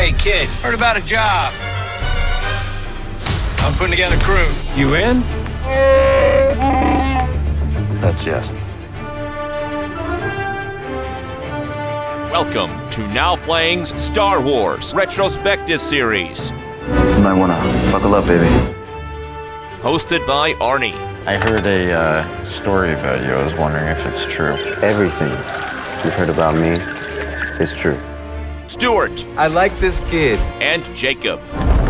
Hey, kid, heard about a job. I'm putting together a crew. You in? That's yes. Welcome to Now Playing's Star Wars Retrospective Series, You might wanna buckle up, baby. hosted by Arnie. I heard a uh, story about you. I was wondering if it's true. Everything you've heard about me is true. Stuart, I like this kid. and Jacob.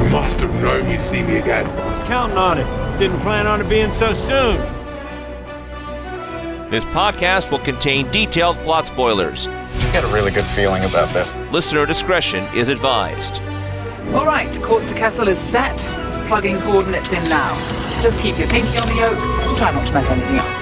You must have known you'd see me again. I Was counting on it. Didn't plan on it being so soon. This podcast will contain detailed plot spoilers. I got a really good feeling about this. Listener discretion is advised. All right, course to Kessel is set. Plugging coordinates in now. Just keep your pinky on the yoke. Try not to mess anything up.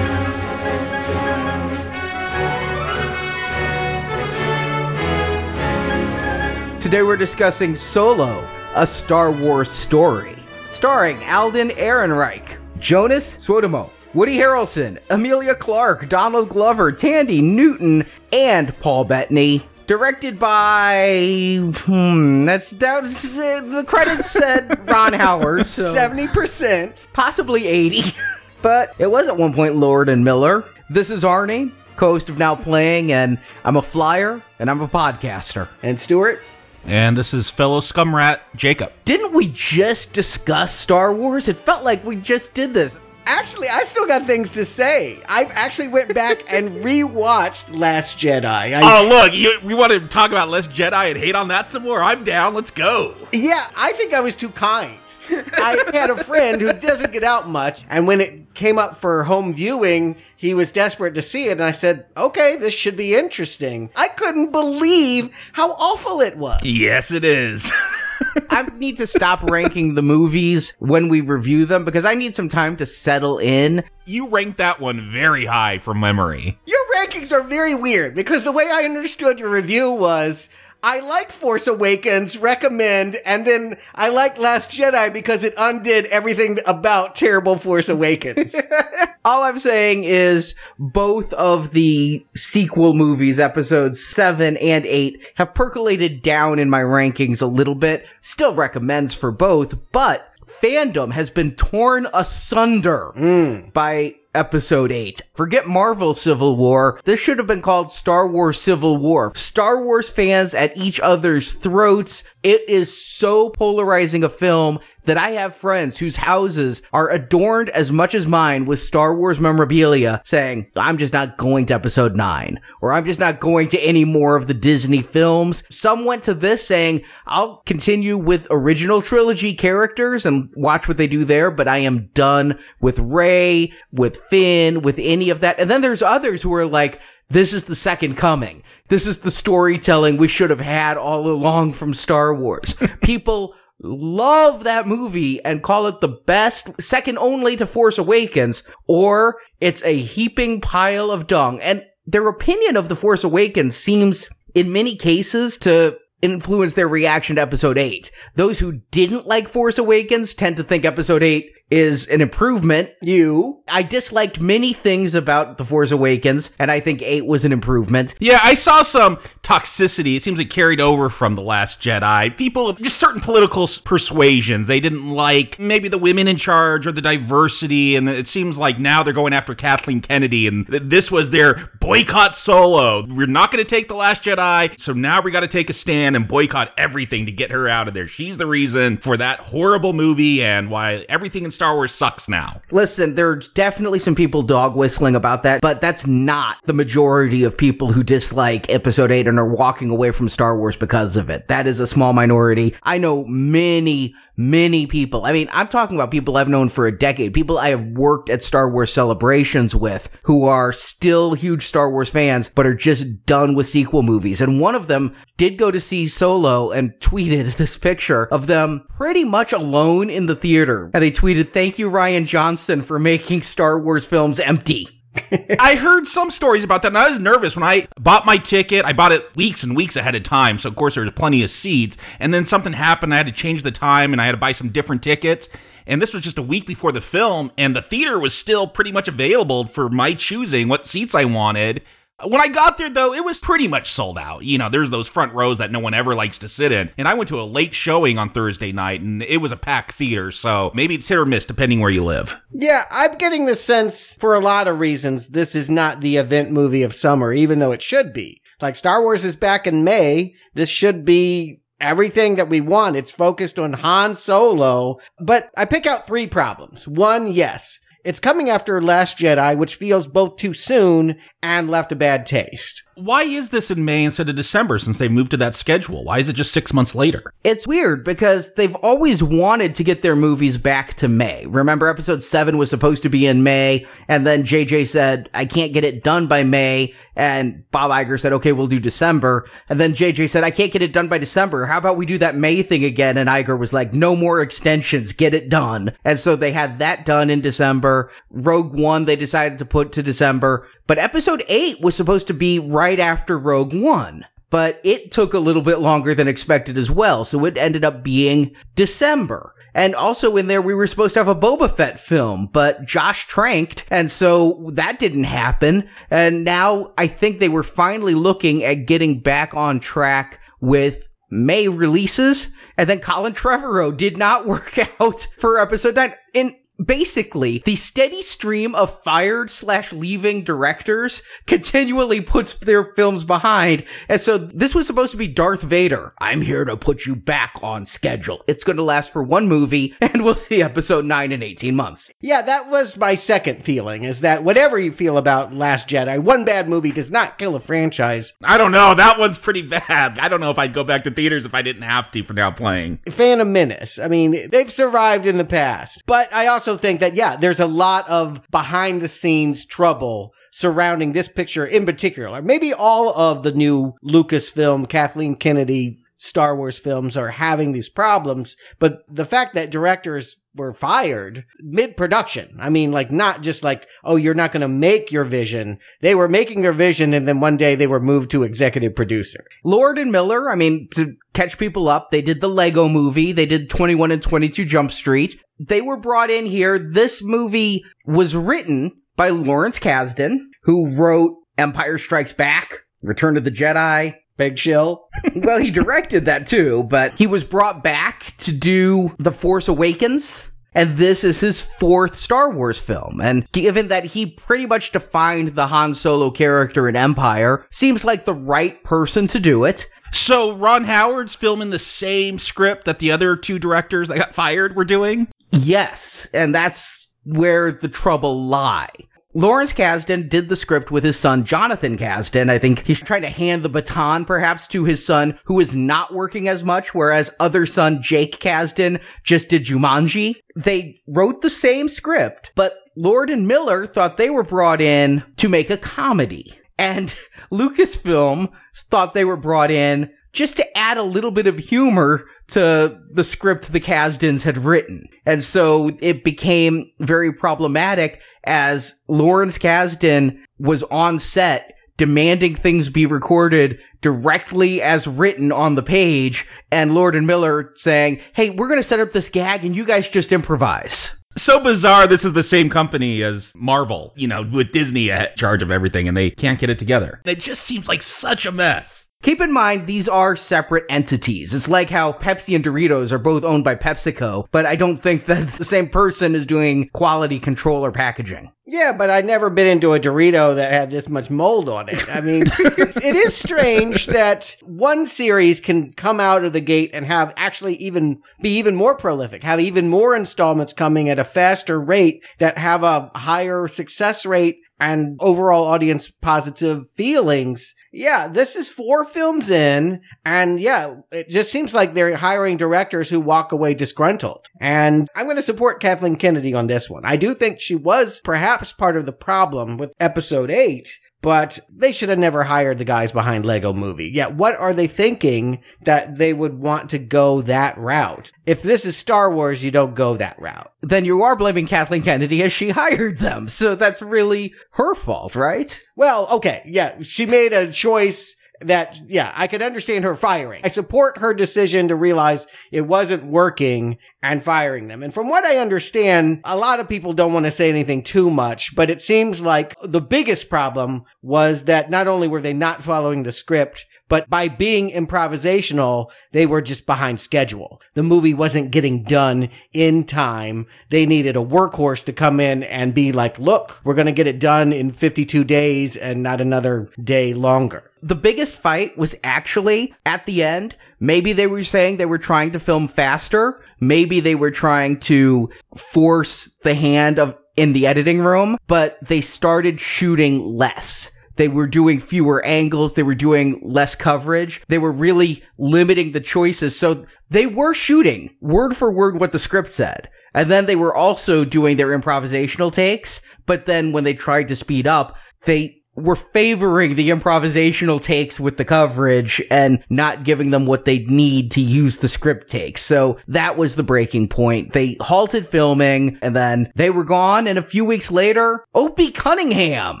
Today we're discussing Solo, a Star Wars story, starring Alden Ehrenreich, Joonas Suotamo, Woody Harrelson, Emilia Clarke, Donald Glover, Thandie Newton, and Paul Bettany. Directed by hmm, that's that's the credits said Ron Howard, so Seventy percent. possibly 80, but it was at one point Lord and Miller. This is Arnie, co-host of Now Playing, and I'm a flyer and I'm a podcaster. And Stuart, And this is fellow scumrat Jacob. Didn't we just discuss Star Wars? It felt like we just did this. actually, I still got things to say. I actually went back and rewatched Last Jedi. I, Oh, look, you, we want to talk about Last Jedi and hate on that some more? I'm down. Let's go. yeah, I think I was too kind. I had a friend who doesn't get out much, and when it came up for home viewing, he was desperate to see it, and I said, "Okay, this should be interesting." I couldn't believe how awful it was. Yes, it is. I need to stop ranking the movies when we review them because I need some time to settle in. you ranked that one very high from memory. Your rankings are very weird because the way I understood your review was I like Force Awakens, recommend, and then I like Last Jedi because it undid everything about terrible Force Awakens. All I'm saying is both of the sequel movies, episodes 7 and 8, have percolated down in my rankings a little bit. Still recommends for both, but fandom has been torn asunder hmm. by episode 8. Forget Marvel Civil War. This should have been called Star Wars Civil War. Star Wars fans at each other's throats. It is so polarizing a film that I have friends whose houses are adorned as much as mine with Star Wars memorabilia saying, I'm just not going to episode 9, or I'm just not going to any more of the Disney films. Some went to this saying, I'll continue with original trilogy characters and watch what they do there, but I am done with Rey, with Finn, with any of that. And then there's others who are like, this is the second coming. This is the storytelling we should have had all along from Star Wars. People love that movie and call it the best, second only to Force Awakens, or it's a heaping pile of dung. And their opinion of The Force Awakens seems, in many cases, to influence their reaction to Episode 8. Those who didn't like Force Awakens tend to think Episode 8 is an improvement. you? I disliked many things about The Force Awakens, and I think 8 was an improvement. Yeah, I saw some toxicity. It seems it carried over from The Last Jedi. People, of just certain political persuasions. They didn't like maybe the women in charge or the diversity. And it seems like now they're going after Kathleen Kennedy. And th- this was their boycott solo. We're not going to take The Last Jedi. So now we got to take a stand and boycott everything to get her out of there. She's the reason for that horrible movie and why everything in Star Wars sucks now. Listen, there's definitely some people dog whistling about that, but that's not the majority of people who dislike Episode 8 and are walking away from Star Wars because of it. That is a small minority. I know many, many people. I mean, I'm talking about people I've known for a decade, people I have worked at Star Wars celebrations with who are still huge Star Wars fans, but are just done with sequel movies. And one of them did go to see Solo and tweeted this picture of them pretty much alone in the theater. And they tweeted, Thank you, Rian Johnson, for making Star Wars films empty. I heard some stories about that, and I was nervous when I bought my ticket. I bought it weeks and weeks ahead of time, so of course there was plenty of seats. And then something happened. I had to change the time, and I had to buy some different tickets. And this was just a week before the film, and the theater was still pretty much available for my choosing what seats I wanted. When I got there, though, it was pretty much sold out. You know, there's those front rows that no one ever likes to sit in. And I went to a late showing on Thursday night, and it was a packed theater, so maybe it's hit or miss depending where you live. Yeah, I'm getting the sense, for a lot of reasons, this is not the event movie of summer, even though it should be. Like, Star Wars is back in May. This should be everything that we want. It's focused on Han Solo. But I pick out three problems. One, yes. It's coming after Last Jedi, which feels both too soon and left a bad taste. Why is this in May instead of December since they moved to that schedule? Why is it just six months later? It's weird because they've always wanted to get their movies back to May. Remember, episode 7 was supposed to be in May, and then JJ said, I can't get it done by May, and Bob Iger said, okay, we'll do December. And then JJ said, I can't get it done by December. How about we do that May thing again? And Iger was like, no more extensions, get it done. And so they had that done in December. Rogue One, they decided to put to December. But episode 8 was supposed to be right after Rogue One. But it took a little bit longer than expected as well, so it ended up being December. And also in there, we were supposed to have a Boba Fett film, but Josh tranked, and so that didn't happen. And now I think they were finally looking at getting back on track with May releases, and then Colin Trevorrow did not work out for episode 9. In basically the steady stream of fired slash leaving directors continually puts their films behind and so this was supposed to be darth vader i'm here to put you back on schedule it's going to last for one movie and we'll see episode 9 in 18 months Yeah, that was my second feeling is that whatever you feel about Last Jedi, one bad movie does not kill a franchise. I don't know. That one's pretty bad. I don't know if I'd go back to theaters if I didn't have to for now playing. Phantom Menace. I mean, they've survived in the past. But I also think that, yeah, there's a lot of behind the scenes trouble surrounding this picture in particular. Maybe all of the new Lucasfilm, Kathleen Kennedy Star Wars films are having these problems, but the fact that directors were fired mid production. I mean, like, not just like, oh, you're not going to make your vision. They were making their vision, and then one day they were moved to executive producer. lord and miller i mean to catch people up they did the lego movie they did 21 and 22 jump street they were brought in here this movie was written by lawrence kasdan who wrote empire strikes back return of the jedi Big Chill. well, he directed that too, but he was brought back to do The Force Awakens. And this is his fourth Star Wars film. And given that he pretty much defined the Han Solo character in Empire, seems like the right person to do it. So Ron Howard's filming the same script that the other two directors that got fired were doing? Yes, and that's where the trouble lie. Lawrence Kasdan did the script with his son Jonathan Kasdan. I think he's trying to hand the baton perhaps to his son who is not working as much, whereas other son Jake Kasdan just did Jumanji. They wrote the same script, but Lord and Miller thought they were brought in to make a comedy. And Lucasfilm thought they were brought in just to add a little bit of humor to the script the Kasdans had written. And so it became very problematic as Lawrence Kasdan was on set demanding things be recorded directly as written on the page and Lord and Miller saying, "Hey, we're going to set up this gag and you guys just improvise." So bizarre, this is the same company as Marvel, you know, with Disney at charge of everything, and they can't get it together. It just seems like such a mess. Keep in mind, these are separate entities. It's like how Pepsi and Doritos are both owned by PepsiCo, but I don't think that the same person is doing quality control or packaging. Yeah, but I'd never been into a Dorito that had this much mold on it. I mean, it is strange that one series can come out of the gate and have actually even be even more prolific, have even more installments coming at a faster rate that have a higher success rate and overall audience positive feelings. Yeah, this is four films in, and yeah, it just seems like they're hiring directors who walk away disgruntled. And I'm going to support Kathleen Kennedy on this one. I do think she was perhaps part of the problem with episode 8. But they should have never hired the guys behind Lego Movie. Yeah, what are they thinking that they would want to go that route? If this is Star Wars, you don't go that route. Then you are blaming Kathleen Kennedy as she hired them, so that's really her fault, right? Well, okay, yeah, she made a choice that, yeah, I could understand her firing. I support her decision to realize it wasn't working and firing them. And from what I understand, a lot of people don't want to say anything too much, but it seems like the biggest problem was that not only were they not following the script, but by being improvisational, they were just behind schedule. The movie wasn't getting done in time. They needed a workhorse to come in and be like, look, we're going to get it done in 52 days and not another day longer. The biggest fight was actually at the end. Maybe they were saying they were trying to film faster. Maybe they were trying to force the hand of in the editing room, but they started shooting less. They were doing fewer angles. They were doing less coverage. They were really limiting the choices. So they were shooting word for word what the script said. And then they were also doing their improvisational takes. But then when they tried to speed up, they were favoring the improvisational takes with the coverage and not giving them what they'd need to use the script takes. So that was the breaking point. They halted filming and then they were gone. And a few weeks later, Opie Cunningham.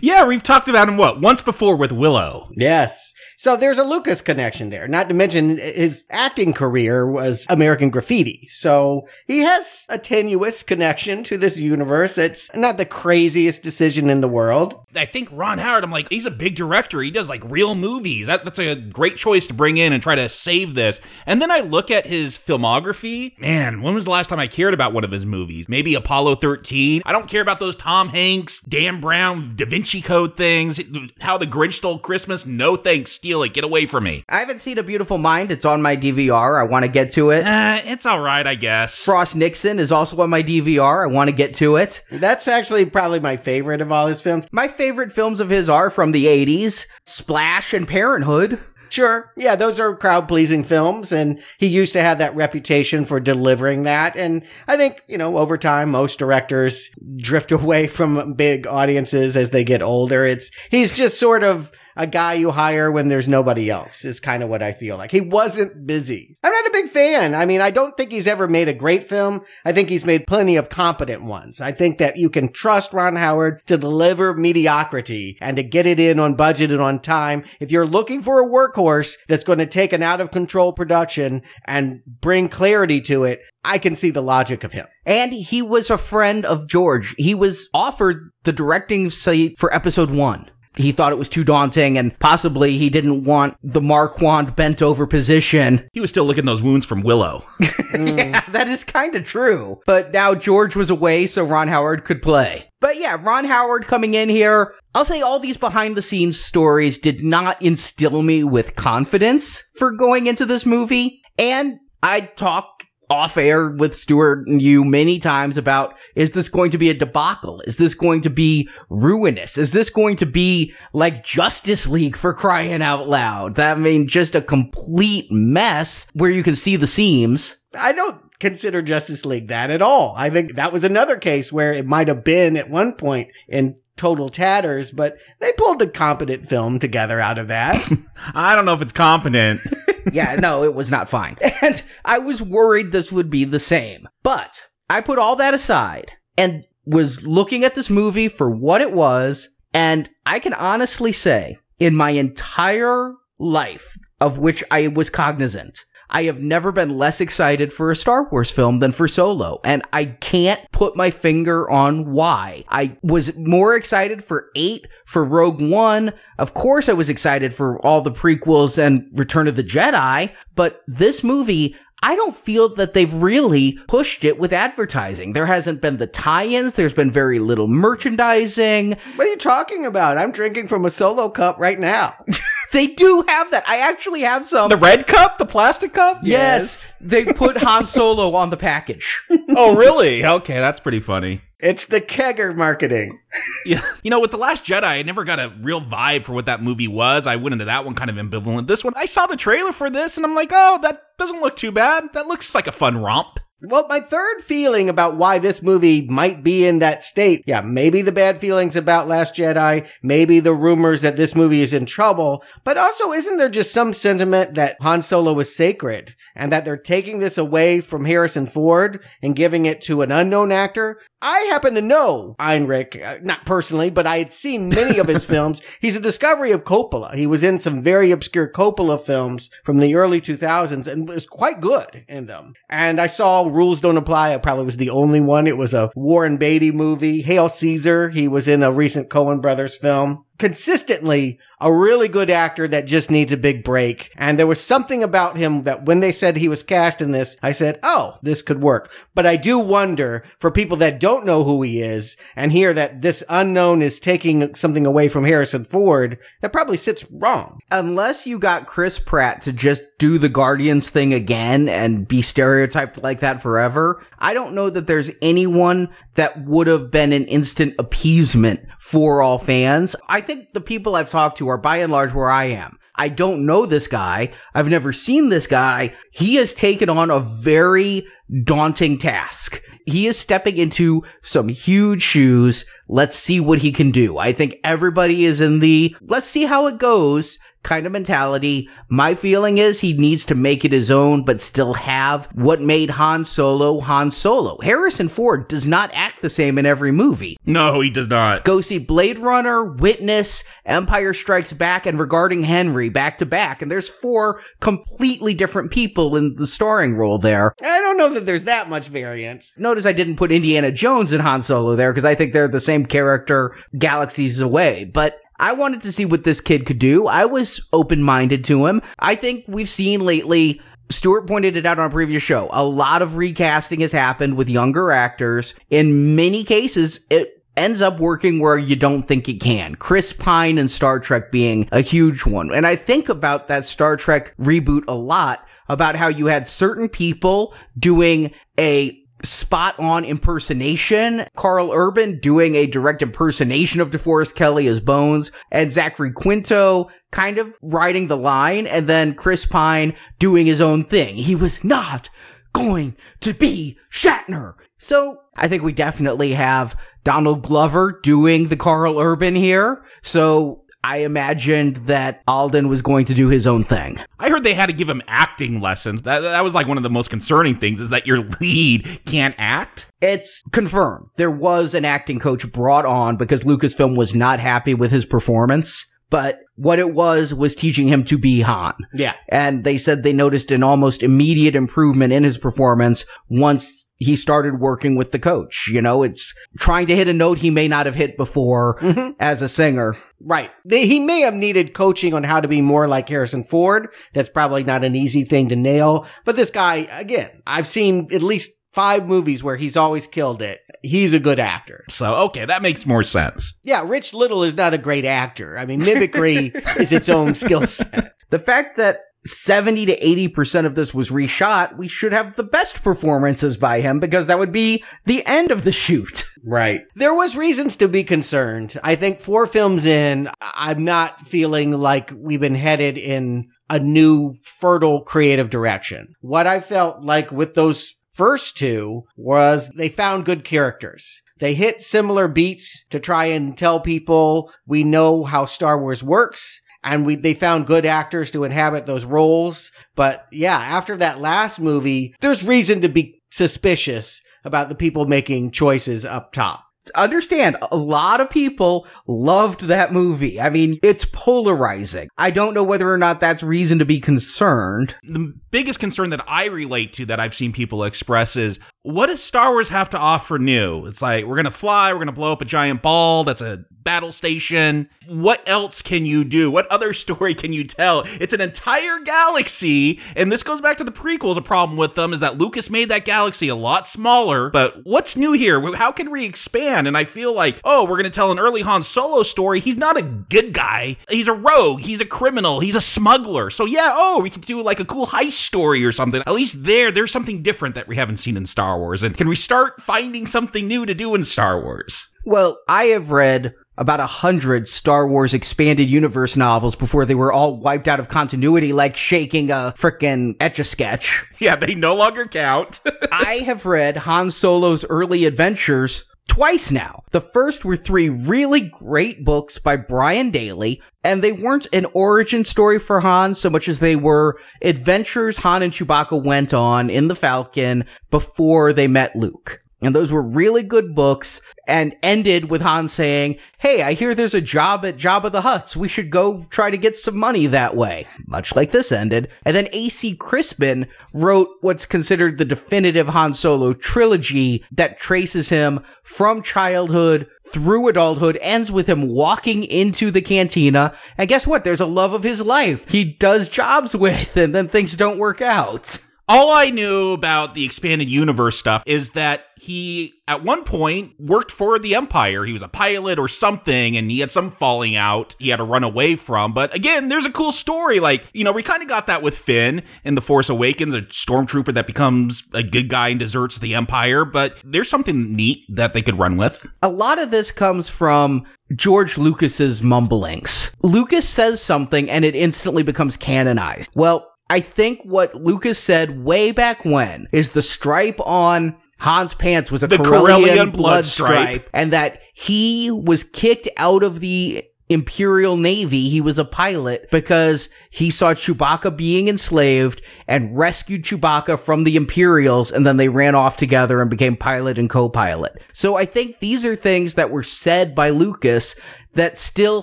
Yeah, we've talked about him what once before with Willow. Yes. So there's a Lucas connection there. Not to mention his acting career was American Graffiti. So he has a tenuous connection to this universe. It's not the craziest decision in the world. I think Ron Howard, I'm like, he's a big director. He does like real movies. That, that's a great choice to bring in and try to save this. And then I look at his filmography. Man, when was the last time I cared about one of his movies? Maybe Apollo 13. I don't care about those Tom Hanks, Dan Brown, Da Vinci Code things. How the Grinch stole Christmas. No thanks. Steal it. Get away from me. I haven't seen A Beautiful Mind. It's on my DVR. I want to get to it. Uh, it's all right, I guess. Frost Nixon is also on my DVR. I want to get to it. That's actually probably my favorite of all his films. My favorite films of his are from the 80s Splash and Parenthood. Sure. Yeah, those are crowd pleasing films, and he used to have that reputation for delivering that. And I think, you know, over time, most directors drift away from big audiences as they get older. It's, he's just sort of a guy you hire when there's nobody else is kind of what I feel like. He wasn't busy. I'm not a big fan. I mean, I don't think he's ever made a great film. I think he's made plenty of competent ones. I think that you can trust Ron Howard to deliver mediocrity and to get it in on budget and on time. If you're looking for a workhorse that's going to take an out of control production and bring clarity to it, I can see the logic of him. And he was a friend of George. He was offered the directing seat for episode one he thought it was too daunting and possibly he didn't want the Marquand bent over position. He was still licking those wounds from Willow. yeah, that is kind of true. But now George was away so Ron Howard could play. But yeah, Ron Howard coming in here. I'll say all these behind the scenes stories did not instill me with confidence for going into this movie. And I talked off air with Stuart and you many times about is this going to be a debacle? Is this going to be ruinous? Is this going to be like Justice League for crying out loud? That I mean just a complete mess where you can see the seams. I don't consider Justice League that at all. I think that was another case where it might have been at one point in total tatters, but they pulled a competent film together out of that. I don't know if it's competent. yeah, no, it was not fine. And I was worried this would be the same. But I put all that aside and was looking at this movie for what it was. And I can honestly say, in my entire life of which I was cognizant, I have never been less excited for a Star Wars film than for Solo, and I can't put my finger on why. I was more excited for 8, for Rogue One. Of course, I was excited for all the prequels and Return of the Jedi, but this movie, I don't feel that they've really pushed it with advertising. There hasn't been the tie ins, there's been very little merchandising. What are you talking about? I'm drinking from a solo cup right now. they do have that. I actually have some. The red cup? The plastic cup? Yes. yes. they put Han Solo on the package. oh, really? Okay, that's pretty funny. It's the kegger marketing. yeah. You know, with The Last Jedi, I never got a real vibe for what that movie was. I went into that one kind of ambivalent. This one, I saw the trailer for this and I'm like, oh, that doesn't look too bad. That looks like a fun romp. Well, my third feeling about why this movie might be in that state, yeah, maybe the bad feelings about Last Jedi, maybe the rumors that this movie is in trouble, but also isn't there just some sentiment that Han Solo is sacred and that they're taking this away from Harrison Ford and giving it to an unknown actor? I happen to know Ehrenreich, uh, not personally, but I had seen many of his films. He's a discovery of Coppola. He was in some very obscure Coppola films from the early 2000s and was quite good in them. And I saw Rules Don't Apply. I probably was the only one. It was a Warren Beatty movie. Hail Caesar. He was in a recent Coen Brothers film consistently a really good actor that just needs a big break. And there was something about him that when they said he was cast in this, I said, oh, this could work. But I do wonder for people that don't know who he is and hear that this unknown is taking something away from Harrison Ford, that probably sits wrong. Unless you got Chris Pratt to just do the Guardians thing again and be stereotyped like that forever, I don't know that there's anyone that would have been an instant appeasement for all fans. I think the people I've talked to are by and large where I am. I don't know this guy. I've never seen this guy. He has taken on a very daunting task. He is stepping into some huge shoes. Let's see what he can do. I think everybody is in the let's see how it goes kind of mentality. My feeling is he needs to make it his own, but still have what made Han Solo Han Solo. Harrison Ford does not act the same in every movie. No, he does not. Go see Blade Runner, Witness, Empire Strikes Back, and Regarding Henry back to back, and there's four completely different people in the starring role there. I don't know that there's that much variance. Notice I didn't put Indiana Jones and Han Solo there because I think they're the same character galaxies away, but I wanted to see what this kid could do. I was open minded to him. I think we've seen lately. Stuart pointed it out on a previous show. A lot of recasting has happened with younger actors. In many cases, it ends up working where you don't think it can. Chris Pine and Star Trek being a huge one. And I think about that Star Trek reboot a lot about how you had certain people doing a spot on impersonation. Karl Urban doing a direct impersonation of DeForest Kelley as Bones, and Zachary Quinto kind of riding the line, and then Chris Pine doing his own thing. He was not going to be Shatner. So I think we definitely have Donald Glover doing the Karl Urban here. So I imagined that Alden was going to do his own thing. I heard they had to give him acting lessons. That, that was like one of the most concerning things is that your lead can't act. It's confirmed. There was an acting coach brought on because Lucasfilm was not happy with his performance. But what it was was teaching him to be Han. Yeah. And they said they noticed an almost immediate improvement in his performance once he started working with the coach. You know, it's trying to hit a note he may not have hit before Mhm. as a singer. Right. He may have needed coaching on how to be more like Harrison Ford. That's probably not an easy thing to nail. But this guy, again, I've seen at least five movies where he's always killed it. He's a good actor. So, okay, that makes more sense. Yeah, Rich Little is not a great actor. I mean, mimicry is its own skill set. The fact that 70 to 80% of this was reshot, we should have the best performances by him because that would be the end of the shoot. Right. There was reasons to be concerned. I think four films in, I'm not feeling like we've been headed in a new fertile creative direction. What I felt like with those first two was they found good characters. They hit similar beats to try and tell people we know how Star Wars works and we they found good actors to inhabit those roles. But yeah, after that last movie, there's reason to be suspicious about the people making choices up top. Understand, a lot of people loved that movie. I mean, it's polarizing. I don't know whether or not that's reason to be concerned. The biggest concern that I relate to that I've seen people express is what does Star Wars have to offer new? It's like we're gonna fly, we're gonna blow up a giant ball that's a battle station. What else can you do? What other story can you tell? It's an entire galaxy, and this goes back to the prequels. A problem with them is that Lucas made that galaxy a lot smaller. But what's new here? How can we expand? And I feel like, oh, we're gonna tell an early Han Solo story. He's not a good guy. He's a rogue. He's a criminal. He's a smuggler. So yeah, oh, we could do like a cool heist story or something. At least there, there's something different that we haven't seen in Star Wars. And can we start finding something new to do in Star Wars? Well, I have read about a hundred Star Wars expanded universe novels before they were all wiped out of continuity like shaking a frickin' etch a sketch. Yeah, they no longer count. I have read Han Solo's early adventures twice now. The first were three really great books by Brian Daley, and they weren't an origin story for Han so much as they were adventures Han and Chewbacca went on in the Falcon before they met Luke. And those were really good books and ended with Han saying, Hey, I hear there's a job at Jabba the Hutt's. We should go try to get some money that way. Much like this ended. And then A.C. Crispin wrote what's considered the definitive Han Solo trilogy that traces him from childhood through adulthood, ends with him walking into the cantina. And guess what? There's a love of his life he does jobs with, and then things don't work out. All I knew about the expanded universe stuff is that he, at one point, worked for the Empire. He was a pilot or something, and he had some falling out he had to run away from. But again, there's a cool story. Like, you know, we kind of got that with Finn in The Force Awakens, a stormtrooper that becomes a good guy and deserts the Empire. But there's something neat that they could run with. A lot of this comes from George Lucas's mumblings. Lucas says something and it instantly becomes canonized. Well, I think what Lucas said way back when is the stripe on Han's pants was a The Corellian, Corellian blood, stripe. and that he was kicked out of the Imperial Navy. He was a pilot because he saw Chewbacca being enslaved and rescued Chewbacca from the Imperials, and then they ran off together and became pilot and co pilot. So I think these are things that were said by Lucas that still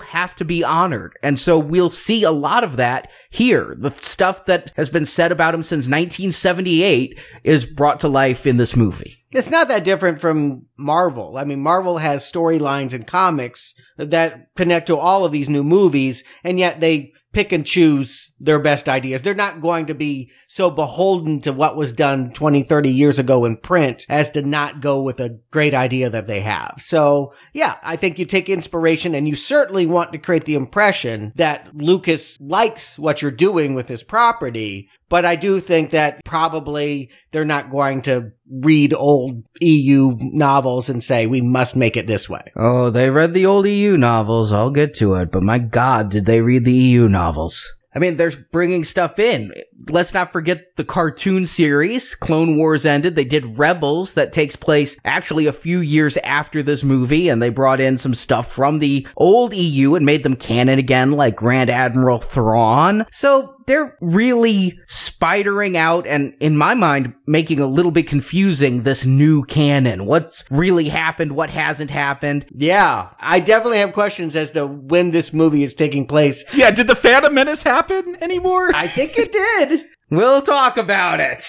have to be honored. And so we'll see a lot of that here. The stuff that has been said about him since 1978 is brought to life in this movie. It's not that different from Marvel. I mean, Marvel has storylines and comics that connect to all of these new movies, and yet they pick and choose their best ideas. They're not going to be so beholden to what was done 20, 30 years ago in print as to not go with a great idea that they have. So, yeah, I think you take inspiration and you certainly want to create the impression that Lucas likes what you're doing with his property. But I do think that probably they're not going to read old EU novels and say, we must make it this way. Oh, they read the old EU novels. I'll get to it. But my God, did they read the EU novels? I mean, they're bringing stuff in. Let's not forget the cartoon series. Clone Wars ended. They did Rebels that takes place actually a few years after this movie, and they brought in some stuff from the old EU and made them canon again, like Grand Admiral Thrawn. So they're really spidering out and, in my mind, making a little bit confusing this new canon. What's really happened? What hasn't happened? Yeah, I definitely have questions as to when this movie is taking place. Yeah, did the Phantom Menace happen anymore? I think it did. We'll talk about it.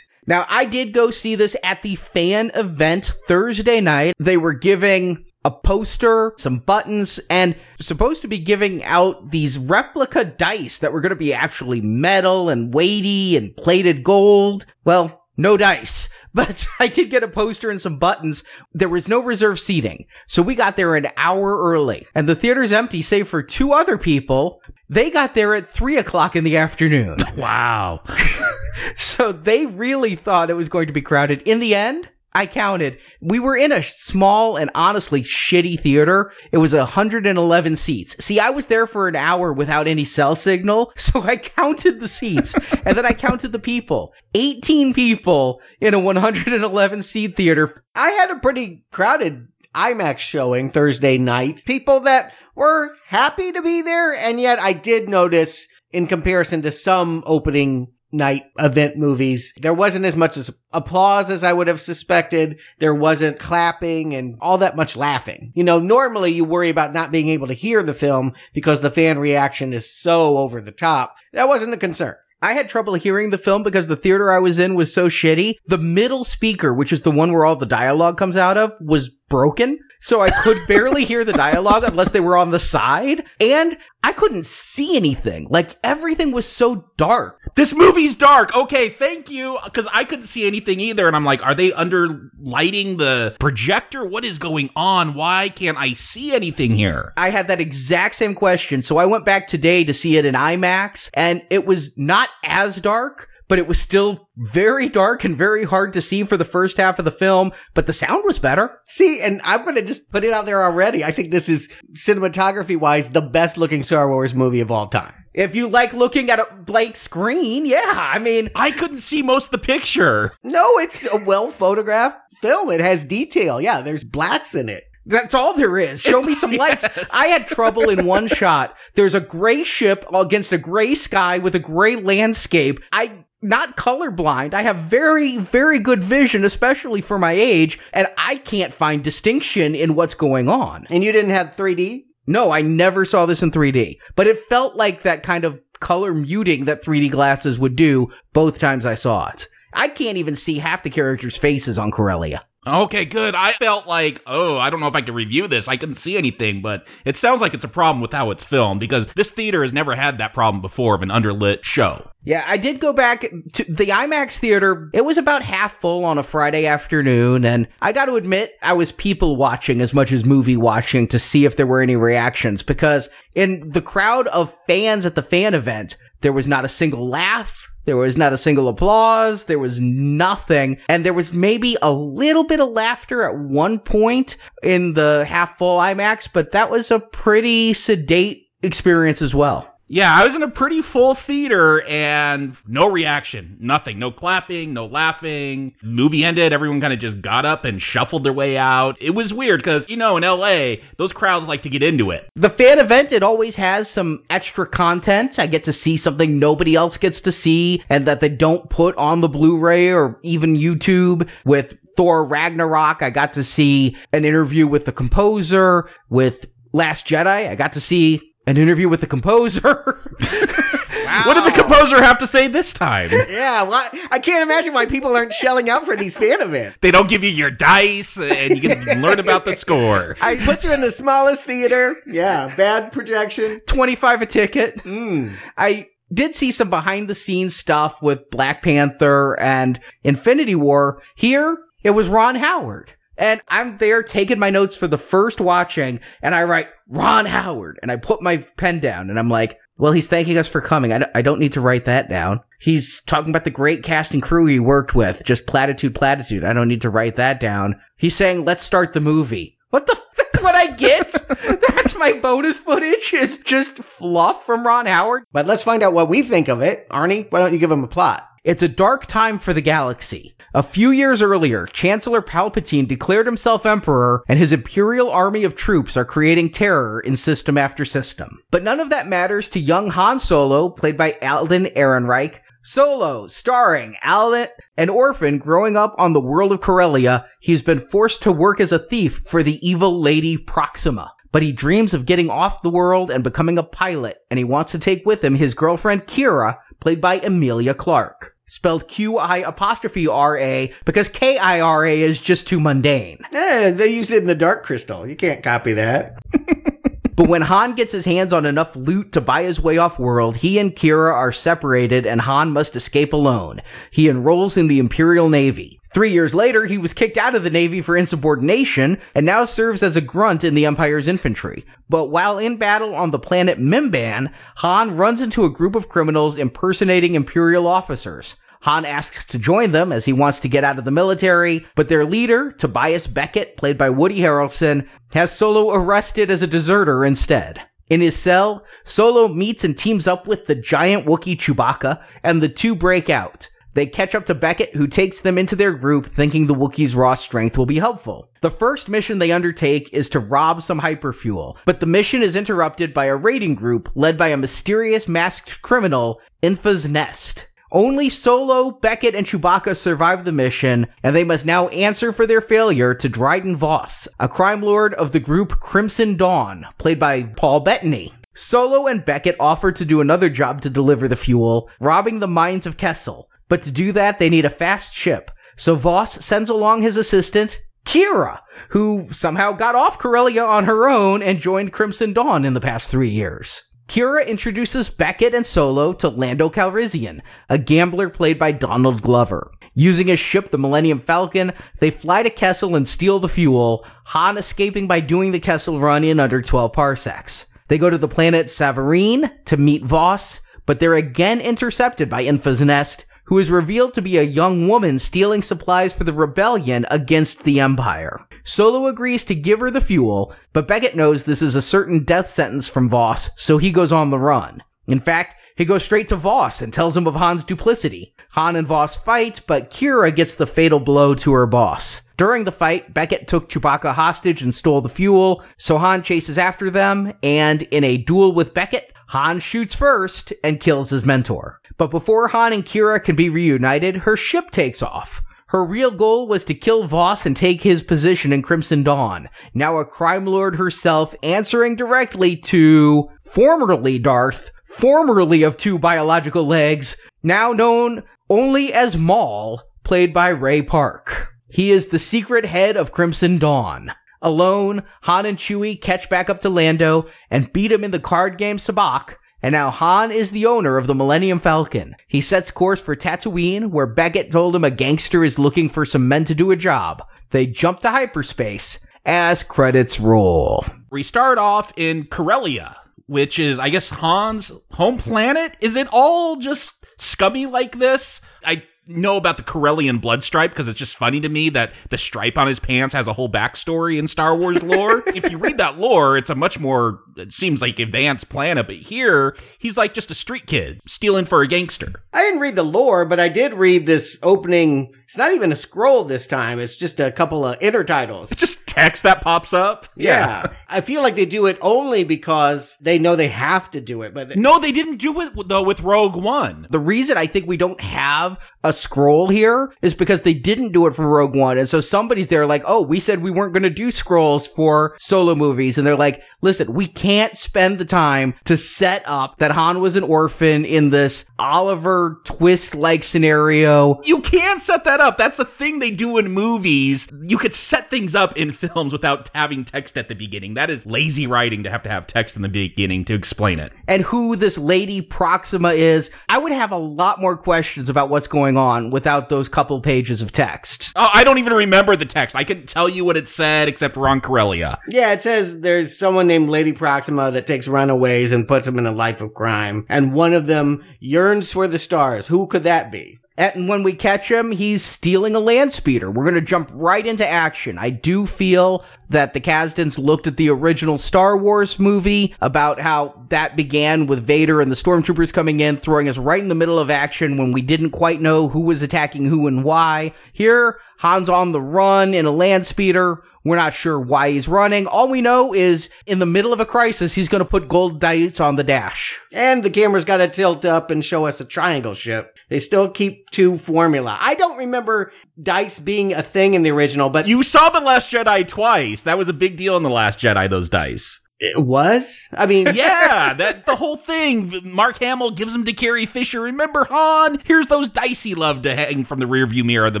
Now, I did go see this at the fan event Thursday night. They were giving a poster, some buttons, and supposed to be giving out these replica dice that were going to be actually metal and weighty and plated gold. Well, no dice. But I did get a poster and some buttons. There was no reserve seating. So we got there an hour early. And the theater's empty, save for two other people. They got there at three o'clock in the afternoon. Wow. so they really thought it was going to be crowded. In the end, I counted. We were in a small and honestly shitty theater. It was 111 seats. See, I was there for an hour without any cell signal, so I counted the seats and then I counted the people. 18 people in a 111 seat theater. I had a pretty crowded IMAX showing Thursday night. People that were happy to be there, and yet I did notice in comparison to some opening night event movies. There wasn't as much as applause as I would have suspected. There wasn't clapping and all that much laughing. You know, normally you worry about not being able to hear the film because the fan reaction is so over the top. That wasn't a concern. I had trouble hearing the film because the theater I was in was so shitty. The middle speaker, which is the one where all the dialogue comes out of, was broken. So I could barely hear the dialogue unless they were on the side. And I couldn't see anything. Like everything was so dark. This movie's dark. Okay, thank you. Because I couldn't see anything either. And I'm like, are they under lighting the projector? What is going on? Why can't I see anything here? I had that exact same question. So I went back today to see it in IMAX and it was not as dark. But it was still very dark and very hard to see for the first half of the film, but the sound was better. See, and I'm going to just put it out there already. I think this is cinematography wise the best looking Star Wars movie of all time. If you like looking at a blank screen, yeah, I mean, I couldn't see most of the picture. No, it's a well photographed film. It has detail. Yeah, there's blacks in it. That's all there is. Show It's- me some lights. yes. I had trouble in one shot. There's a gray ship against a gray sky with a gray landscape. I not colorblind. I have very, very good vision, especially for my age, and I can't find distinction in what's going on. And you didn't have 3D? No, I never saw this in 3D, but it felt like that kind of color muting that 3D glasses would do both times I saw it. I can't even see half the characters' faces on Corellia. Okay, good. I felt like, oh, I don't know if I can review this. I couldn't see anything, but it sounds like it's a problem with how it's filmed because this theater has never had that problem before of an underlit show. Yeah, I did go back to the IMAX theater. It was about half full on a Friday afternoon, and I got to admit, I was people watching as much as movie watching to see if there were any reactions because in the crowd of fans at the fan event, there was not a single laugh. There was not a single applause. There was nothing. And there was maybe a little bit of laughter at one point in the half full IMAX, but that was a pretty sedate experience as well. Yeah, I was in a pretty full theater and no reaction. Nothing. No clapping, no laughing. Movie ended. Everyone kind of just got up and shuffled their way out. It was weird because, you know, in LA, those crowds like to get into it. The fan event, it always has some extra content. I get to see something nobody else gets to see and that they don't put on the Blu-ray or even YouTube with Thor Ragnarok. I got to see an interview with the composer with Last Jedi. I got to see an interview with the composer. wow. What did the composer have to say this time? Yeah, why, I can't imagine why people aren't shelling out for these fan events. They don't give you your dice and you can learn about the score. I put you in the smallest theater. Yeah, bad projection. 25 a ticket. Mm. I did see some behind the scenes stuff with Black Panther and Infinity War. Here, it was Ron Howard. And I'm there taking my notes for the first watching, and I write Ron Howard, and I put my pen down, and I'm like, well, he's thanking us for coming. I don't, I don't need to write that down. He's talking about the great cast and crew he worked with. Just platitude, platitude. I don't need to write that down. He's saying, let's start the movie. What the? That's what I get? That's my bonus footage is just fluff from Ron Howard. But let's find out what we think of it. Arnie, why don't you give him a plot? It's a dark time for the galaxy. A few years earlier, Chancellor Palpatine declared himself emperor, and his imperial army of troops are creating terror in system after system. But none of that matters to young Han Solo, played by Alden Ehrenreich. Solo, starring Alden, an orphan growing up on the world of Corellia, he's been forced to work as a thief for the evil Lady Proxima. But he dreams of getting off the world and becoming a pilot, and he wants to take with him his girlfriend Kira, played by Emilia Clarke spelled Q I apostrophe R A because K I R A is just too mundane. Eh, they used it in the Dark Crystal. You can't copy that. But when Han gets his hands on enough loot to buy his way off world, he and Kira are separated and Han must escape alone. He enrolls in the Imperial Navy. Three years later, he was kicked out of the Navy for insubordination and now serves as a grunt in the Empire's infantry. But while in battle on the planet Mimban, Han runs into a group of criminals impersonating Imperial officers. Han asks to join them as he wants to get out of the military, but their leader, Tobias Beckett, played by Woody Harrelson, has Solo arrested as a deserter instead. In his cell, Solo meets and teams up with the giant Wookiee Chewbacca, and the two break out. They catch up to Beckett, who takes them into their group, thinking the Wookiee's raw strength will be helpful. The first mission they undertake is to rob some hyperfuel, but the mission is interrupted by a raiding group led by a mysterious masked criminal, Enfys Nest. Only Solo, Beckett, and Chewbacca survive the mission, and they must now answer for their failure to Dryden Voss, a crime lord of the group Crimson Dawn, played by Paul Bettany. Solo and Beckett offer to do another job to deliver the fuel, robbing the mines of Kessel. But to do that, they need a fast ship. So Voss sends along his assistant, Kira, who somehow got off Corellia on her own and joined Crimson Dawn in the past three years. Kira introduces Beckett and Solo to Lando Calrissian, a gambler played by Donald Glover. Using his ship, the Millennium Falcon, they fly to Kessel and steal the fuel, Han escaping by doing the Kessel run in under 12 parsecs. They go to the planet Savareen to meet Voss, but they're again intercepted by Enfys Nest, who is revealed to be a young woman stealing supplies for the rebellion against the Empire. Solo agrees to give her the fuel, but Beckett knows this is a certain death sentence from Voss, so he goes on the run. In fact, he goes straight to Voss and tells him of Han's duplicity. Han and Voss fight, but Kira gets the fatal blow to her boss. During the fight, Beckett took Chewbacca hostage and stole the fuel, so Han chases after them, and in a duel with Beckett, Han shoots first and kills his mentor. But before Han and Kira can be reunited, her ship takes off. Her real goal was to kill Voss and take his position in Crimson Dawn. Now a crime lord herself answering directly to formerly Darth, formerly of two biological legs, now known only as Maul, played by Ray Park. He is the secret head of Crimson Dawn. Alone, Han and Chewie catch back up to Lando and beat him in the card game Sabacc, and now Han is the owner of the Millennium Falcon. He sets course for Tatooine, where Beckett told him a gangster is looking for some men to do a job. They jump to hyperspace as credits roll. We start off in Corellia, which is, I guess, Han's home planet. Is it all just scummy like this? I know about the Corellian blood stripe because it's just funny to me that the stripe on his pants has a whole backstory in Star Wars lore. if you read that lore, it's a much more, it seems like advanced planet, but here he's like just a street kid stealing for a gangster. I didn't read the lore, but I did read this opening. It's not even a scroll this time. It's just a couple of intertitles. It's just text that pops up. Yeah. I feel like they do it only because they know they have to do it. But No, they didn't do it though with Rogue One. The reason I think we don't have a scroll here is because they didn't do it for Rogue One. And so somebody's there like, oh, we said we weren't going to do scrolls for solo movies. And they're like, listen, we can't spend the time to set up that Han was an orphan in this Oliver twist like scenario. You can't set that up. That's a thing they do in movies. You could set things up in films without having text at the beginning. That is lazy writing to have to have text in the beginning to explain it. And who this Lady Proxima is, I would have a lot more questions about what's going on without those couple pages of text. Oh, I don't even remember the text. I can tell you what it said, except Ron Corellia. Yeah, it says there's someone named Lady Proxima that takes runaways and puts them in a life of crime, and one of them yearns for the stars. Who could that be? And when we catch him, he's stealing a land speeder. We're going to jump right into action. I do feel that the Kasdans looked at the original Star Wars movie about how that began with Vader and the stormtroopers coming in, throwing us right in the middle of action when we didn't quite know who was attacking who and why. Here, Han's on the run in a land speeder. We're not sure why he's running. All we know is in the middle of a crisis, he's going to put gold dice on the dash. And the camera's got to tilt up and show us a triangle ship. They still keep to formula. I don't remember dice being a thing in the original, but You saw The Last Jedi twice. That was a big deal in The Last Jedi, those dice. It was. I mean, Yeah, that the whole thing. Mark Hamill gives him to Carrie Fisher. Remember Han? Here's those dice he loved to hang from the rearview mirror of the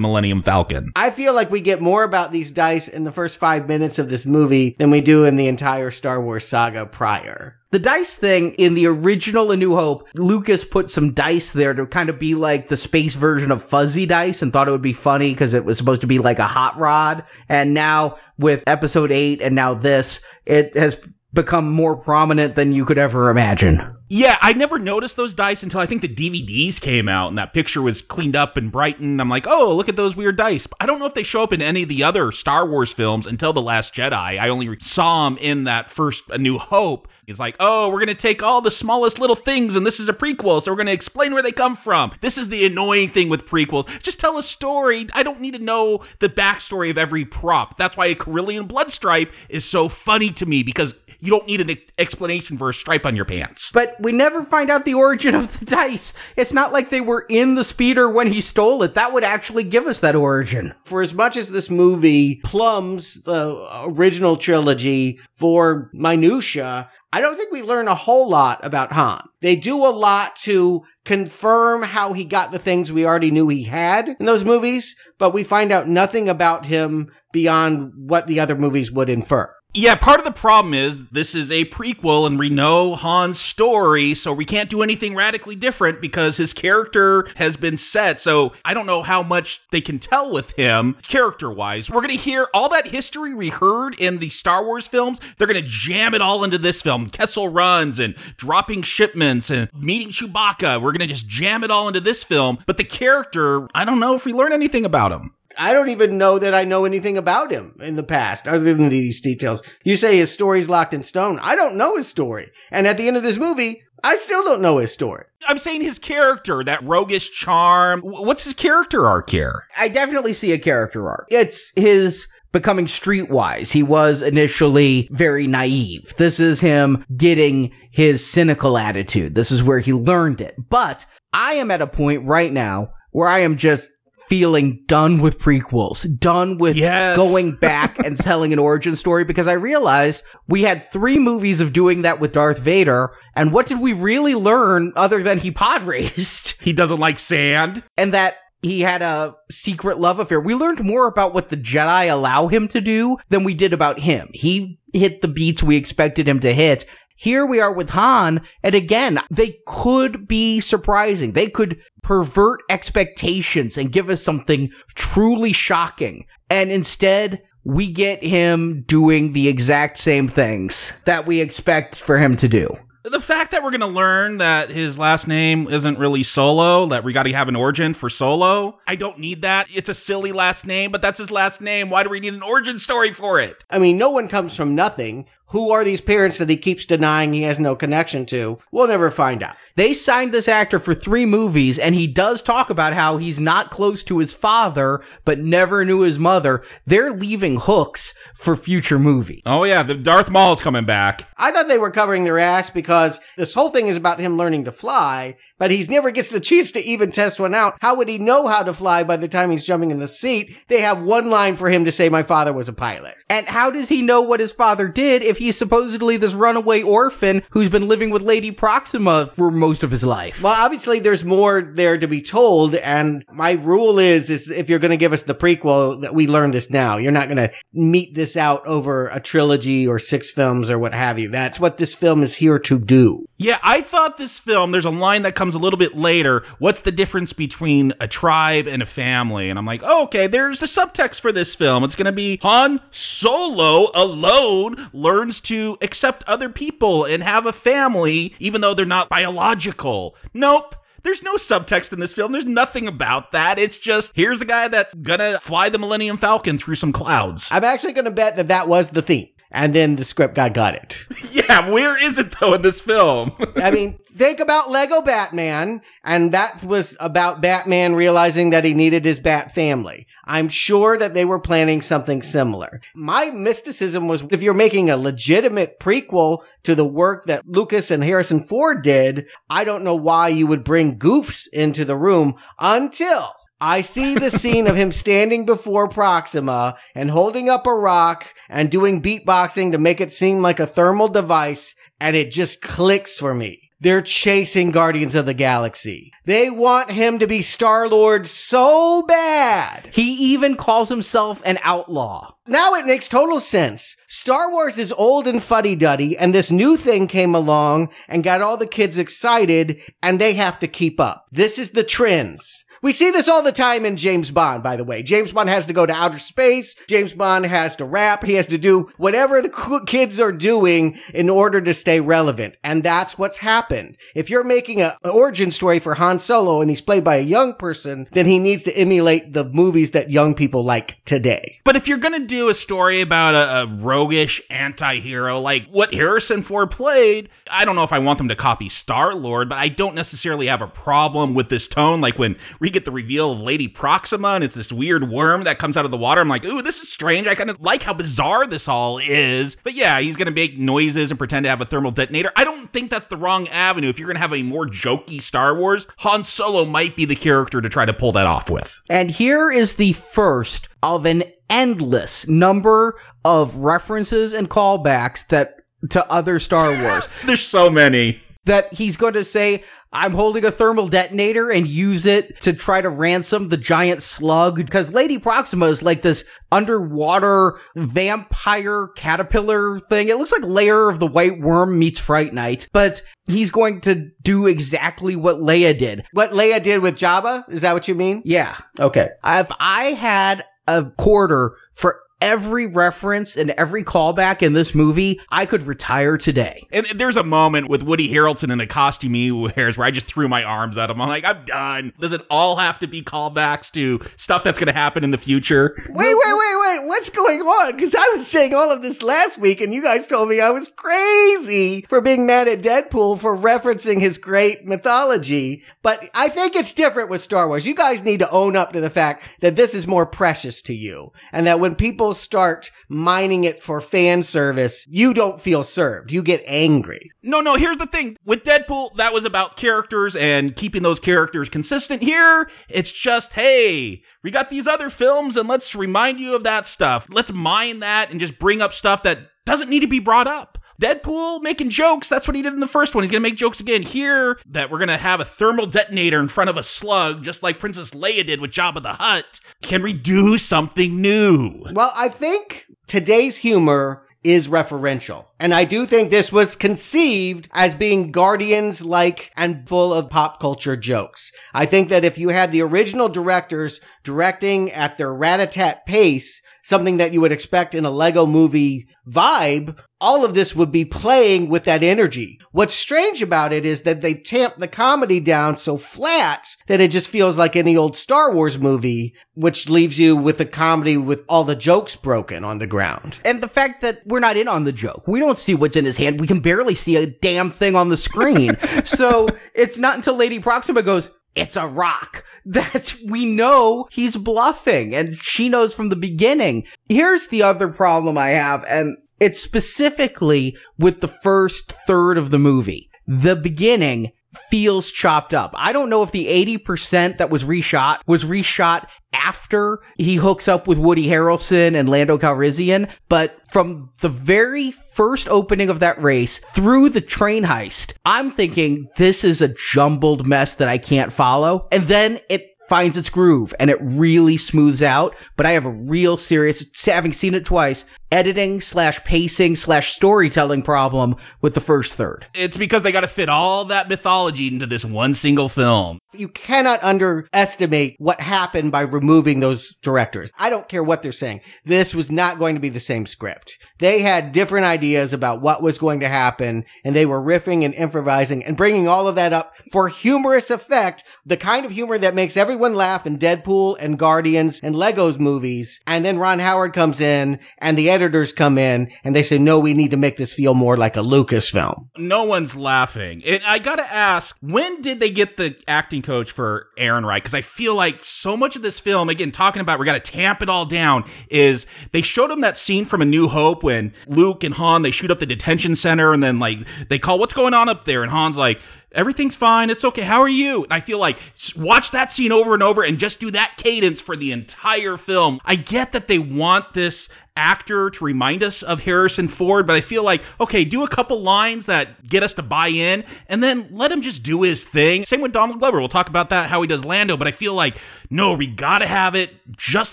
Millennium Falcon. I feel like we get more about these dice in the first five minutes of this movie than we do in the entire Star Wars saga prior. The dice thing in the original A New Hope, Lucas put some dice there to kind of be like the space version of fuzzy dice and thought it would be funny because it was supposed to be like a hot rod. And now with episode 8 and now this, it has become more prominent than you could ever imagine. Yeah, I never noticed those dice until I think the DVDs came out and that picture was cleaned up and brightened. I'm like, oh, look at those weird dice. I don't know if they show up in any of the other Star Wars films until The Last Jedi. I only saw them in that first A New Hope. It's like, oh, we're going to take all the smallest little things and this is a prequel, so we're going to explain where they come from. This is the annoying thing with prequels. Just tell a story. I don't need to know the backstory of every prop. That's why a Corellian blood stripe is so funny to me because you don't need an e- explanation for a stripe on your pants. But we never find out the origin of the dice. It's not like they were in the speeder when he stole it. That would actually give us that origin. For as much as this movie plums the original trilogy for minutia, I don't think we learn a whole lot about Han. They do a lot to confirm how he got the things we already knew he had in those movies, but we find out nothing about him beyond what the other movies would infer. Yeah, part of the problem is this is a prequel and we know Han's story, so we can't do anything radically different because his character has been set. So I don't know how much they can tell with him character wise. We're going to hear all that history we heard in the Star Wars films. They're going to jam it all into this film Kessel runs and dropping shipments and meeting Chewbacca. We're going to just jam it all into this film. But the character, I don't know if we learn anything about him. I don't even know that I know anything about him in the past, other than these details. You say his story's locked in stone. I don't know his story. And at the end of this movie, I still don't know his story. I'm saying his character, that roguish charm. What's his character arc here? I definitely see a character arc. It's his becoming streetwise. He was initially very naive. This is him getting his cynical attitude. This is where he learned it. But I am at a point right now where I am just feeling done with prequels, done with yes. going back and telling an origin story because I realized we had three movies of doing that with Darth Vader. And what did we really learn other than he pod raced? He doesn't like sand. And that he had a secret love affair. We learned more about what the Jedi allow him to do than we did about him. He hit the beats we expected him to hit. Here we are with Han, and again, they could be surprising. They could pervert expectations and give us something truly shocking. And instead, we get him doing the exact same things that we expect for him to do. The fact that we're going to learn that his last name isn't really Solo, that we got to have an origin for Solo, I don't need that. It's a silly last name, but that's his last name. Why do we need an origin story for it? I mean, no one comes from nothing. Who are these parents that he keeps denying he has no connection to? We'll never find out. They signed this actor for three movies, and he does talk about how he's not close to his father, but never knew his mother. They're leaving hooks for future movies. Oh, yeah, the Darth Maul's coming back. I thought they were covering their ass because this whole thing is about him learning to fly, but he never gets the chance to even test one out. How would he know how to fly by the time he's jumping in the seat? They have one line for him to say, My father was a pilot. And how does he know what his father did if he's supposedly this runaway orphan who's been living with Lady Proxima for most of his life? Well, obviously there's more there to be told, and my rule is is if you're going to give us the prequel, that we learn this now. You're not going to meet this out over a trilogy or six films or what have you. That's what this film is here to do. Yeah, I thought this film, there's a line that comes a little bit later. What's the difference between a tribe and a family? And I'm like, oh, okay, there's the subtext for this film. It's going to be Han Solo alone learns to accept other people and have a family, even though they're not biological. Nope. There's no subtext in this film. There's nothing about that. It's just here's a guy that's gonna fly the Millennium Falcon through some clouds. I'm actually gonna bet that that was the theme and then the script guy got it. Yeah, where is it though in this film? I mean, think about Lego Batman, and that was about Batman realizing that he needed his Bat family. I'm sure that they were planning something similar. My mysticism was if you're making a legitimate prequel to the work that Lucas and Harrison Ford did, I don't know why you would bring goofs into the room until I see the scene of him standing before Proxima and holding up a rock and doing beatboxing to make it seem like a thermal device, and it just clicks for me. They're chasing Guardians of the Galaxy. They want him to be Star Lord so bad. He even calls himself an outlaw. Now it makes total sense. Star Wars is old and fuddy duddy, and this new thing came along and got all the kids excited, and they have to keep up. This is the trends. We see this all the time in James Bond, by the way. James Bond has to go to outer space. James Bond has to rap. He has to do whatever the kids are doing in order to stay relevant. And that's what's happened. If you're making a, an origin story for Han Solo and he's played by a young person, then he needs to emulate the movies that young people like today. But if you're going to do a story about a, a roguish anti hero like what Harrison Ford played, I don't know if I want them to copy Star Lord, but I don't necessarily have a problem with this tone. Like when get the reveal of Lady Proxima, and it's this weird worm that comes out of the water. I'm like, ooh, this is strange. I kind of like how bizarre this all is. But yeah, he's going to make noises and pretend to have a thermal detonator. I don't think that's the wrong avenue. If you're going to have a more jokey Star Wars, Han Solo might be the character to try to pull that off with. And here is the first of an endless number of references and callbacks that to other Star Wars. There's so many. that he's going to say, I'm holding a thermal detonator and use it to try to ransom the giant slug because Lady Proxima is like this underwater vampire caterpillar thing. It looks like Lair of the White Worm meets Fright Night, but he's going to do exactly what Leia did. What Leia did with Jabba? Is that what you mean? Yeah. Okay. If I had a quarter for every reference and every callback in this movie, I could retire today. And there's a moment with Woody Harrelson in the costume he wears where I just threw my arms at him. I'm like, I'm done. Does it all have to be callbacks to stuff that's going to happen in the future? Wait, wait, wait, wait. What's going on? Because I was saying all of this last week, and you guys told me I was crazy for being mad at Deadpool for referencing his great mythology. But I think it's different with Star Wars. You guys need to own up to the fact that this is more precious to you, and that when people start mining it for fan service, you don't feel served. You get angry. No, no, here's the thing. With Deadpool, that was about characters and keeping those characters consistent. Here, it's just, hey, we got these other films and let's remind you of that stuff. Let's mine that and just bring up stuff that doesn't need to be brought up. Deadpool making jokes. That's what he did in the first one. He's going to make jokes again here that we're going to have a thermal detonator in front of a slug, just like Princess Leia did with Jabba the Hutt. Can we do something new? Well, I think today's humor is referential. And I do think this was conceived as being Guardians like and full of pop culture jokes. I think that if you had the original directors directing at their rat a tat pace, something that you would expect in a Lego movie vibe, all of this would be playing with that energy. What's strange about it is that they tamped the comedy down so flat that it just feels like any old Star Wars movie, which leaves you with a comedy with all the jokes broken on the ground. And the fact that we're not in on the joke. We don't see what's in his hand. We can barely see a damn thing on the screen. so it's not until Lady Proxima goes, it's a rock. That we know he's bluffing and she knows from the beginning. Here's the other problem I have, and it's specifically with the first third of the movie. The beginning feels chopped up. I don't know if the 80% that was reshot was reshot after he hooks up with Woody Harrelson and Lando Calrissian, but from the very first opening of that race through the train heist, I'm thinking this is a jumbled mess that I can't follow. And then it finds its groove and it really smooths out. But I have a real serious, having seen it twice, editing slash pacing slash storytelling problem with the first third. It's because they got to fit all that mythology into this one single film. You cannot underestimate what happened by removing those directors. I don't care what they're saying. This was not going to be the same script. They had different ideas about what was going to happen, and they were riffing and improvising and bringing all of that up for humorous effect, the kind of humor that makes everyone laugh in Deadpool and Guardians and Legos movies. And then Ron Howard comes in, and the editors come in, and they say, no, we need to make this feel more like a Lucas film. No one's laughing. And I gotta ask, when did they get the acting coach for Ehrenreich? Because I feel like so much of this film, again, talking about we gotta tamp it all down, is they showed him that scene from A New Hope when Luke and Han they shoot up the detention center and then like they call what's going on up there and Han's like everything's fine. It's okay. How are you? And i feel like watch that scene over and over and just do that cadence for the entire film. I get that they want this actor to remind us of Harrison Ford, but I feel like, okay, do a couple lines that get us to buy in and then let him just do his thing. Same with Donald Glover. We'll talk about that, how he does Lando, but I feel like, no, we gotta have it just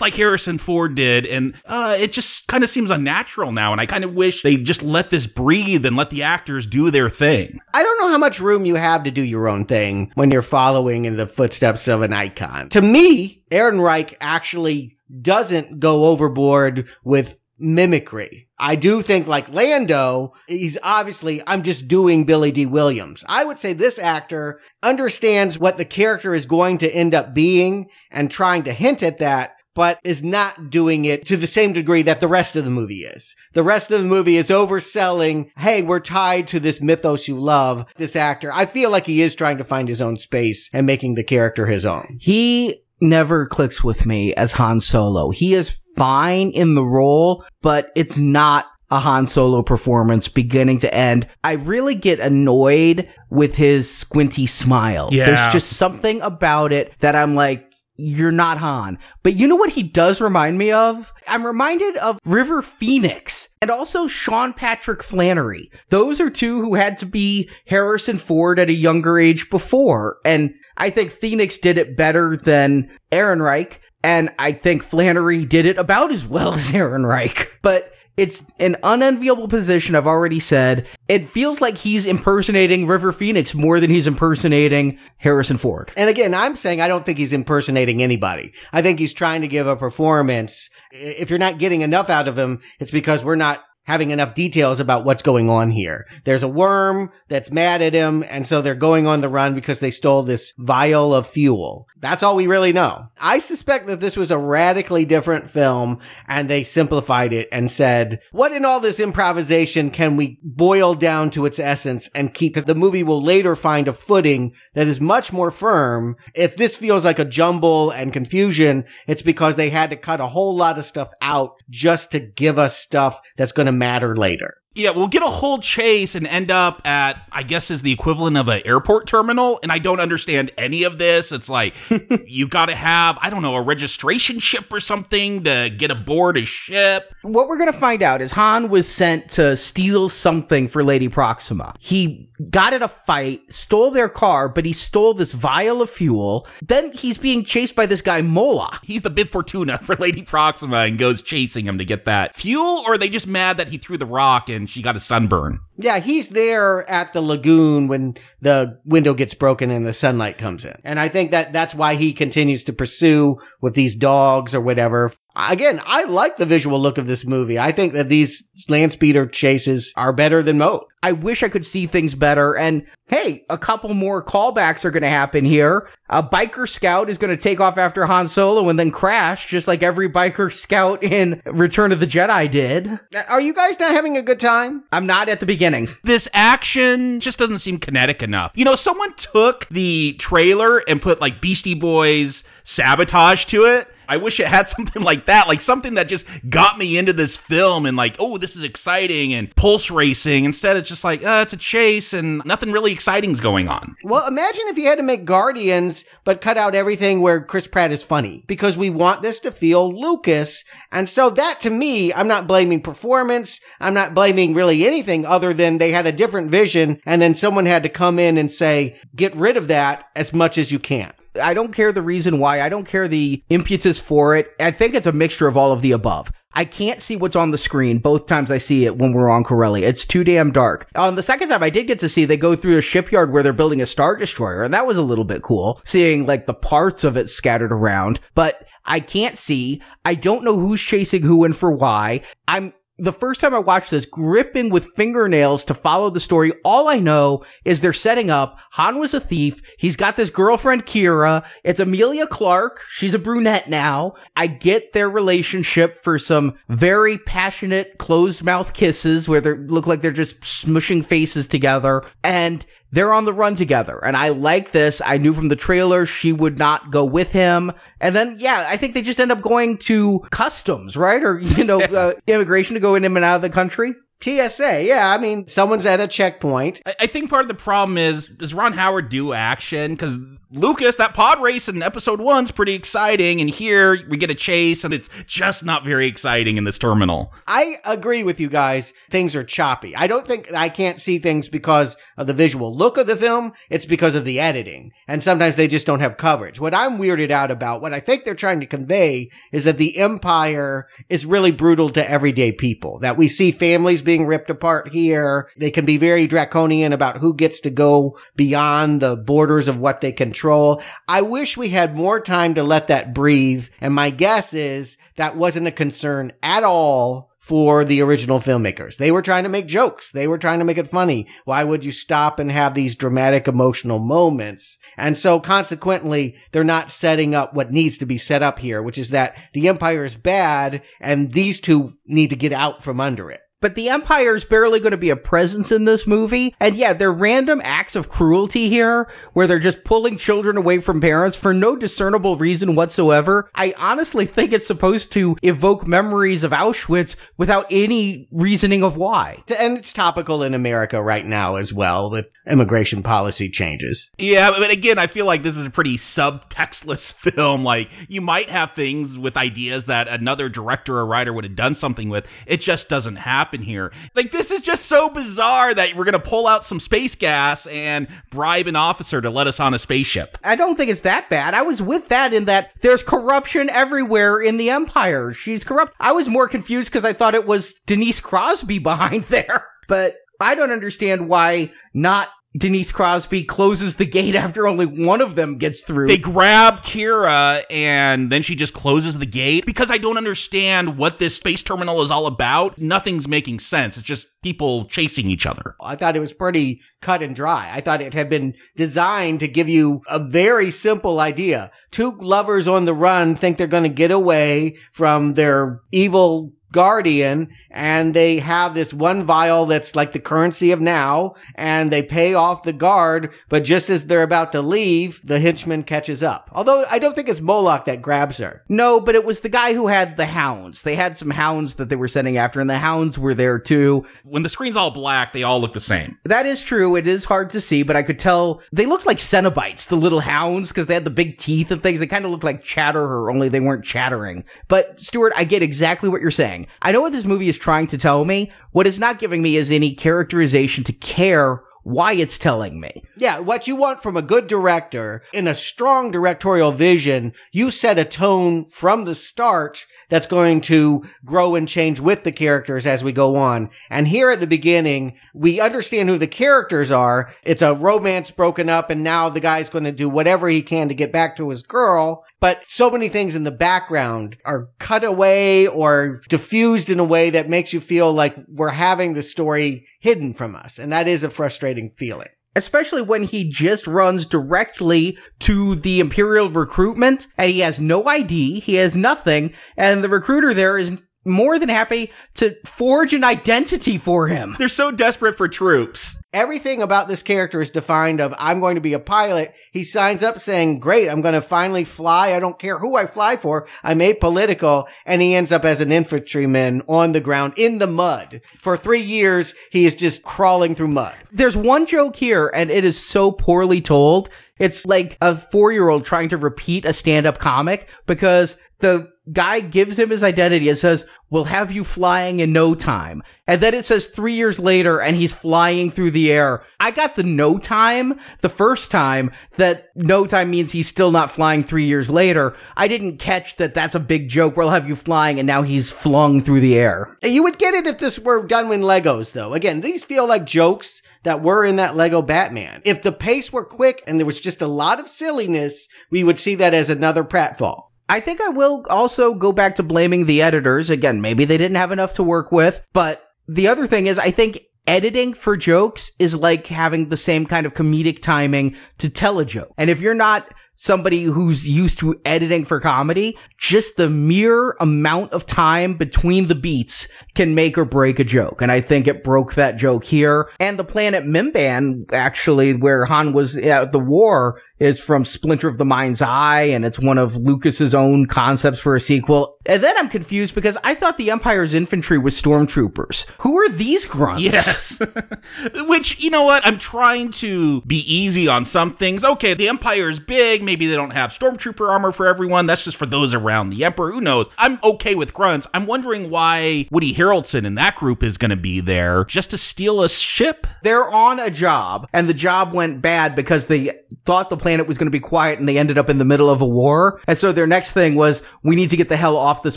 like Harrison Ford did. And uh, it just kind of seems unnatural now. And I kind of wish they just let this breathe and let the actors do their thing. I don't know how much room you have to do your own thing when you're following in the footsteps of an icon. To me, Ehrenreich actually doesn't go overboard with mimicry. I do think like Lando, he's obviously, I'm just doing Billy Dee Williams. I would say this actor understands what the character is going to end up being and trying to hint at that, but is not doing it to the same degree that the rest of the movie is. The rest of the movie is overselling, hey, we're tied to this mythos you love, this actor. I feel like he is trying to find his own space and making the character his own. He never clicks with me as Han Solo. He is fine in the role, but it's not a Han Solo performance beginning to end. I really get annoyed with his squinty smile. Yeah. There's just something about it that I'm like, you're not Han. But you know what he does remind me of? I'm reminded of River Phoenix and also Sean Patrick Flanery. Those are two who had to be Harrison Ford at a younger age before. And I think Phoenix did it better than Ehrenreich, And I think Flanery did it about as well as Ehrenreich. But it's an unenviable position, I've already said. It feels like he's impersonating River Phoenix more than he's impersonating Harrison Ford. And again, I'm saying I don't think he's impersonating anybody. I think he's trying to give a performance. If you're not getting enough out of him, it's because we're not having enough details about what's going on here. There's a worm that's mad at him, and so they're going on the run because they stole this vial of fuel. That's all we really know. I suspect that this was a radically different film, and they simplified it and said, what in all this improvisation can we boil down to its essence and keep? Because the movie will later find a footing that is much more firm. If this feels like a jumble and confusion, it's because they had to cut a whole lot of stuff out just to give us stuff that's going to matter later. Yeah, we'll get a whole chase and end up at, I guess, is the equivalent of an airport terminal. And I don't understand any of this. It's like, you got to have, I don't know, a registration ship or something to get aboard a ship. What we're going to find out is Han was sent to steal something for Lady Proxima. He got in a fight, stole their car, but he stole this vial of fuel. Then he's being chased by this guy, Moloch. He's the Bib Fortuna for Lady Proxima and goes chasing him to get that fuel, or are they just mad that he threw the rock and she got a sunburn? Yeah, he's there at the lagoon when the window gets broken and the sunlight comes in. And I think that that's why he continues to pursue with these dogs or whatever. Again, I like the visual look of this movie. I think that these land speeder chases are better than most. I wish I could see things better. And hey, a couple more callbacks are going to happen here. A biker scout is going to take off after Han Solo and then crash, just like every biker scout in Return of the Jedi did. Uh, are you guys not having a good time? I'm not at the beginning. This action just doesn't seem kinetic enough. You know, someone took the trailer and put like Beastie Boys sabotage to it. I wish it had something like that, like something that just got me into this film and like, oh, this is exciting and pulse racing. Instead, it's just like, uh, it's a chase and nothing really exciting's going on. Well, imagine if you had to make Guardians, but cut out everything where Chris Pratt is funny because we want this to feel Lucas. And so that to me, I'm not blaming performance. I'm not blaming really anything other than they had a different vision and then someone had to come in and say, get rid of that as much as you can. I don't care the reason why. I don't care the impetus for it. I think it's a mixture of all of the above. I can't see what's on the screen both times I see it when we're on Corelli. It's too damn dark. On the second time I did get to see they go through a shipyard where they're building a star destroyer, and that was a little bit cool, seeing like the parts of it scattered around. But I can't see. I don't know who's chasing who and for why. I'm the first time I watched this, gripping with fingernails to follow the story, all I know is they're setting up Han was a thief. He's got this girlfriend, Qi'ra. It's Emilia Clarke. She's a brunette now. I get their relationship for some very passionate closed mouth kisses where they look like they're just smushing faces together. And they're on the run together. And I like this. I knew from the trailer she would not go with him. And then, yeah, I think they just end up going to customs, right? Or, you know, uh, immigration to go in and out of the country. TSA, yeah. I mean, someone's at a checkpoint. I, I think part of the problem is does Ron Howard do action? Because Lucas, that pod race in episode one's pretty exciting, and here we get a chase, and it's just not very exciting in this terminal. I agree with you guys. Things are choppy. I don't think I can't see things because of the visual look of the film. It's because of the editing, and sometimes they just don't have coverage. What I'm weirded out about, what I think they're trying to convey, is that the Empire is really brutal to everyday people. That we see families being ripped apart here. They can be very draconian about who gets to go beyond the borders of what they control. I wish we had more time to let that breathe. And my guess is that wasn't a concern at all for the original filmmakers. They were trying to make jokes. They were trying to make it funny. Why would you stop and have these dramatic emotional moments? And so consequently, they're not setting up what needs to be set up here, which is that the empire is bad and these two need to get out from under it. But the Empire is barely going to be a presence in this movie. And yeah, there are random acts of cruelty here where they're just pulling children away from parents for no discernible reason whatsoever. I honestly think it's supposed to evoke memories of Auschwitz without any reasoning of why. And it's topical in America right now as well with immigration policy changes. Yeah, but again, I feel like this is a pretty subtextless film. Like, you might have things with ideas that another director or writer would have done something with. It just doesn't happen here. Like, this is just so bizarre that we're going to pull out some space gas and bribe an officer to let us on a spaceship. I don't think it's that bad. I was with that in that there's corruption everywhere in the Empire. She's corrupt. I was more confused because I thought it was Denise Crosby behind there. But I don't understand why not Denise Crosby closes the gate after only one of them gets through. They grab Qi'ra and then she just closes the gate because I don't understand what this space terminal is all about. Nothing's making sense. It's just people chasing each other. I thought it was pretty cut and dry. I thought it had been designed to give you a very simple idea. Two lovers on the run think they're going to get away from their evil guardian and they have this one vial that's like the currency of now and they pay off the guard but just as they're about to leave the henchman catches up. Although i don't think it's moloch that grabs her. No but it was the guy who had the hounds. They had some hounds that they were sending after and the hounds were there too. When the screen's all black they all look the same. That is true. It is hard to see but i could tell they looked like cenobites the little hounds because they had the big teeth and things. They kind of looked like chatterer only they weren't chattering. But stuart i get exactly what you're saying I know what this movie is trying to tell me. What it's not giving me is any characterization to care why it's telling me. Yeah, what you want from a good director in a strong directorial vision, you set a tone from the start that's going to grow and change with the characters as we go on. And here at the beginning, we understand who the characters are. It's a romance broken up and now the guy's going to do whatever he can to get back to his girl. But so many things in the background are cut away or diffused in a way that makes you feel like we're having the story hidden from us. And that is a frustrating feeling. Especially when he just runs directly to the Imperial recruitment and he has no ID, he has nothing, and the recruiter there is more than happy to forge an identity for him. They're so desperate for troops. Everything about this character is defined of I'm going to be a pilot. He signs up saying, "Great, I'm going to finally fly. I don't care who I fly for. I'm apolitical." And he ends up as an infantryman on the ground in the mud. For 3 years, he is just crawling through mud. There's one joke here and it is so poorly told. It's like a 4-year-old trying to repeat a stand-up comic because the guy gives him his identity and says, We'll have you flying in no time. And then it says three years later and he's flying through the air. I got the no time the first time that no time means he's still not flying three years later. I didn't catch that that's a big joke. We'll have you flying and now he's flung through the air. You would get it if this were done with Legos though. Again, these feel like jokes that were in that Lego Batman. If the pace were quick and there was just a lot of silliness, we would see that as another pratfall. I think I will also go back to blaming the editors. Again, maybe they didn't have enough to work with, but the other thing is I think editing for jokes is like having the same kind of comedic timing to tell a joke. And if you're not somebody who's used to editing for comedy, just the mere amount of time between the beats can make or break a joke. And I think it broke that joke here. And the planet Mimban, actually, where Han was at the war, is from Splinter of the Mind's Eye, and it's one of Lucas's own concepts for a sequel. And then I'm confused because I thought the Empire's infantry was stormtroopers. Who are these grunts? Yes. Which, you know what? I'm trying to be easy on some things. Okay, the Empire is big. Maybe they don't have stormtrooper armor for everyone. That's just for those around the Emperor. Who knows? I'm okay with grunts. I'm wondering why Woody Harrelson and that group is going to be there just to steal a ship. They're on a job, and the job went bad because they thought the planet was going to be quiet and they ended up in the middle of a war. And so their next thing was, we need to get the hell off this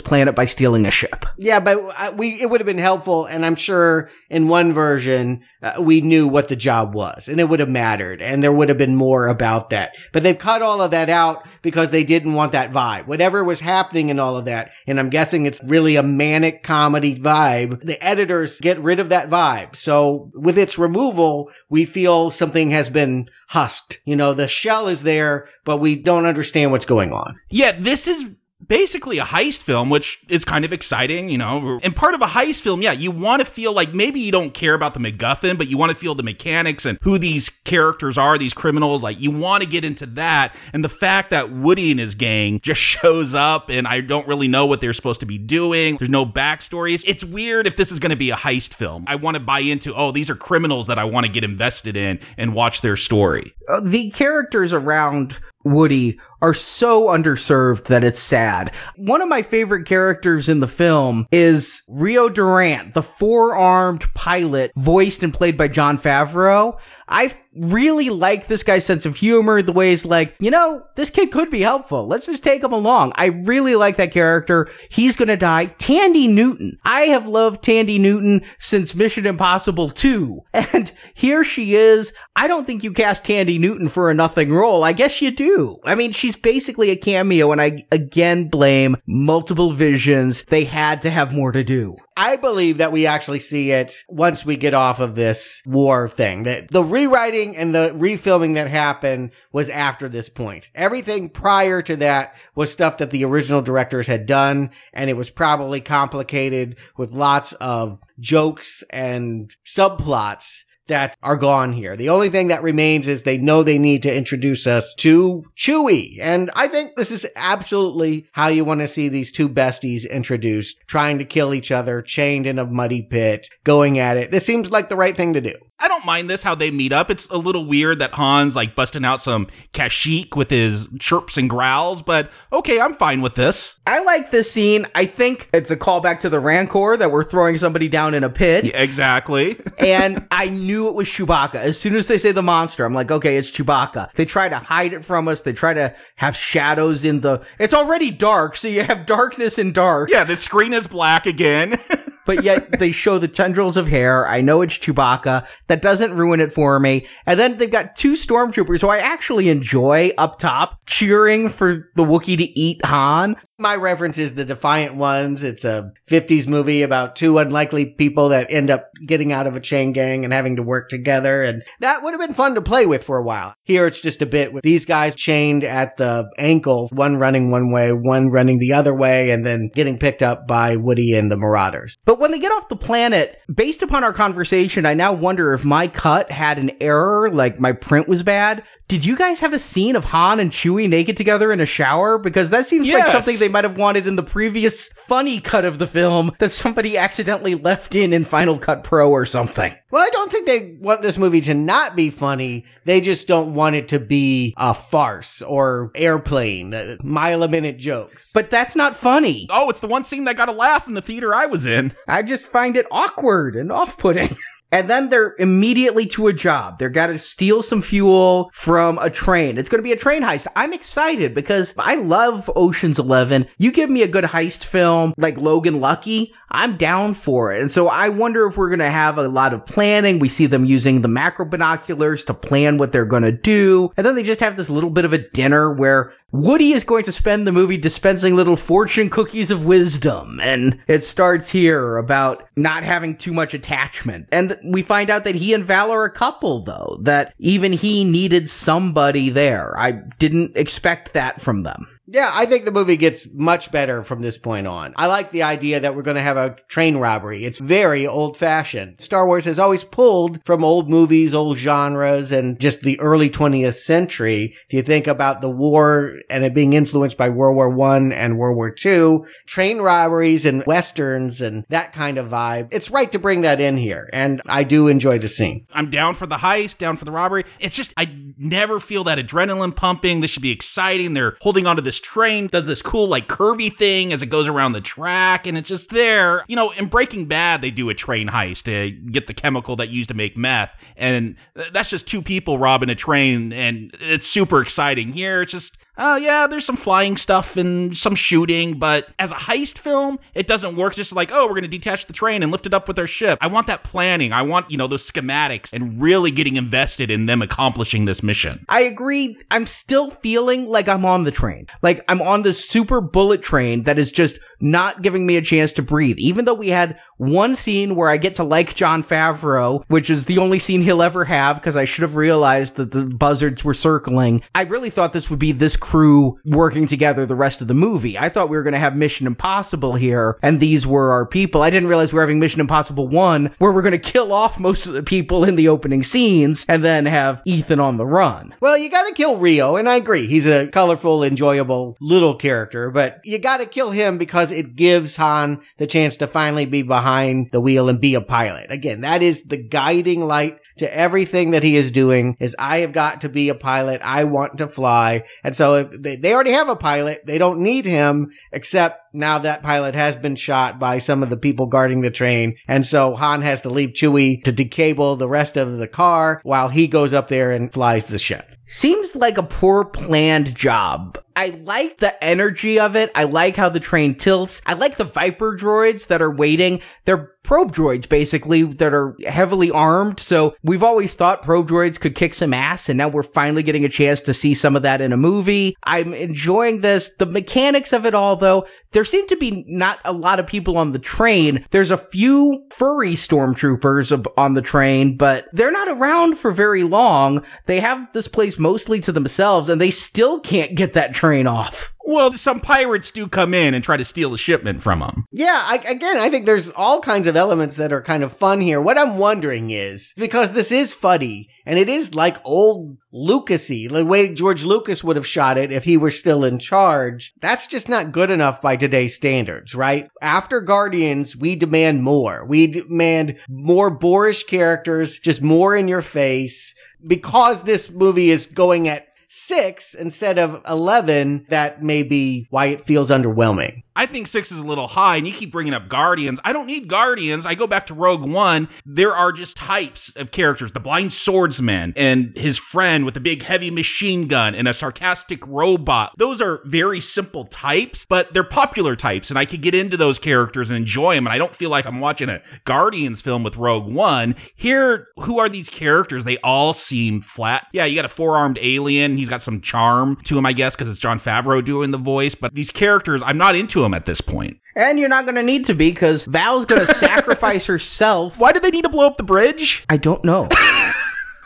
planet by stealing a ship. Yeah, but we it would have been helpful, and I'm sure in one version uh, we knew what the job was, and it would have mattered, and there would have been more about that. But they've cut all of that out because they didn't want that vibe. Whatever was happening in all of that, and I'm guessing it's really a manic comedy vibe. The editors get rid of that vibe. So with its removal, we feel something has been husked. You know, the shell is there, but we don't understand what's going on. Yeah, this is basically a heist film, which is kind of exciting, you know. And part of a heist film, yeah, you want to feel like maybe you don't care about the MacGuffin, but you want to feel the mechanics and who these characters are, these criminals. Like you want to get into that. And the fact that Woody and his gang just shows up and I don't really know what they're supposed to be doing. There's no backstories. It's weird if this is going to be a heist film. I want to buy into, oh, these are criminals that I want to get invested in and watch their story. Uh, the characters around Woody are so underserved that it's sad. One of my favorite characters in the film is Rio Durant, the four armed pilot, voiced and played by Jon Favreau. I really like this guy's sense of humor, the way he's like, you know, this kid could be helpful. Let's just take him along. I really like that character. He's gonna die. Thandie Newton. I have loved Thandie Newton since Mission Impossible 2. And here she is. I don't think you cast Thandie Newton for a nothing role. I guess you do. I mean, she's basically a cameo, and I again blame multiple visions. They had to have more to do. I believe that we actually see it once we get off of this war thing. That the rewriting and the refilming that happened was after this point. Everything prior to that was stuff that the original directors had done, and it was probably complicated with lots of jokes and subplots that are gone here. The only thing that remains is they know they need to introduce us to Chewie. And I think this is absolutely how you want to see these two besties introduced, trying to kill each other, chained in a muddy pit, going at it. This seems like the right thing to do. I don't mind this how they meet up. It's a little weird that Han's like busting out some Kashyyyk with his chirps and growls, but okay, I'm fine with this. I like this scene. I think it's a callback to the Rancor that we're throwing somebody down in a pit. Yeah, exactly. and I knew it was Chewbacca. As soon as they say the monster, I'm like, okay, it's Chewbacca. They try to hide it from us. They try to have shadows in the. It's already dark, so you have darkness in dark. Yeah, the screen is black again. but yet they show the tendrils of hair. I know it's Chewbacca. That doesn't ruin it for me. And then they've got two stormtroopers who I actually enjoy up top cheering for the Wookiee to eat Han. My reference is the Defiant Ones. It's a 50s movie about two unlikely people that end up getting out of a chain gang and having to work together. And that would have been fun to play with for a while. Here it's just a bit with these guys chained at the ankle, one running one way, one running the other way, and then getting picked up by Woody and the Marauders. But when they get off the planet, based upon our conversation, I now wonder if my cut had an error, like my print was bad. Did you guys have a scene of Han and Chewie naked together in a shower? Because that seems Yes. like something they might have wanted in the previous funny cut of the film that somebody accidentally left in in Final Cut Pro or something. Well, I don't think they want this movie to not be funny. They just don't want it to be a farce or airplane, uh, mile a minute jokes. But that's not funny. oh, it's the one scene that got a laugh in the theater I was in. I just find it awkward and off putting. And then they're immediately to a job. They're got to steal some fuel from a train. It's going to be a train heist. I'm excited because I love Ocean's 11. You give me a good heist film like Logan Lucky, I'm down for it. And so I wonder if we're going to have a lot of planning. We see them using the macro binoculars to plan what they're going to do. And then they just have this little bit of a dinner where Woody is going to spend the movie dispensing little fortune cookies of wisdom. And it starts here about not having too much attachment. And we find out that he and Val are a couple, though, that even he needed somebody there. I didn't expect that from them. Yeah, I think the movie gets much better from this point on. I like the idea that we're going to have a train robbery. It's very old fashioned. Star Wars has always pulled from old movies, old genres, and just the early 20th century. If you think about the war and it being influenced by World War One and World War Two, train robberies and westerns and that kind of vibe, it's right to bring that in here. And I do enjoy the scene. I'm down for the heist, down for the robbery. It's just, I never feel that adrenaline pumping. This should be exciting. They're holding onto this train, does this cool, like, curvy thing as it goes around the track, and it's just there. You know, in Breaking Bad, they do a train heist to get the chemical that used to make meth, and that's just two people robbing a train, and it's super exciting. Here, it's just, oh yeah, there's some flying stuff and some shooting, but as a heist film, it doesn't work It's just like, oh, we're gonna detach the train and lift it up with our ship. I want that planning. I want, you know, those schematics and really getting invested in them accomplishing this mission. I agree. I'm still feeling like I'm on the train. Like I'm on this super bullet train that is just not giving me a chance to breathe. Even though we had one scene where I get to like Jon Favreau, which is the only scene he'll ever have because I should have realized that the buzzards were circling. I really thought this would be this crew working together the rest of the movie. I thought we were going to have Mission Impossible here, and these were our people. I didn't realize we were having Mission Impossible 1, where we're going to kill off most of the people in the opening scenes and then have Ethan on the run. Well, you gotta kill Rio, and I agree. He's a colorful, enjoyable little character, but you gotta kill him because it gives Han the chance to finally be behind the wheel and be a pilot. Again, that is the guiding light to everything that he is doing is I have got to be a pilot. I want to fly. And so if they, they already have a pilot. They don't need him except now that pilot has been shot by some of the people guarding the train. And so Han has to leave Chewie to decable the rest of the car while he goes up there and flies the ship. Seems like a poor planned job. I like the energy of it. I like how the train tilts. I like the Viper droids that are waiting. They're probe droids, basically, that are heavily armed. So we've always thought probe droids could kick some ass, and now we're finally getting a chance to see some of that in a movie. I'm enjoying this. The mechanics of it all, though, there seem to be not a lot of people on the train. There's a few furry stormtroopers on the train, but they're not around for very long. They have this place mostly to themselves, and they still can't get that train off. Well, some pirates do come in and try to steal the shipment from them. Yeah, I, again, I think there's all kinds of elements that are kind of fun here. What I'm wondering is because this is funny and it is like old Lucasy, the way George Lucas would have shot it if he were still in charge. That's just not good enough by today's standards, right? After Guardians, we demand more. We demand more boorish characters, just more in your face. Because this movie is going at six instead of 11, that may be why it feels underwhelming. I think six is a little high, and you keep bringing up Guardians. I don't need Guardians. I go back to Rogue One. There are just types of characters the blind swordsman and his friend with the big heavy machine gun and a sarcastic robot. Those are very simple types, but they're popular types, and I can get into those characters and enjoy them. And I don't feel like I'm watching a Guardians film with Rogue One. Here, who are these characters? They all seem flat. Yeah, you got a four armed alien. He's got some charm to him, I guess, because it's Jon Favreau doing the voice. But these characters, I'm not into them at this point. And you're not going to need to be because Val's going to sacrifice herself. Why do they need to blow up the bridge? I don't know.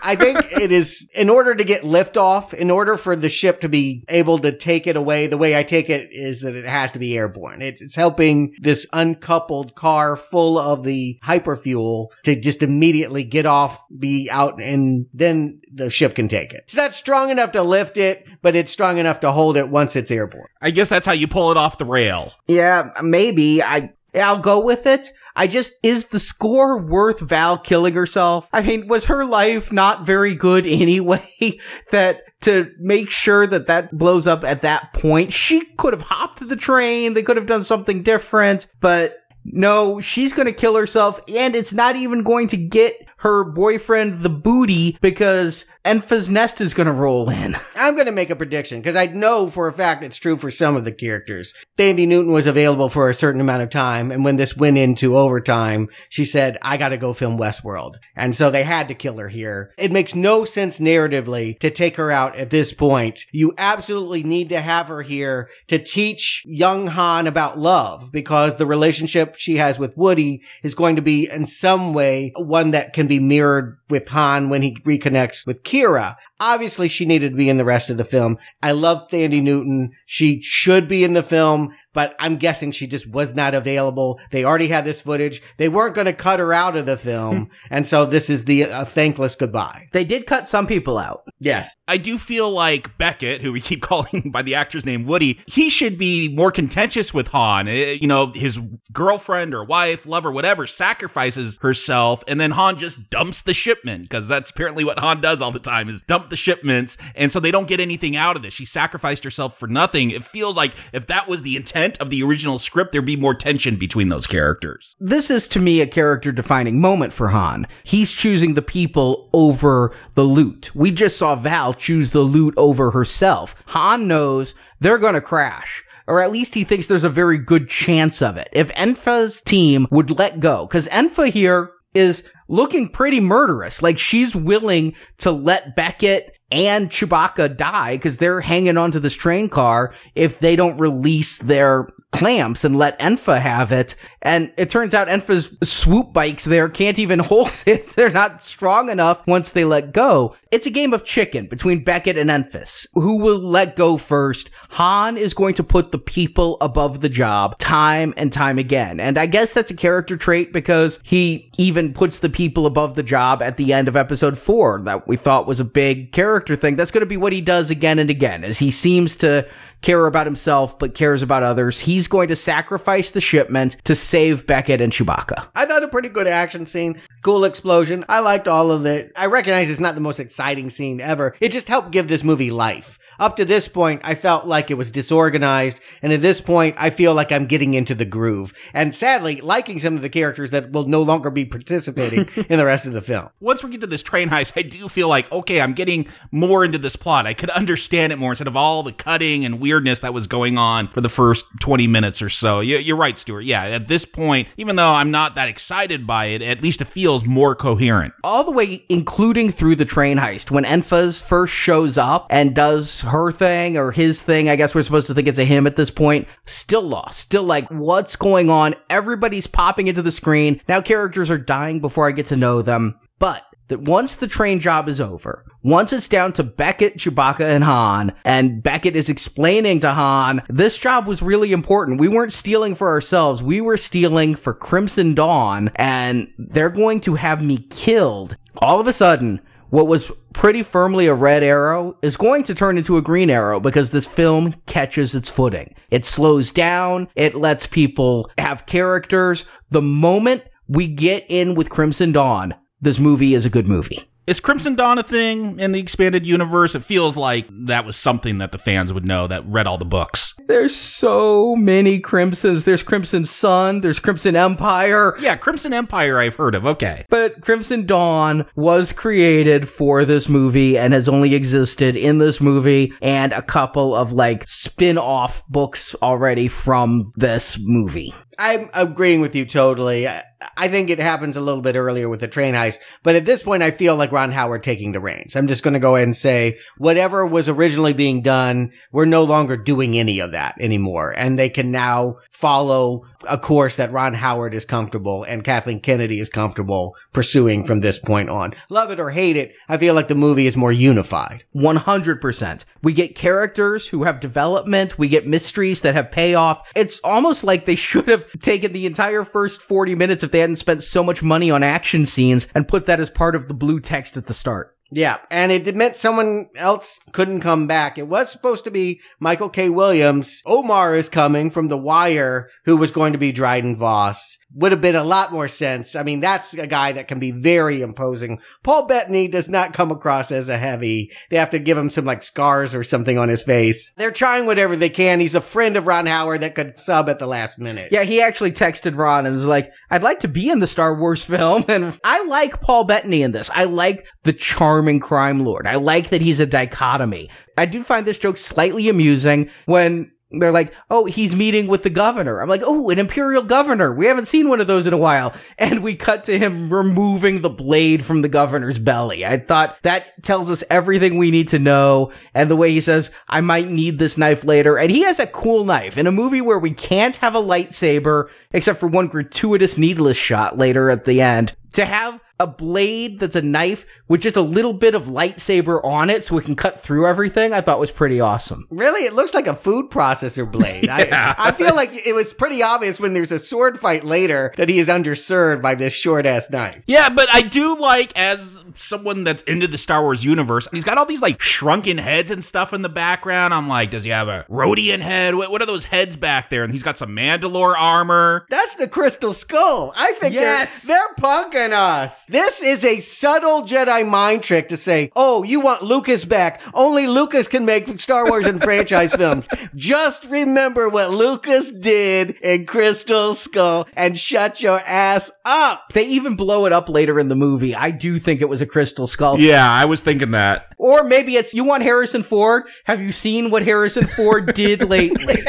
I think it is in order to get liftoff, in order for the ship to be able to take it away. The way I take it is that it has to be airborne. It's helping this uncoupled car full of the hyperfuel to just immediately get off, be out, and then the ship can take it. It's not strong enough to lift it, but it's strong enough to hold it once it's airborne. I guess that's how you pull it off the rail. Yeah, maybe. I I'll go with it. I just, is the score worth Val killing herself? I mean, was her life not very good anyway? that to make sure that that blows up at that point, she could have hopped the train. They could have done something different, but no, she's going to kill herself, and it's not even going to get her boyfriend the booty because Enfys Nest is going to roll in. I'm going to make a prediction because I know for a fact it's true for some of the characters. Thandie Newton was available for a certain amount of time, and when this went into overtime, she said, I got to go film Westworld. And so they had to kill her here. It makes no sense narratively to take her out at this point. You absolutely need to have her here to teach young Han about love because the relationship she has with Woody is going to be in some way one that can be mirrored with Han when he reconnects with Qi'ra. Obviously, she needed to be in the rest of the film. I love Thandie Newton. She should be in the film, but I'm guessing she just was not available. They already had this footage. They weren't going to cut her out of the film. and so this is the uh, thankless goodbye. They did cut some people out. Yes. I do feel like Beckett, who we keep calling by the actor's name Woody, he should be more contentious with Han. Eh, You know, his girlfriend or wife, lover, whatever, sacrifices herself, and then Han just dumps the shipment because that's apparently what Han does all the time is dump the shipments, and so they don't get anything out of this. She sacrificed herself for nothing. It feels like if that was the intent of the original script, there'd be more tension between those characters. This is to me a character defining moment for Han. He's choosing the people over the loot. We just saw Val choose the loot over herself. Han knows they're going to crash. Or at least he thinks there's a very good chance of it. If Enfys' team would let go, because Enfys here is looking pretty murderous. Like she's willing to let Beckett and Chewbacca die because they're hanging onto this train car if they don't release their clamps and let Enfys have it. And it turns out Enfys' swoop bikes there can't even hold it. They're not strong enough once they let go. It's a game of chicken between Beckett and Enfys. Who will let go first? Han is going to put the people above the job time and time again. And I guess that's a character trait because he even puts the people above the job at the end of episode four that we thought was a big character thing. That's going to be what he does again and again as he seems to care about himself but cares about others. He's going to sacrifice the shipment to save Beckett and Chewbacca. I thought a pretty good action scene. Cool explosion. I liked all of it. I recognize it's not the most exciting scene ever. It just helped give this movie life. Up to this point, I felt like it was disorganized, and at this point, I feel like I'm getting into the groove. And sadly, liking some of the characters that will no longer be participating in the rest of the film. Once we get to this train heist, I do feel like, okay, I'm getting more into this plot. I could understand it more instead of all the cutting and weirdness that was going on for the first 20 minutes or so. You're right, Stuart. Yeah, at this point, even though I'm not that excited by it, at least it feels more coherent. All the way, including through the train heist, when Enfys first shows up and does her thing or his thing. I guess we're supposed to think it's a him at this point. Still lost. Still like, what's going on? Everybody's popping into the screen. Now characters are dying before I get to know them. But that once the train job is over, once it's down to Beckett, Chewbacca, and Han, and Beckett is explaining to Han, this job was really important. We weren't stealing for ourselves, we were stealing for Crimson Dawn, and they're going to have me killed. All of a sudden, what was pretty firmly a red arrow is going to turn into a green arrow because this film catches its footing. It slows down, it lets people have characters. The moment we get in with Crimson Dawn, this movie is a good movie. Is Crimson Dawn a thing in the expanded universe? It feels like that was something that the fans would know that read all the books. There's so many Crimsons. There's Crimson Sun, there's Crimson Empire. Yeah, Crimson Empire I've heard of. Okay. But Crimson Dawn was created for this movie and has only existed in this movie and a couple of like spin-off books already from this movie. I'm agreeing with you totally. I think it happens a little bit earlier with the train heist, but at this point, I feel like Ron Howard taking the reins. I'm just going to go ahead and say whatever was originally being done, we're no longer doing any of that anymore, and they can now follow a course that Ron Howard is comfortable and Kathleen Kennedy is comfortable pursuing from this point on. Love it or hate it, I feel like the movie is more unified. 100%. We get characters who have development, we get mysteries that have payoff. It's almost like they should have taken the entire first 40 minutes if they hadn't spent so much money on action scenes and put that as part of the blue text at the start. Yeah, and it meant someone else couldn't come back. It was supposed to be Michael K. Williams. Omar is coming from The Wire, who was going to be Dryden Voss. Would have been a lot more sense. I mean, that's a guy that can be very imposing. Paul Bettany does not come across as a heavy. They have to give him some like scars or something on his face. They're trying whatever they can. He's a friend of Ron Howard that could sub at the last minute. Yeah, he actually texted Ron and was like, I'd like to be in the Star Wars film. And I like Paul Bettany in this. I like the charming crime lord. I like that he's a dichotomy. I do find this joke slightly amusing when they're like, oh, he's meeting with the governor. I'm like, oh, an imperial governor. We haven't seen one of those in a while. And we cut to him removing the blade from the governor's belly. I thought that tells us everything we need to know. And the way he says, I might need this knife later. And he has a cool knife in a movie where we can't have a lightsaber, except for one gratuitous needless shot later at the end. To have a blade that's a knife with just a little bit of lightsaber on it so we can cut through everything, I thought was pretty awesome. Really? It looks like a food processor blade. yeah. I, I feel like it was pretty obvious when there's a sword fight later that he is underserved by this short ass knife. Yeah, but I do like, as someone that's into the Star Wars universe, he's got all these like shrunken heads and stuff in the background. I'm like, does he have a Rodian head? What, what are those heads back there? And he's got some Mandalore armor. That's the Crystal Skull. I think yes. they're, they're punking us. This is a subtle Jedi mind trick to say, oh, you want Lucas back. Only Lucas can make Star Wars and franchise films. Just remember what Lucas did in Crystal Skull and shut your ass up. They even blow it up later in the movie. I do think it was a Crystal Skull. Yeah, I was thinking that. Or maybe it's you want Harrison Ford? Have you seen what Harrison Ford did lately?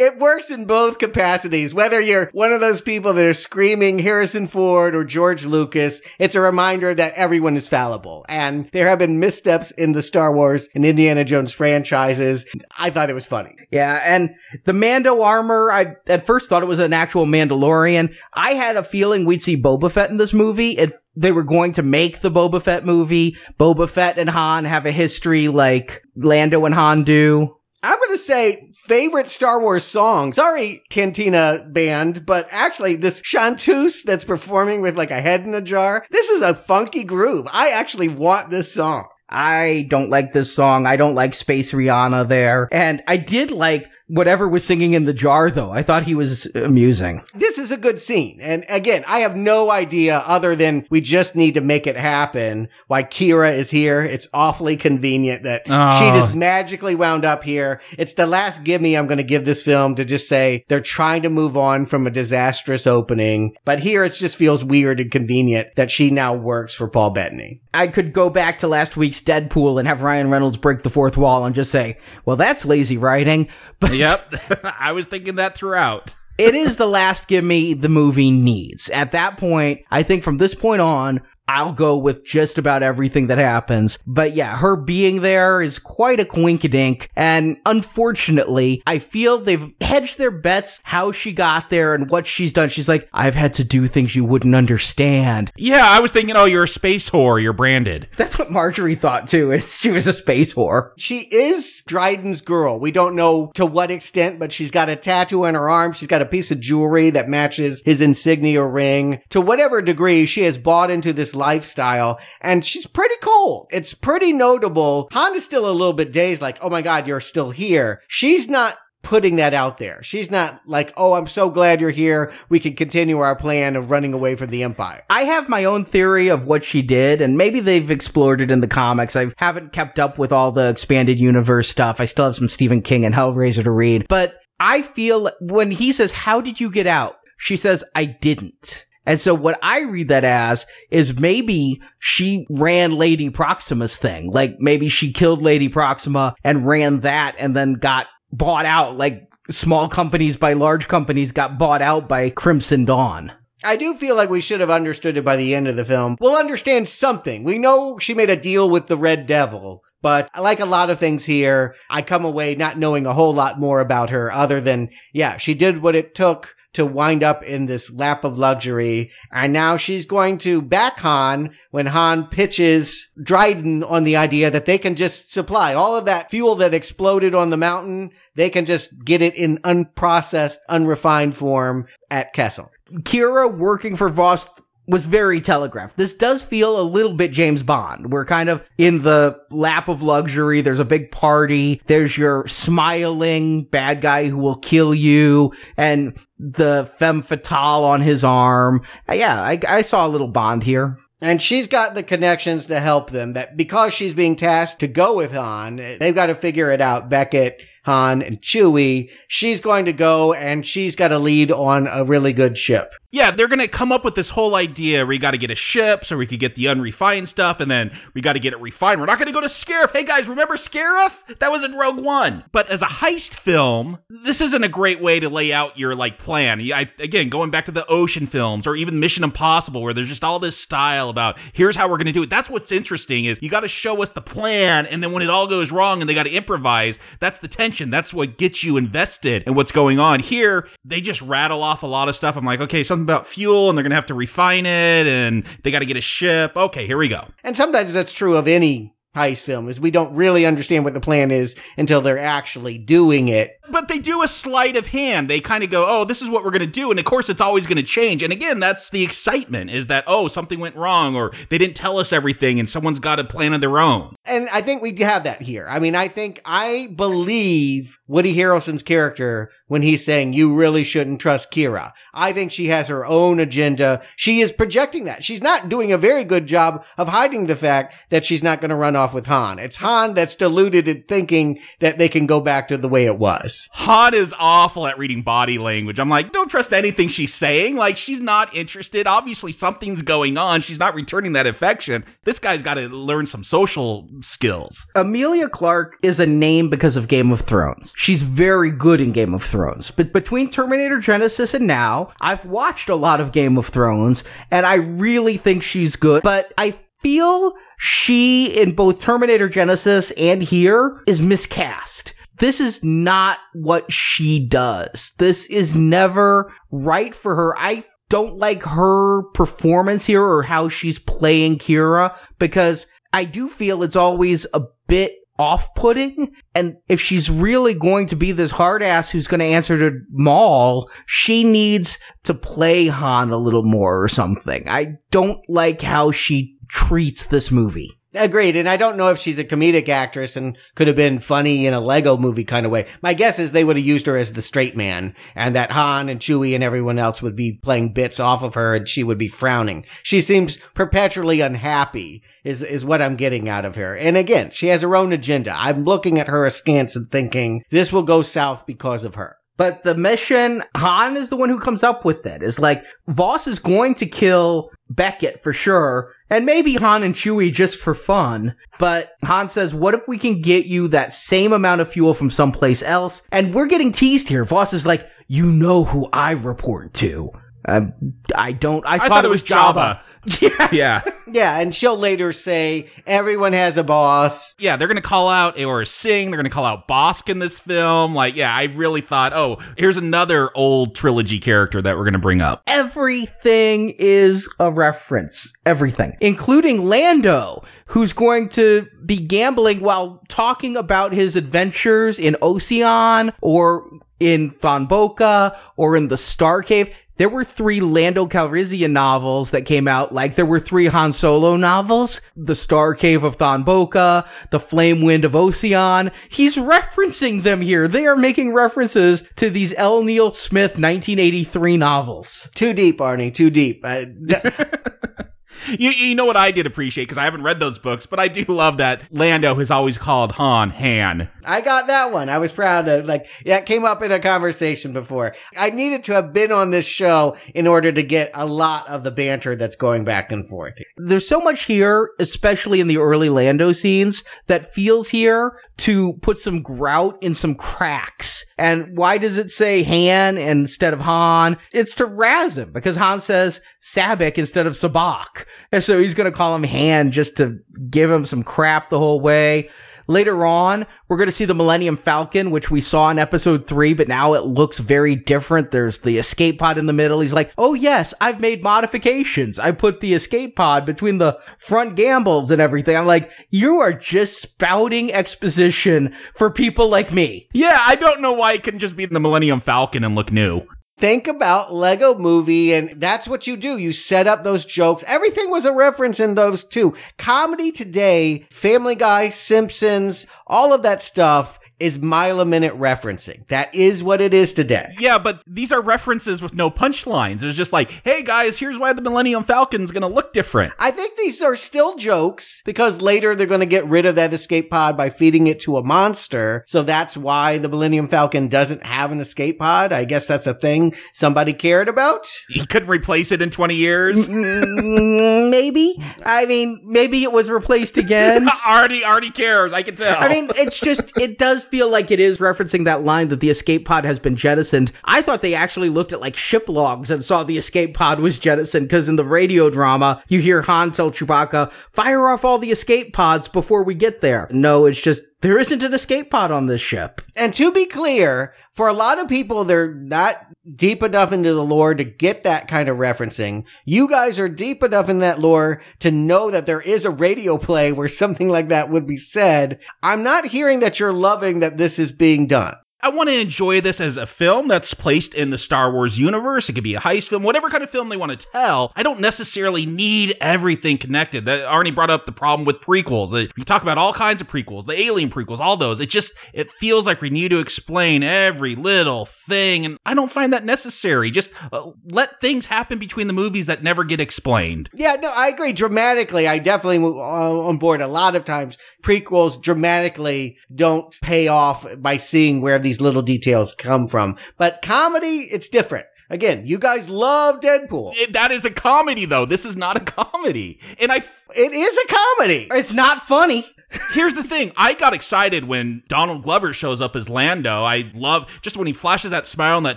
it works in both capacities. Whether you're one of those people that are screaming Harrison Ford or George Lucas, it's a reminder that everyone is fallible. And there have been missteps in the Star Wars and Indiana Jones franchises. I thought it was funny. Yeah, and the Mando armor, I at first thought it was an actual Mandalorian. I had a feeling we'd see Boba Fett in this movie. It, they were going to make the Boba Fett movie. Boba Fett and Han have a history like Lando and Han do. I'm going to say favorite Star Wars song. Sorry, Cantina band, but actually this chanteuse that's performing with like a head in a jar. This is a funky groove. I actually want this song. I don't like this song. I don't like Space Rihanna there. And I did like whatever was singing in the jar, though. I thought he was amusing. This is a good scene. And again, I have no idea other than we just need to make it happen why Qi'ra is here. It's awfully convenient that Oh. she just magically wound up here. It's the last gimme I'm going to give this film to just say they're trying to move on from a disastrous opening. But here it just feels weird and convenient that she now works for Paul Bettany. I could go back to last week's Deadpool and have Ryan Reynolds break the fourth wall and just say, well, that's lazy writing. But Yep. I was thinking that throughout. it is the last gimme the movie needs. At that point, I think from this point on, I'll go with just about everything that happens. But yeah, her being there is quite a coinkydink. And unfortunately, I feel they've hedged their bets how she got there and what she's done. She's like, I've had to do things you wouldn't understand. Yeah, I was thinking, oh, you're a space whore. You're branded. That's what Marjorie thought too, is she was a space whore. She is Dryden's girl. We don't know to what extent, but she's got a tattoo on her arm. She's got a piece of jewelry that matches his insignia ring. To whatever degree, she has bought into this lifestyle and she's pretty cold. It's pretty notable. Han is still a little bit dazed, like, oh my God, you're still here. She's not putting that out there. She's not like, oh, I'm so glad you're here. We can continue our plan of running away from the Empire. I have my own theory of what she did, and maybe they've explored it in the comics. I haven't kept up with all the expanded universe stuff. I still have some Stephen King and Hellraiser to read. But I feel when he says, How did you get out? She says, I didn't. And so what I read that as is maybe she ran Lady Proxima's thing. Like maybe she killed Lady Proxima and ran that and then got bought out like small companies by large companies got bought out by Crimson Dawn. I do feel like we should have understood it by the end of the film. We'll understand something. We know she made a deal with the Red Devil, but like a lot of things here, I come away not knowing a whole lot more about her other than, yeah, she did what it took to wind up in this lap of luxury. And now she's going to back Han when Han pitches Dryden on the idea that they can just supply all of that fuel that exploded on the mountain. They can just get it in unprocessed, unrefined form at Kessel. Qi'ra working for Voss was very telegraphed. This does feel a little bit James Bond. We're kind of in the lap of luxury. There's a big party. There's your smiling bad guy who will kill you and the femme fatale on his arm. Uh, Yeah, I, I saw a little Bond here. And she's got the connections to help them that because she's being tasked to go with Han, they've got to figure it out. Beckett, Han, and Chewie. She's going to go and she's got a lead on a really good ship. Yeah, they're gonna come up with this whole idea. We got to get a ship, so we could get the unrefined stuff, and then we got to get it refined. We're not gonna go to Scarif. Hey guys, remember Scarif? That was in Rogue One. But as a heist film, this isn't a great way to lay out your like plan. I, again, going back to the ocean films or even Mission Impossible, where there's just all this style about here's how we're gonna do it. That's what's interesting is you got to show us the plan, and then when it all goes wrong and they got to improvise, that's the tension. That's what gets you invested in what's going on. Here, they just rattle off a lot of stuff. I'm like, okay, something about fuel, and they're gonna have to refine it, and they got to get a ship. Okay, here we go. And sometimes that's true of any heist film is we don't really understand what the plan is until they're actually doing it. But they do a sleight of hand. They kind of go, "Oh, this is what we're going to do." And of course, it's always going to change. And again, that's the excitement is that, "Oh, something went wrong or they didn't tell us everything and someone's got a plan of their own." And I think we have that here. I mean, I think I believe Woody Harrelson's character when he's saying you really shouldn't trust Qi'ra. I think she has her own agenda. She is projecting that. She's not doing a very good job of hiding the fact that she's not going to run off off with Han. It's Han that's deluded in thinking that they can go back to the way it was. Han is awful at reading body language. I'm like, don't trust anything she's saying. Like, she's not interested. Obviously, something's going on. She's not returning that affection. This guy's got to learn some social skills. Emilia Clarke is a name because of Game of Thrones. She's very good in Game of Thrones. But between Terminator Genisys and now, I've watched a lot of Game of Thrones, and I really think she's good. But I feel she, in both Terminator Genisys and here, is miscast. This is not what she does. This is never right for her. I don't like her performance here or how she's playing Qi'ra because I do feel it's always a bit off putting. And if she's really going to be this hard ass who's going to answer to Maul, she needs to play Han a little more or something. I don't like how she treats this movie. Agreed. And I don't know if she's a comedic actress and could have been funny in a Lego movie kind of way. My guess is they would have used her as the straight man and that Han and Chewie and everyone else would be playing bits off of her and she would be frowning. She seems perpetually unhappy is, is what I'm getting out of her. And again, she has her own agenda. I'm looking at her askance and thinking this will go south because of her. But the mission, Han is the one who comes up with it. Is like, Voss is going to kill Beckett for sure, and maybe Han and Chewie just for fun. But Han says, what if we can get you that same amount of fuel from someplace else? And we're getting teased here. Voss is like, you know who I report to. Um, I don't. I, I thought, thought it was was Jabba. Yes. Yeah. Yeah, and she'll later say everyone has a boss. Yeah, they're going to call out Aurra Sing. They're going to call out Bossk in this film. Like, yeah, I really thought, oh, here's another old trilogy character that we're going to bring up. Everything is a reference. Everything. Including Lando, who's going to be gambling while talking about his adventures in Oseon or in ThonBoka or in the Star Cave. There were three Lando Calrissian novels that came out, like there were three Han Solo novels, The Star Cave of ThonBoka, The Flame Wind of Oseon. He's referencing them here. They are making references to these L. Neil Smith 1983 novels. Too deep, Arnie, too deep. Th- You, you know what I did appreciate because I haven't read those books, but I do love that Lando has always called Han Han. I got that one. I was proud of like that came up in a conversation before. I needed to have been on this show in order to get a lot of the banter that's going back and forth. There's so much here, especially in the early Lando scenes, that feels here to put some grout in some cracks. And why does it say Han instead of Han? It's to razz him because Han says Sabacc instead of Sabacc. And so he's going to call him Han just to give him some crap the whole way. Later on, we're going to see the Millennium Falcon, which we saw in episode three, but now it looks very different. There's the escape pod in the middle. He's like, oh, yes, I've made modifications. I put the escape pod between the front gambles and everything. I'm like, you are just spouting exposition for people like me. Yeah, I don't know why it couldn't just be the Millennium Falcon and look new. Think about Lego movie, and that's what you do. You set up those jokes. Everything was a reference in those two. Comedy today, Family Guy, Simpsons, all of that stuff is mile a minute referencing. That is what it is today. Yeah, but these are references with no punchlines. It's just like, hey guys, here's why the Millennium Falcon's gonna look different. I think these are still jokes because later they're going to get rid of that escape pod by feeding it to a monster. So that's why the Millennium Falcon doesn't have an escape pod. I guess that's a thing somebody cared about. He couldn't replace it in 20 years. Mm, maybe. I mean, maybe it was replaced again. Artie, Artie cares. I can tell. I mean, it's just, it does feel like it is referencing that line that the escape pod has been jettisoned. I thought they actually looked at like ship logs and saw the escape pod was jettisoned because in the radio drama, you hear Han tell Chewbacca, fire off all the escape pods before we get there. No, it's just, there isn't an escape pod on this ship. And to be clear, for a lot of people, they're not deep enough into the lore to get that kind of referencing. You guys are deep enough in that lore to know that there is a radio play where something like that would be said. I'm not hearing that you're loving that this is being done. I want to enjoy this as a film that's placed in the Star Wars universe. It could be a heist film, whatever kind of film they want to tell. I don't necessarily need everything connected. That Arnie brought up the problem with prequels. We talk about all kinds of prequels, the Alien prequels, all those. It just it feels like we need to explain every little thing, and I don't find that necessary. Just uh, let things happen between the movies that never get explained. Yeah, no, I agree. Dramatically, I definitely uh, on board. A lot of times, prequels dramatically don't pay off by seeing where these little details come from. But comedy, it's different. Again, you guys love Deadpool. It, that is a comedy, though. This is not a comedy, and I. F- it is a comedy. It's not funny. Here's the thing. I got excited when Donald Glover shows up as Lando. I love just when he flashes that smile in that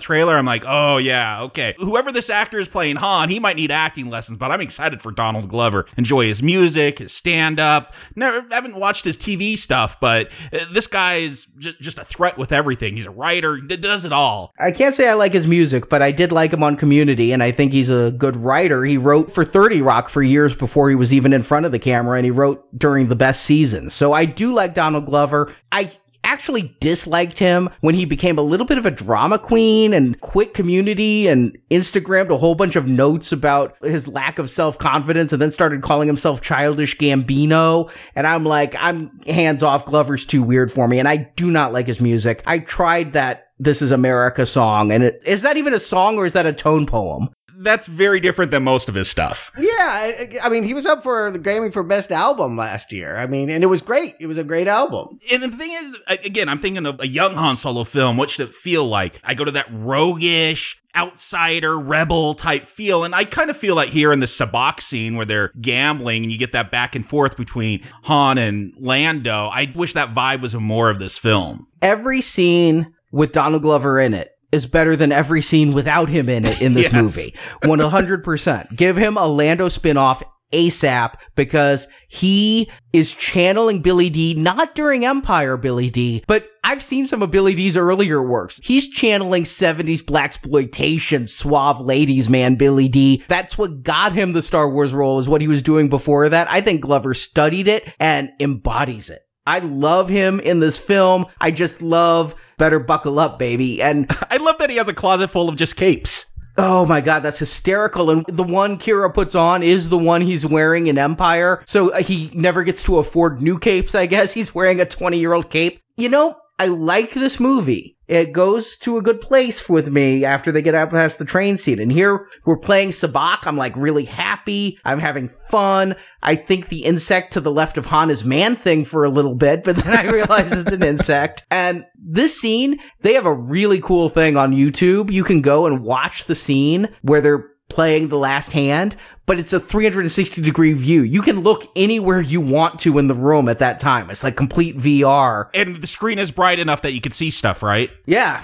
trailer. I'm like, oh yeah, okay. Whoever this actor is playing Han, he might need acting lessons, but I'm excited for Donald Glover. Enjoy his music, his stand up. Never haven't watched his TV stuff, but uh, this guy is j- just a threat with everything. He's a writer, d- does it all. I can't say I like his music, but I did like him on Community, and I think he's a good writer. He wrote for 30 Rock for years before he was even in front of the camera, and he wrote during the best season. So I do like Donald Glover. I actually disliked him when he became a little bit of a drama queen and quit community and Instagrammed a whole bunch of notes about his lack of self confidence and then started calling himself childish Gambino. And I'm like, I'm hands off. Glover's too weird for me. And I do not like his music. I tried that This is America song. And it, is that even a song or is that a tone poem? That's very different than most of his stuff. Yeah, I, I, mean, he was up for the Grammy for Best Album last year. I mean, and it was great. It was a great album. And the thing is, again, I'm thinking of a young Han Solo film. What should it feel like? I go to that roguish, outsider, rebel type feel. And I kind of feel like here in the Sabacc scene where they're gambling and you get that back and forth between Han and Lando. I wish that vibe was more of this film. Every scene with Donald Glover in it is better than every scene without him in it in this Yes. movie. 100%. Give him a Lando spinoff ASAP because he is channeling Billy Dee, not during Empire Billy Dee, but I've seen some of Billy Dee's earlier works. He's channeling 70s black exploitation, suave ladies man Billy Dee. That's what got him the Star Wars role is what he was doing before that. I think Glover studied it and embodies it. I love him in this film. I just love Better Buckle Up, baby. And I love that he has a closet full of just capes. Oh my god, that's hysterical. And the one Qi'ra puts on is the one he's wearing in Empire. So uh, he never gets to afford new capes, I guess. He's wearing a 20 year old cape. You know, I like this movie. It goes to a good place with me after they get out past the train scene. And here we're playing Sabacc. I'm like really happy. I'm having fun. I think the insect to the left of Han is man thing for a little bit, but then I realize it's an insect. And this scene, they have a really cool thing on YouTube. You can go and watch the scene where they're playing the last hand, but it's a 360 degree view. You can look anywhere you want to in the room at that time. It's like complete VR. And the screen is bright enough that you can see stuff, right? Yeah.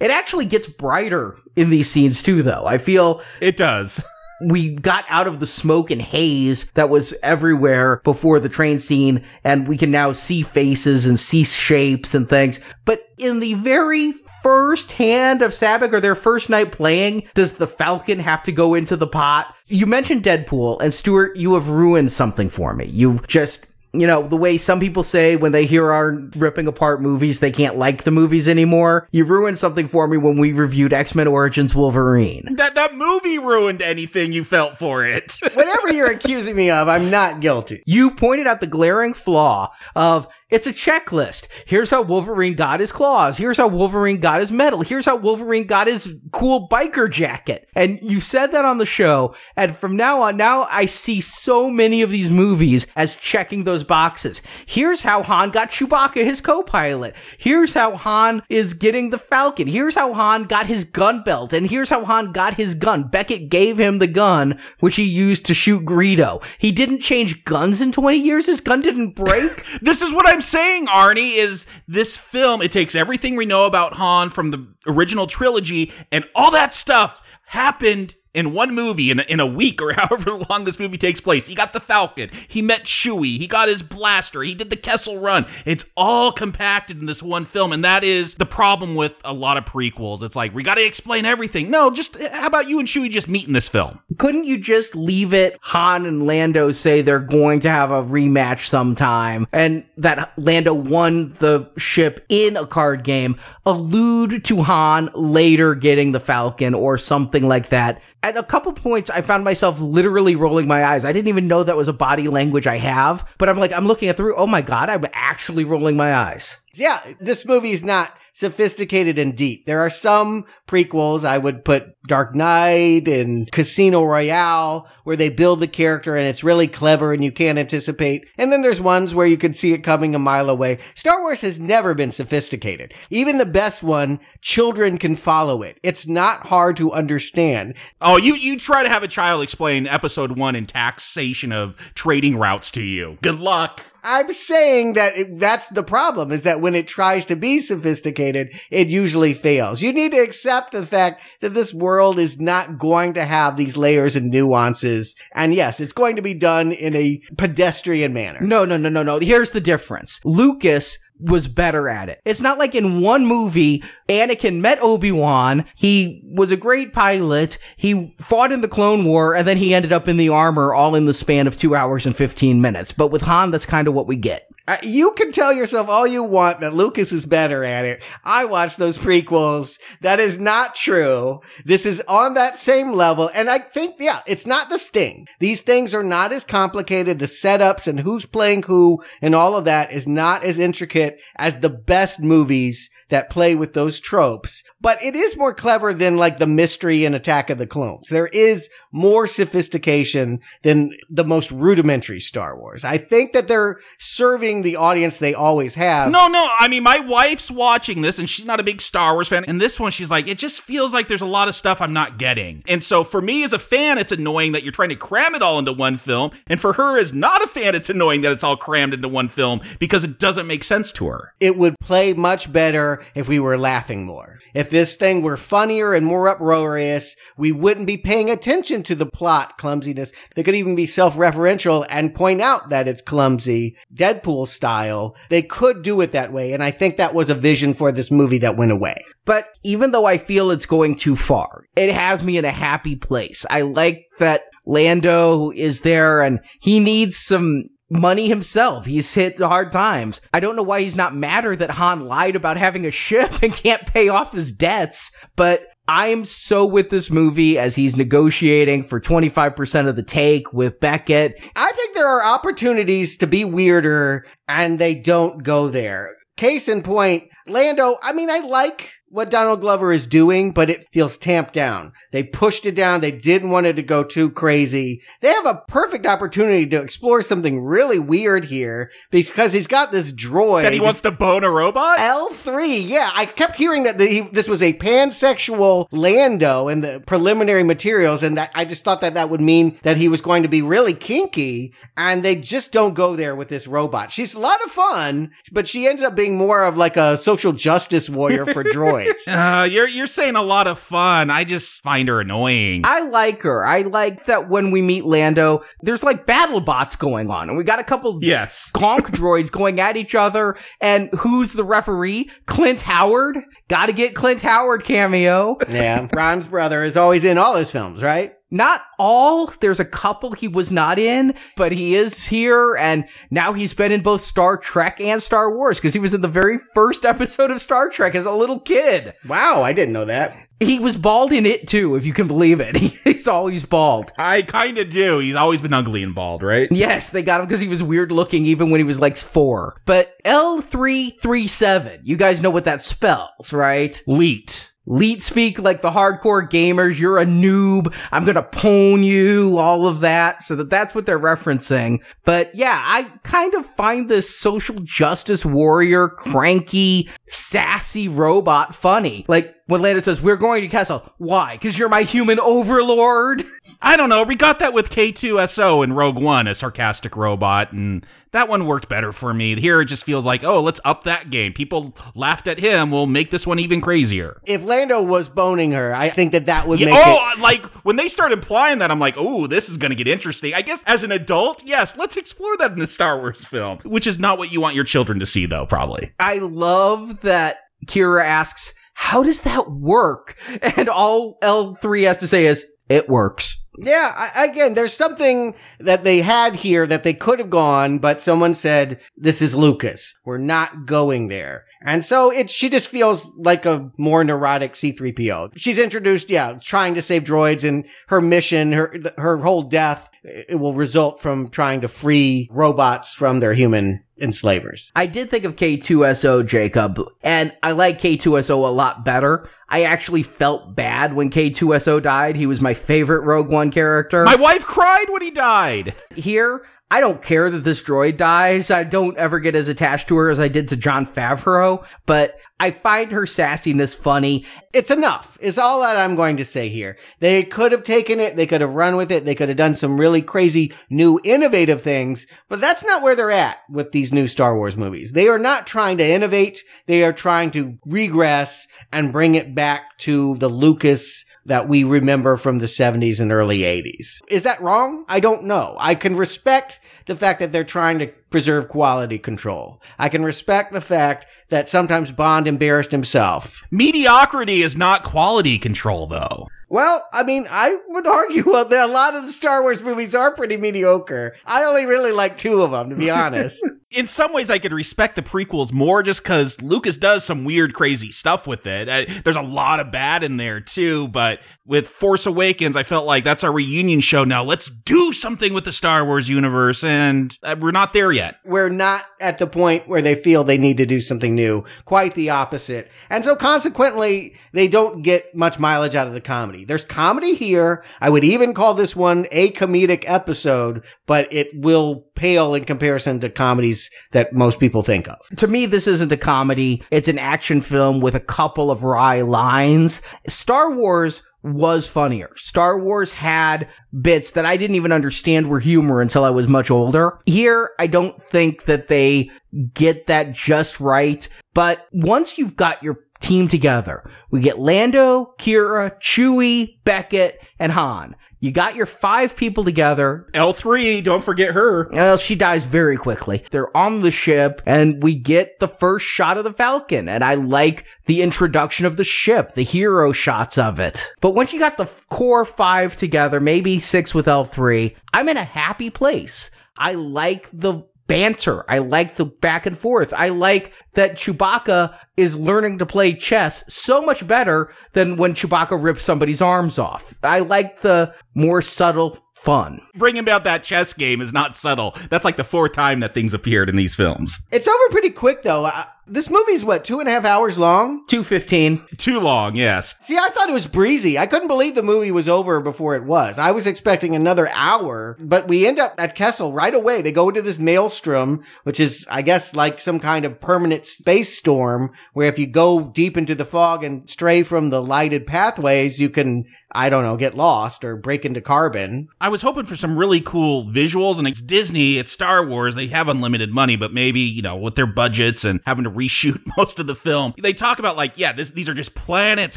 It actually gets brighter in these scenes too, though. I feel It does. we got out of the smoke and haze that was everywhere before the train scene, and we can now see faces and see shapes and things. But in the very first hand of Sabacc or their first night playing, does the Falcon have to go into the pot? You mentioned Deadpool, and Stuart, you have ruined something for me. You just you know, the way some people say when they hear our ripping apart movies, they can't like the movies anymore. You ruined something for me when we reviewed X Men Origins Wolverine. That that movie ruined anything you felt for it. Whatever you're accusing me of, I'm not guilty. You pointed out the glaring flaw of it's a checklist. Here's how Wolverine got his claws. Here's how Wolverine got his medal. Here's how Wolverine got his cool biker jacket. And you said that on the show. And from now on, now I see so many of these movies as checking those boxes. Here's how Han got Chewbacca, his co-pilot. Here's how Han is getting the Falcon. Here's how Han got his gun belt. And here's how Han got his gun. Beckett gave him the gun, which he used to shoot Greedo. He didn't change guns in 20 years. His gun didn't break. this is what I'm saying, Arnie, is this film, it takes everything we know about Han from the original trilogy, and all that stuff happened in one movie in a, in a week or however long this movie takes place. He got the Falcon, he met Chewie, he got his blaster, he did the Kessel Run. It's all compacted in this one film, and that is the problem with a lot of prequels. It's like we got to explain everything. No, just how about you and Chewie just meet in this film? Couldn't you just leave it? Han and Lando say they're going to have a rematch sometime, and that Lando won the ship in a card game. Allude to Han later getting the Falcon or something like that. At a couple points, I found myself literally rolling my eyes. I didn't even know that was a body language I have, but I'm like, I'm looking at through. Oh my god, I'm actually rolling my eyes. Yeah, this movie is not sophisticated and deep. There are some prequels I would put Dark Knight and Casino Royale where they build the character and it's really clever and you can't anticipate. And then there's ones where you can see it coming a mile away. Star Wars has never been sophisticated. Even the best one, children can follow it. It's not hard to understand. Oh, you you try to have a child explain episode 1 in taxation of trading routes to you. Good luck. I'm saying that it, that's the problem is that when it tries to be sophisticated, it usually fails. You need to accept the fact that this world is not going to have these layers and nuances. And yes, it's going to be done in a pedestrian manner. No, no, no, no, no. Here's the difference. Lucas was better at it. It's not like in one movie, Anakin met Obi-Wan, he was a great pilot, he fought in the Clone War, and then he ended up in the armor all in the span of two hours and 15 minutes. But with Han, that's kind of what we get. You can tell yourself all you want that Lucas is better at it. I watched those prequels. That is not true. This is on that same level. And I think, yeah, it's not the sting. These things are not as complicated. The setups and who's playing who and all of that is not as intricate as the best movies that play with those tropes. But it is more clever than like the mystery and Attack of the Clones. There is more sophistication than the most rudimentary Star Wars. I think that they're serving the audience they always have. No, no. I mean, my wife's watching this and she's not a big Star Wars fan. And this one, she's like, it just feels like there's a lot of stuff I'm not getting. And so for me as a fan, it's annoying that you're trying to cram it all into one film. And for her as not a fan, it's annoying that it's all crammed into one film because it doesn't make sense to her. It would play much better if we were laughing more. If this thing were funnier and more uproarious, we wouldn't be paying attention to the plot clumsiness. They could even be self-referential and point out that it's clumsy, Deadpool style. They could do it that way, and I think that was a vision for this movie that went away. But even though I feel it's going too far, it has me in a happy place. I like that Lando is there and he needs some money himself. He's hit hard times. I don't know why he's not madder that Han lied about having a ship and can't pay off his debts, but I'm so with this movie as he's negotiating for 25% of the take with Beckett. I think there are opportunities to be weirder and they don't go there. Case in point, Lando, I mean, I like what Donald Glover is doing, but it feels tamped down. They pushed it down. They didn't want it to go too crazy. They have a perfect opportunity to explore something really weird here because he's got this droid. That he wants to bone a robot? L3, yeah. I kept hearing that the, he, this was a pansexual Lando in the preliminary materials, and that I just thought that that would mean that he was going to be really kinky, and they just don't go there with this robot. She's a lot of fun, but she ends up being more of like a social justice warrior for droids. Uh, you're you're saying a lot of fun. I just find her annoying. I like her. I like that when we meet Lando, there's like battle bots going on, and we got a couple yes conk droids going at each other. And who's the referee? Clint Howard. Got to get Clint Howard cameo. Yeah, Ron's brother is always in all those films, right? Not all. There's a couple he was not in, but he is here, and now he's been in both Star Trek and Star Wars because he was in the very first episode of Star Trek as a little kid. Wow, I didn't know that. He was bald in it too, if you can believe it. He's always bald. I kind of do. He's always been ugly and bald, right? Yes, they got him because he was weird looking even when he was like four. But L337, you guys know what that spells, right? Leet. Leet speak like the hardcore gamers. You're a noob. I'm gonna pwn you. All of that. So that that's what they're referencing. But yeah, I kind of find this social justice warrior, cranky, sassy robot funny. Like when Lando says, We're going to Kessel, why? Because you're my human overlord? I don't know. We got that with K2SO in Rogue One, a sarcastic robot, and that one worked better for me. Here it just feels like, oh, let's up that game. People laughed at him. We'll make this one even crazier. If Lando was boning her, I think that that would Yeah, make oh, it. like when they start implying that, I'm like, oh, this is going to get interesting. I guess as an adult, yes, let's explore that in the Star Wars film, which is not what you want your children to see, though, probably. I love that Qi'ra asks, How does that work? And all L3 has to say is, It works. Yeah, I, again, there's something that they had here that they could have gone, but someone said, this is Lucas. We're not going there. And so it, she just feels like a more neurotic C3PO. She's introduced, yeah, trying to save droids and her mission, her, her whole death, it will result from trying to free robots from their human enslavers. I did think of K2SO, Jacob, and I like K2SO a lot better. I actually felt bad when K2SO died. He was my favorite Rogue One character. My wife cried when he died. Here, I don't care that this droid dies. I don't ever get as attached to her as I did to Jon Favreau, but I find her sassiness funny. It's enough, is all that I'm going to say here. They could have taken it, they could have run with it, they could have done some really crazy, new, innovative things, but that's not where they're at with these new Star Wars movies. They are not trying to innovate, they are trying to regress and bring it back to the Lucas that we remember from the 70s and early 80s. Is that wrong? I don't know. I can respect the fact that they're trying to preserve quality control. I can respect the fact that sometimes Bond embarrassed himself. Mediocrity is not quality control, though. Well, I mean, I would argue well, that a lot of the Star Wars movies are pretty mediocre. I only really like two of them, to be honest. in some ways I could respect the prequels more just because Lucas does some weird, crazy stuff with it. Uh, there's a lot of bad in there too, but with Force Awakens, I felt like that's our reunion show now. Let's do something with the Star Wars universe, and uh, we're not there yet. We're not at the point where they feel they need to do something new. Quite the opposite. And so consequently, they don't get much mileage out of the comedy. There's comedy here. I would even call this one a comedic episode, but it will pale in comparison to comedies that most people think of. To me, this isn't a comedy. It's an action film with a couple of wry lines. Star Wars was funnier. Star Wars had bits that I didn't even understand were humor until I was much older. Here, I don't think that they get that just right. But once you've got your team together, we get Lando, Qi'ra, Chewie, Beckett, and Han. You got your five people together. L3, don't forget her. Well, she dies very quickly. They're on the ship, and we get the first shot of the Falcon. And I like the introduction of the ship, the hero shots of it. But once you got the core five together, maybe six with L3, I'm in a happy place. I like the banter. I like the back and forth. I like that Chewbacca is learning to play chess so much better than when Chewbacca rips somebody's arms off. I like the more subtle fun. Bringing about that chess game is not subtle. That's like the fourth time that things appeared in these films. It's over pretty quick, though. I, this movie's what two and a half hours long. Two fifteen. Too long, yes. See, I thought it was breezy. I couldn't believe the movie was over before it was. I was expecting another hour, but we end up at Kessel right away. They go into this maelstrom, which is, I guess, like some kind of permanent space storm, where if you go deep into the fog and stray from the lighted pathways, you can, I don't know, get lost or break into carbon. I was hoping for some really cool visuals, and it's Disney, it's Star Wars. They have unlimited money, but maybe you know with their budgets and having to reshoot most of the film. They talk about like, yeah, this, these are just planets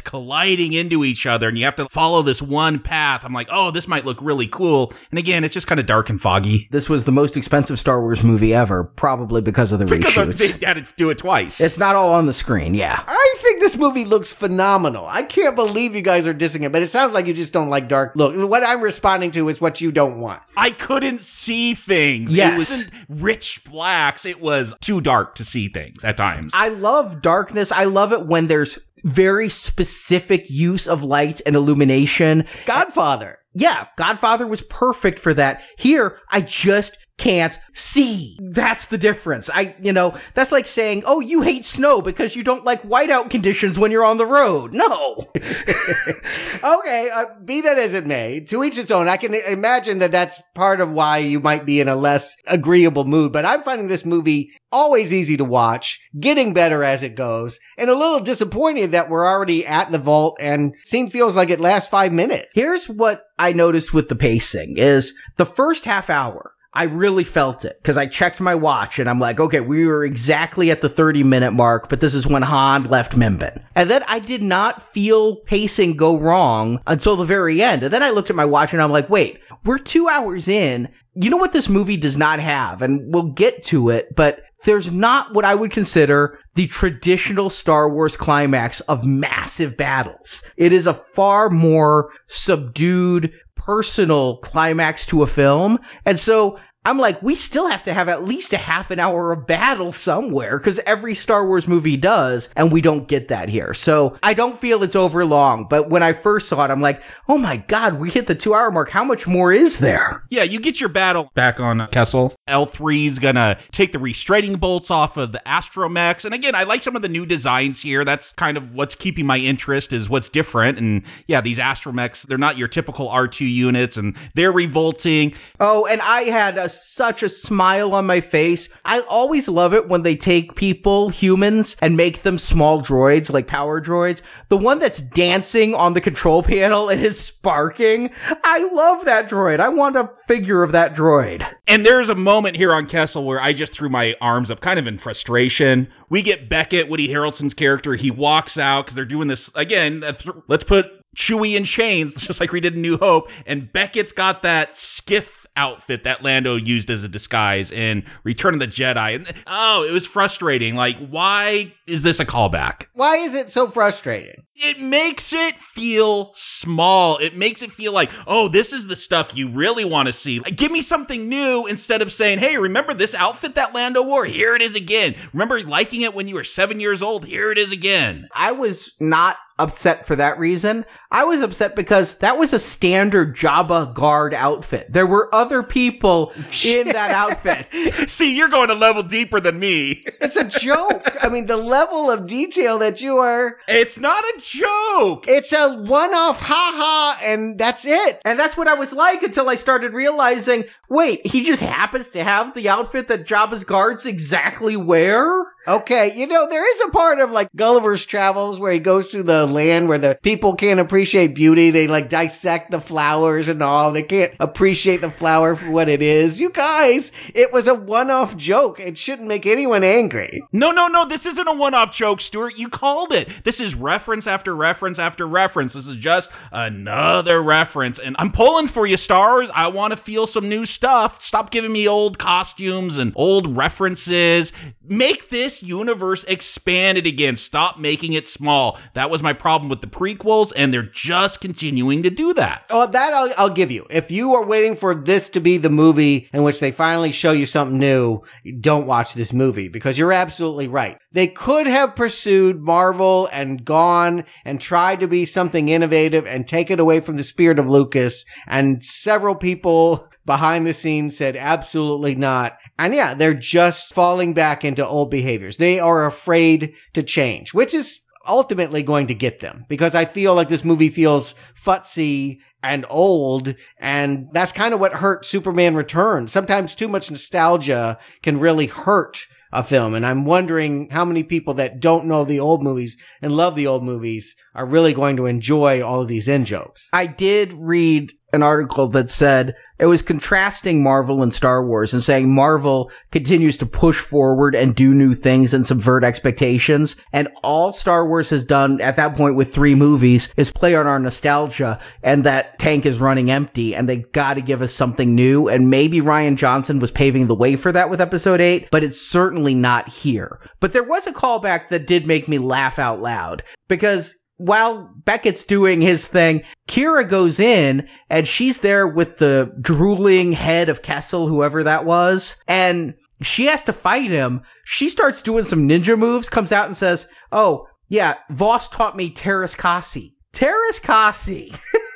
colliding into each other, and you have to follow this one path. I'm like, oh, this might look really cool. And again, it's just kind of dark and foggy. This was the most expensive Star Wars movie ever, probably because of the Because reshoots. they had to do it twice. It's not all on the screen, yeah. I think this movie looks phenomenal. I can't believe you guys are dissing it, but it sounds like you just don't like dark look. What I'm responding to is what you don't want. I couldn't see things. Yes. It wasn't rich blacks. It was too dark to see things at times. I love darkness. I love it when there's very specific use of light and illumination. Godfather. Yeah, Godfather was perfect for that. Here, I just can't see. That's the difference. I, you know, that's like saying, oh, you hate snow because you don't like whiteout conditions when you're on the road. No. okay, uh, be that as it may, to each its own. I can imagine that that's part of why you might be in a less agreeable mood, but I'm finding this movie always easy to watch, getting better as it goes, and a little disappointed that we're already at the vault and scene feels like it lasts five minutes. Here's what I noticed with the pacing is the first half hour. I really felt it because I checked my watch and I'm like, okay, we were exactly at the 30 minute mark, but this is when Han left Mimban. And then I did not feel pacing go wrong until the very end. And then I looked at my watch and I'm like, wait, we're two hours in. You know what this movie does not have? And we'll get to it, but there's not what I would consider the traditional Star Wars climax of massive battles. It is a far more subdued, personal climax to a film. And so I'm like, we still have to have at least a half an hour of battle somewhere because every Star Wars movie does, and we don't get that here. So I don't feel it's over long, but when I first saw it, I'm like, oh my god, we hit the two hour mark. How much more is there? Yeah, you get your battle back on uh, Kessel. L3's gonna take the restraining bolts off of the astromechs. And again, I like some of the new designs here. That's kind of what's keeping my interest, is what's different. And yeah, these astromechs, they're not your typical R2 units, and they're revolting. Oh, and I had a such a smile on my face. I always love it when they take people, humans, and make them small droids, like power droids. The one that's dancing on the control panel and is sparking. I love that droid. I want a figure of that droid. And there's a moment here on Kessel where I just threw my arms up, kind of in frustration. We get Beckett, Woody Harrelson's character. He walks out because they're doing this again. Let's put Chewie in chains, just like we did in New Hope. And Beckett's got that skiff outfit that Lando used as a disguise in Return of the Jedi. And oh, it was frustrating. Like, why is this a callback? Why is it so frustrating? It makes it feel small. It makes it feel like, oh, this is the stuff you really want to see. Like, give me something new instead of saying, hey, remember this outfit that Lando wore? Here it is again. Remember liking it when you were seven years old? Here it is again. I was not upset for that reason. I was upset because that was a standard Jabba guard outfit. There were other people in that outfit. See, you're going a level deeper than me. It's a joke. I mean, the level of detail that you are. It's not a joke. It's a one off haha, and that's it. And that's what I was like until I started realizing wait, he just happens to have the outfit that Jabba's guards exactly wear? Okay, you know, there is a part of like Gulliver's Travels where he goes to the land where the people can't appreciate beauty. They like dissect the flowers and all. They can't appreciate the flower for what it is. You guys, it was a one off joke. It shouldn't make anyone angry. No, no, no. This isn't a one off joke, Stuart. You called it. This is reference after reference after reference. This is just another reference. And I'm pulling for you, stars. I want to feel some new stuff. Stop giving me old costumes and old references. Make this universe expanded again. Stop making it small. That was my problem with the prequels, and they're just continuing to do that. Oh, that I'll, I'll give you. If you are waiting for this to be the movie in which they finally show you something new, don't watch this movie because you're absolutely right. They could have pursued Marvel and gone and tried to be something innovative and take it away from the spirit of Lucas. And several people behind the scenes said absolutely not. And yeah, they're just falling back into old behaviors. They are afraid to change, which is ultimately going to get them because I feel like this movie feels futzy and old. And that's kind of what hurt Superman Returns. Sometimes too much nostalgia can really hurt a film. And I'm wondering how many people that don't know the old movies and love the old movies are really going to enjoy all of these in jokes. I did read an article that said it was contrasting Marvel and Star Wars and saying Marvel continues to push forward and do new things and subvert expectations. And all Star Wars has done at that point with three movies is play on our nostalgia and that tank is running empty and they got to give us something new. And maybe Rian Johnson was paving the way for that with episode eight, but it's certainly not here. But there was a callback that did make me laugh out loud because while Beckett's doing his thing, Qi'ra goes in and she's there with the drooling head of Kessel, whoever that was, and she has to fight him. She starts doing some ninja moves, comes out and says, Oh, yeah, Vos taught me Teräs Käsi. Teräs Käsi.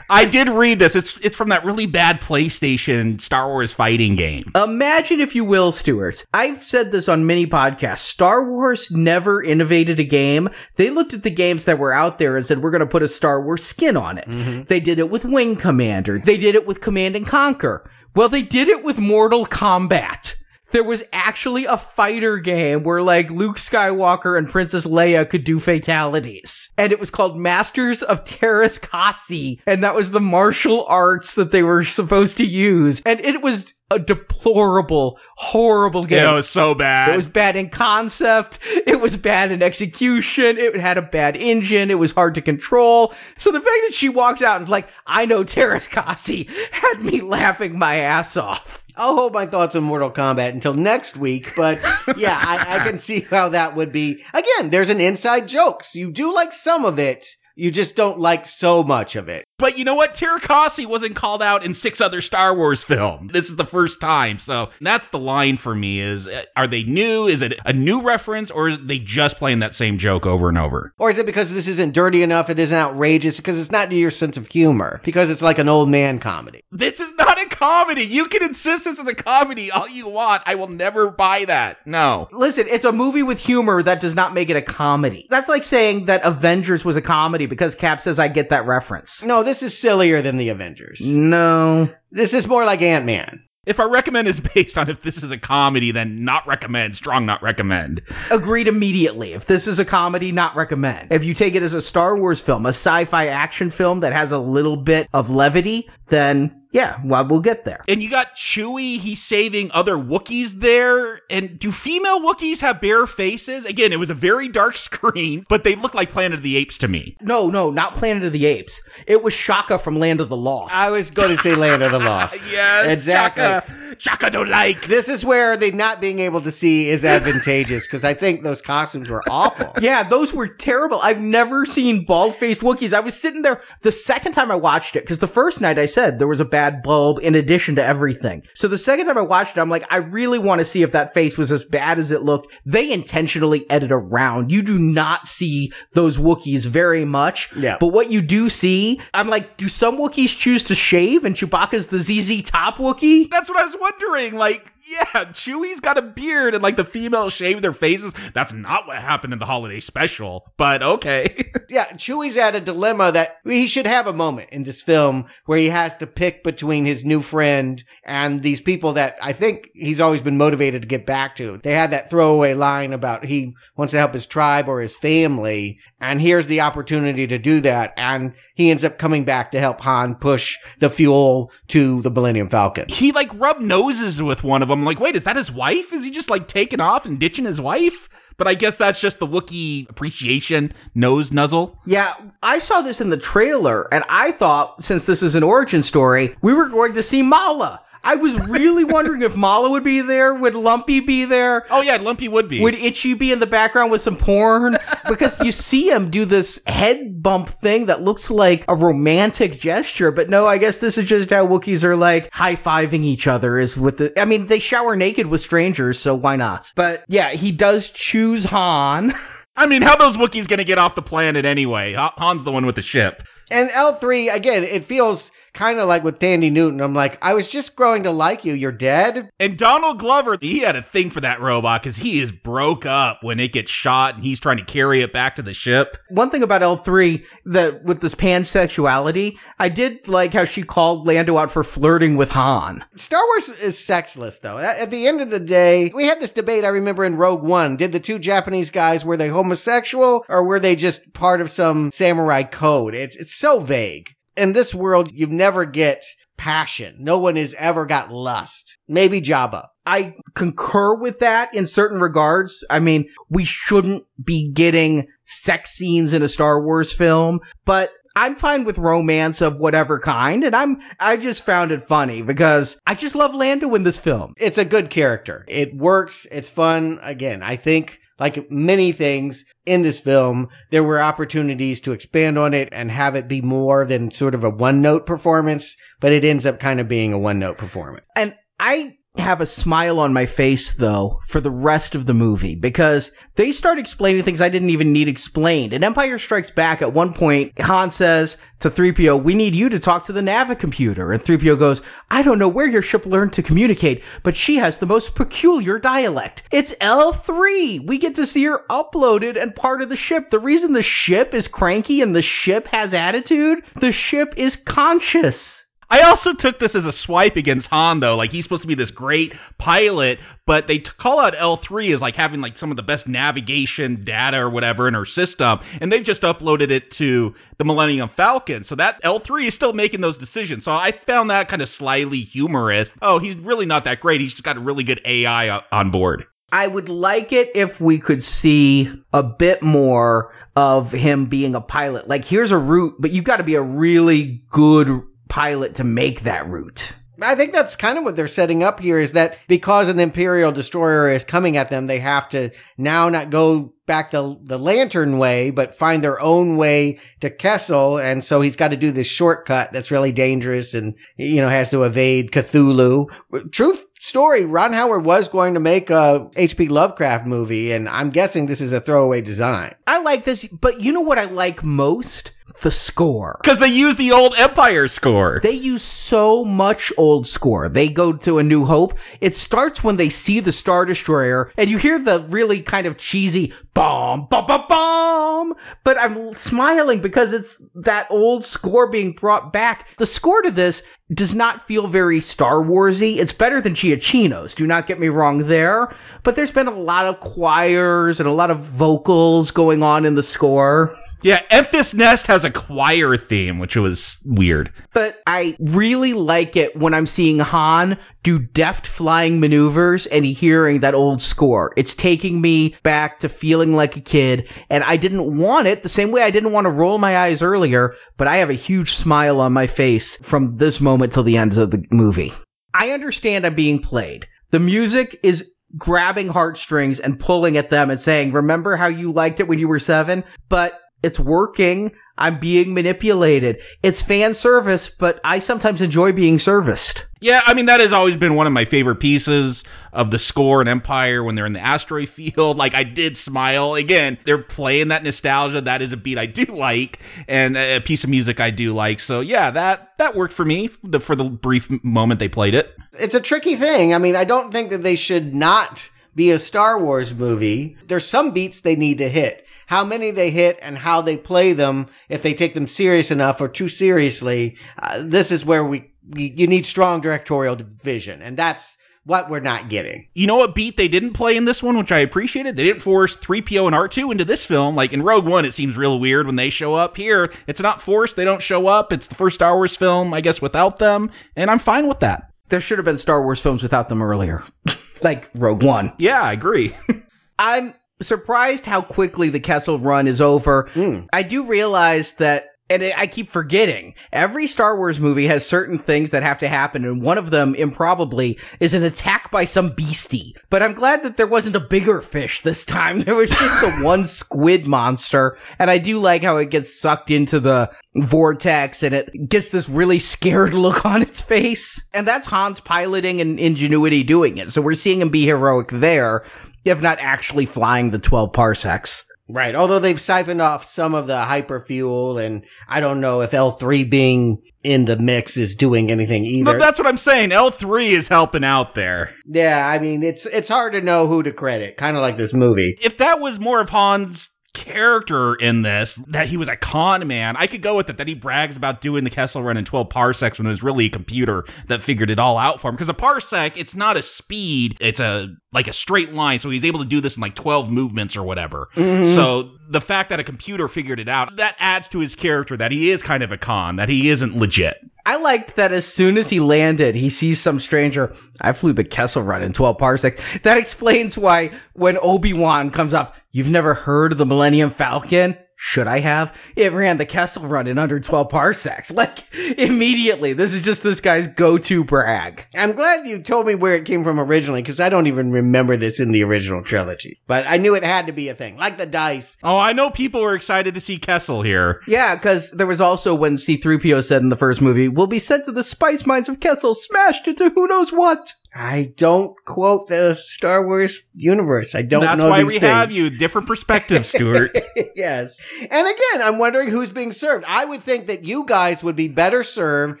I did read this. It's it's from that really bad PlayStation Star Wars fighting game. Imagine, if you will, Stewarts. I've said this on many podcasts. Star Wars never innovated a game. They looked at the games that were out there and said, we're going to put a Star Wars skin on it. Mm-hmm. They did it with Wing Commander. They did it with Command and Conquer. Well, they did it with Mortal Kombat. There was actually a fighter game where like Luke Skywalker and Princess Leia could do fatalities. And it was called Masters of Teräs Käsi. And that was the martial arts that they were supposed to use. And it was a deplorable, horrible game. It was so bad. It was bad in concept. It was bad in execution. It had a bad engine. It was hard to control. So the fact that she walks out and is like, I know Teräs Käsi had me laughing my ass off. I'll hold my thoughts on Mortal Kombat until next week, but yeah, I, I can see how that would be. Again, there's an inside joke. So you do like some of it, you just don't like so much of it. But you know what? Teräs Käsi wasn't called out in six other Star Wars films. This is the first time. So that's the line for me is uh, are they new? Is it a new reference or are they just playing that same joke over and over? Or is it because this isn't dirty enough? It isn't outrageous because it's not to your sense of humor because it's like an old man comedy. This is not a comedy. You can insist this is a comedy all you want. I will never buy that. No. Listen, it's a movie with humor that does not make it a comedy. That's like saying that Avengers was a comedy because Cap says I get that reference. No, this is sillier than the Avengers. No. This is more like Ant Man. If our recommend is based on if this is a comedy, then not recommend, strong not recommend. Agreed immediately. If this is a comedy, not recommend. If you take it as a Star Wars film, a sci fi action film that has a little bit of levity, then yeah, well, we'll get there. And you got Chewie, he's saving other Wookiees there. And do female Wookiees have bare faces? Again, it was a very dark screen, but they look like Planet of the Apes to me. No, no, not Planet of the Apes. It was Shaka from Land of the Lost. I was going to say Land of the Lost. yes, exactly. Shaka. Chaka don't like. This is where they not being able to see is advantageous because I think those costumes were awful. Yeah, those were terrible. I've never seen bald faced Wookiees. I was sitting there the second time I watched it because the first night I said there was a bad bulb in addition to everything. So the second time I watched it, I'm like, I really want to see if that face was as bad as it looked. They intentionally edit around. You do not see those Wookiees very much. Yeah. But what you do see, I'm like, do some Wookiees choose to shave and Chewbacca's the ZZ Top Wookiee? That's what I was wondering. Like, yeah, Chewie's got a beard and like the females shave their faces. That's not what happened in the holiday special, but okay. yeah, Chewie's at a dilemma that he should have a moment in this film where he has to pick between his new friend and these people that I think he's always been motivated to get back to. They had that throwaway line about he wants to help his tribe or his family, and here's the opportunity to do that, and he ends up coming back to help Han push the fuel to the Millennium Falcon. He like rubbed noses with one of them. I'm like, wait, is that his wife? Is he just like taking off and ditching his wife? But I guess that's just the Wookiee appreciation nose nuzzle. Yeah, I saw this in the trailer, and I thought since this is an origin story, we were going to see Malla. I was really wondering if Malla would be there. Would Lumpy be there? Oh yeah, Lumpy would be. Would Itchy be in the background with some porn? Because you see him do this head bump thing that looks like a romantic gesture, but no, I guess this is just how Wookiees are like high fiving each other. Is with the, I mean, they shower naked with strangers, so why not? But yeah, he does choose Han. I mean, how those Wookiees gonna get off the planet anyway? Han's the one with the ship. And L3, again, it feels kind of like with Thandie Newton. I'm like, I was just growing to like you. You're dead. And Donald Glover, he had a thing for that robot because he is broke up when it gets shot and he's trying to carry it back to the ship. One thing about L3 that with this pansexuality, I did like how she called Lando out for flirting with Han. Star Wars is sexless, though. At the end of the day, we had this debate. I remember in Rogue One. Did the two Japanese guys were they homosexual or were they just part of some samurai code? It's it's so vague in this world, you never get passion. No one has ever got lust. Maybe Jabba. I concur with that in certain regards. I mean, we shouldn't be getting sex scenes in a Star Wars film, but I'm fine with romance of whatever kind, and I'm I just found it funny because I just love Lando in this film. It's a good character. It works. It's fun. Again, I think like many things in this film, there were opportunities to expand on it and have it be more than sort of a one note performance, but it ends up kind of being a one note performance. And I have a smile on my face though for the rest of the movie because they start explaining things I didn't even need explained. In Empire Strikes Back, at one point, Han says to 3PO, We need you to talk to the Nava computer. And 3PO goes, I don't know where your ship learned to communicate, but she has the most peculiar dialect. It's L3. We get to see her uploaded and part of the ship. The reason the ship is cranky and the ship has attitude, the ship is conscious. I also took this as a swipe against Han, though. Like, he's supposed to be this great pilot, but they t- call out L3 as like having like some of the best navigation data or whatever in her system, and they've just uploaded it to the Millennium Falcon. So that L3 is still making those decisions. So I found that kind of slyly humorous. Oh, he's really not that great. He's just got a really good AI on board. I would like it if we could see a bit more of him being a pilot. Like, here's a route, but you've got to be a really good pilot to make that route. I think that's kind of what they're setting up here is that because an Imperial destroyer is coming at them, they have to now not go back the, the lantern way, but find their own way to Kessel. And so he's got to do this shortcut that's really dangerous and, you know, has to evade Cthulhu. Truth story, Ron Howard was going to make a H.P. Lovecraft movie, and I'm guessing this is a throwaway design. I like this, but you know what I like most? The score. Because they use the old Empire score. They use so much old score. They go to A New Hope. It starts when they see the Star Destroyer, and you hear the really kind of cheesy bomb, bomb, bomb, bomb. But I'm smiling because it's that old score being brought back. The score to this does not feel very Star Warsy. It's better than Giacchino's. Do not get me wrong there. But there's been a lot of choirs and a lot of vocals going on in the score. Yeah, Enfys Nest has a choir theme, which was weird. But I really like it when I'm seeing Han do deft flying maneuvers and hearing that old score. It's taking me back to feeling like a kid, and I didn't want it the same way I didn't want to roll my eyes earlier, but I have a huge smile on my face from this moment till the end of the movie. I understand I'm being played. The music is grabbing heartstrings and pulling at them and saying, Remember how you liked it when you were seven? But it's working. I'm being manipulated. It's fan service, but I sometimes enjoy being serviced. Yeah, I mean that has always been one of my favorite pieces of the score in Empire when they're in the asteroid field. Like I did smile again. They're playing that nostalgia. That is a beat I do like, and a piece of music I do like. So yeah, that that worked for me the, for the brief moment they played it. It's a tricky thing. I mean, I don't think that they should not be a Star Wars movie. There's some beats they need to hit how many they hit and how they play them if they take them serious enough or too seriously uh, this is where we, we you need strong directorial vision and that's what we're not getting. You know what beat they didn't play in this one, which I appreciated? They didn't force 3PO and R2 into this film. Like in Rogue One, it seems real weird when they show up. Here, it's not forced. They don't show up. It's the first Star Wars film, I guess, without them. And I'm fine with that. There should have been Star Wars films without them earlier. like Rogue One. Yeah, I agree. I'm surprised how quickly the Kessel run is over. Mm. I do realize that and I keep forgetting. Every Star Wars movie has certain things that have to happen, and one of them, improbably, is an attack by some beastie. But I'm glad that there wasn't a bigger fish this time. There was just the one squid monster, and I do like how it gets sucked into the vortex and it gets this really scared look on its face. And that's Han's piloting and ingenuity doing it. So we're seeing him be heroic there, if not actually flying the 12 parsecs. Right. Although they've siphoned off some of the hyperfuel, and I don't know if L3 being in the mix is doing anything either. But that's what I'm saying. L3 is helping out there. Yeah, I mean it's it's hard to know who to credit, kind of like this movie. If that was more of Han's character in this that he was a con man. I could go with it that he brags about doing the Kessel run in 12 parsecs when it was really a computer that figured it all out for him. Because a parsec, it's not a speed, it's a like a straight line. So he's able to do this in like 12 movements or whatever. Mm-hmm. So the fact that a computer figured it out, that adds to his character that he is kind of a con, that he isn't legit. I liked that as soon as he landed, he sees some stranger. I flew the Kessel run in 12 parsecs. That explains why when Obi-Wan comes up, you've never heard of the Millennium Falcon? Should I have? It ran the Kessel run in under 12 parsecs. Like, immediately. This is just this guy's go-to brag. I'm glad you told me where it came from originally, because I don't even remember this in the original trilogy. But I knew it had to be a thing, like the dice. Oh, I know people were excited to see Kessel here. Yeah, because there was also when C-3PO said in the first movie, we'll be sent to the spice mines of Kessel, smashed into who knows what. I don't quote the Star Wars universe. I don't That's know That's why these we have you. Different perspective, Stuart. yes. And again, I'm wondering who's being served. I would think that you guys would be better served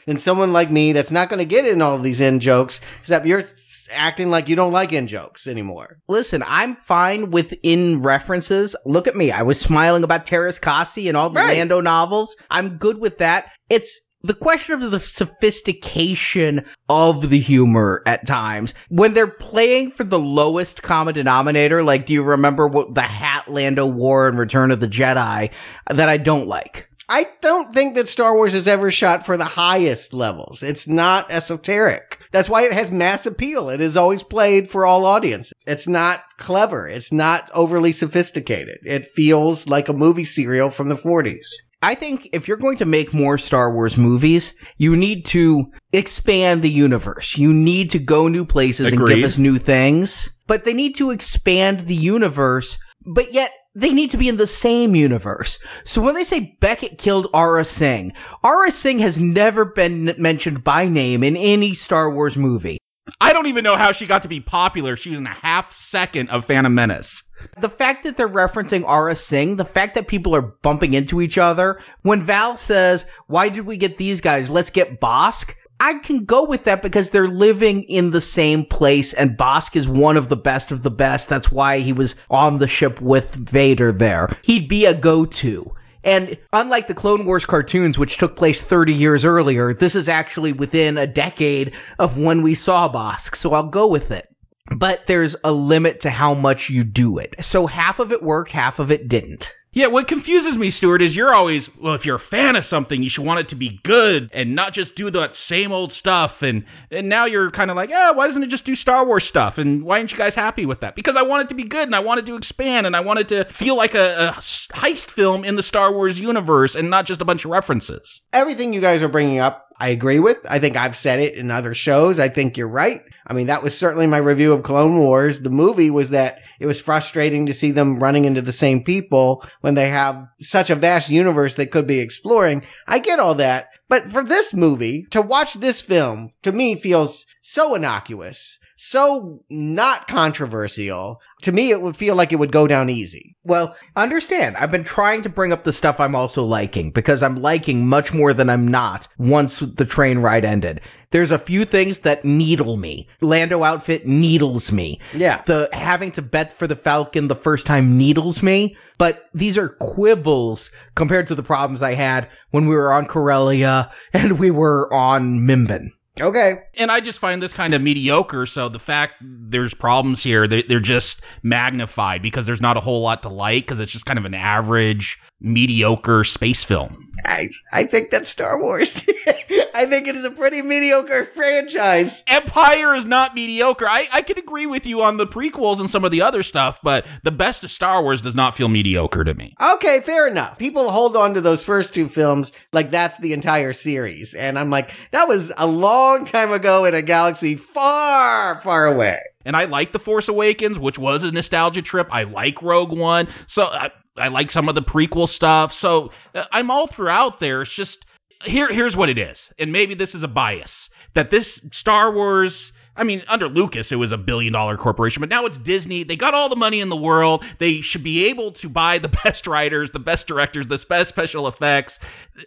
than someone like me that's not going to get in all of these in jokes, except you're acting like you don't like in jokes anymore. Listen, I'm fine with in references. Look at me. I was smiling about Teräs Käsi and all the Right. Lando novels. I'm good with that. It's the question of the sophistication of the humor at times. When they're playing for the lowest common denominator, like, do you remember what the hat Lando wore in Return of the Jedi that I don't like? I don't think that Star Wars has ever shot for the highest levels. It's not esoteric. That's why it has mass appeal. It is always played for all audiences. It's not clever. It's not overly sophisticated. It feels like a movie serial from the 40s. I think if you're going to make more Star Wars movies, you need to expand the universe. You need to go new places and give us new things. But they need to expand the universe, but yet they need to be in the same universe. So when they say Beckett killed Aurra Sing, Aurra Sing has never been mentioned by name in any Star Wars movie. I don't even know how she got to be popular. She was in a half second of Phantom Menace. The fact that they're referencing Aurra Sing, the fact that people are bumping into each other, when Val says, Why did we get these guys? Let's get Bossk. I can go with that because they're living in the same place, and Bossk is one of the best of the best. That's why he was on the ship with Vader there. He'd be a go to. And unlike the Clone Wars cartoons, which took place 30 years earlier, this is actually within a decade of when we saw Bossk, so I'll go with it but there's a limit to how much you do it. So half of it worked, half of it didn't. Yeah, what confuses me, Stuart, is you're always, well, if you're a fan of something, you should want it to be good and not just do that same old stuff. And and now you're kind of like, oh, why doesn't it just do Star Wars stuff? And why aren't you guys happy with that? Because I want it to be good and I want it to expand and I want it to feel like a, a heist film in the Star Wars universe and not just a bunch of references. Everything you guys are bringing up, I agree with. I think I've said it in other shows. I think you're right. I mean, that was certainly my review of Clone Wars. The movie was that it was frustrating to see them running into the same people when they have such a vast universe they could be exploring. I get all that. But for this movie, to watch this film, to me feels so innocuous, so not controversial. To me, it would feel like it would go down easy. Well, understand, I've been trying to bring up the stuff I'm also liking because I'm liking much more than I'm not once the train ride ended. There's a few things that needle me. Lando outfit needles me. Yeah. The having to bet for the Falcon the first time needles me. But these are quibbles compared to the problems I had when we were on Corellia and we were on Mimban. Okay. And I just find this kind of mediocre. So the fact there's problems here, they, they're just magnified because there's not a whole lot to like because it's just kind of an average, mediocre space film. I, I think that's Star Wars. I think it is a pretty mediocre franchise. Empire is not mediocre. I, I can agree with you on the prequels and some of the other stuff, but the best of Star Wars does not feel mediocre to me. Okay, fair enough. People hold on to those first two films like that's the entire series. And I'm like, that was a long time ago in a galaxy far, far away. And I like The Force Awakens, which was a nostalgia trip. I like Rogue One. So I, I like some of the prequel stuff. So uh, I'm all throughout there. It's just here here's what it is. And maybe this is a bias that this Star Wars I mean, under Lucas, it was a billion dollar corporation, but now it's Disney. They got all the money in the world. They should be able to buy the best writers, the best directors, the best special effects.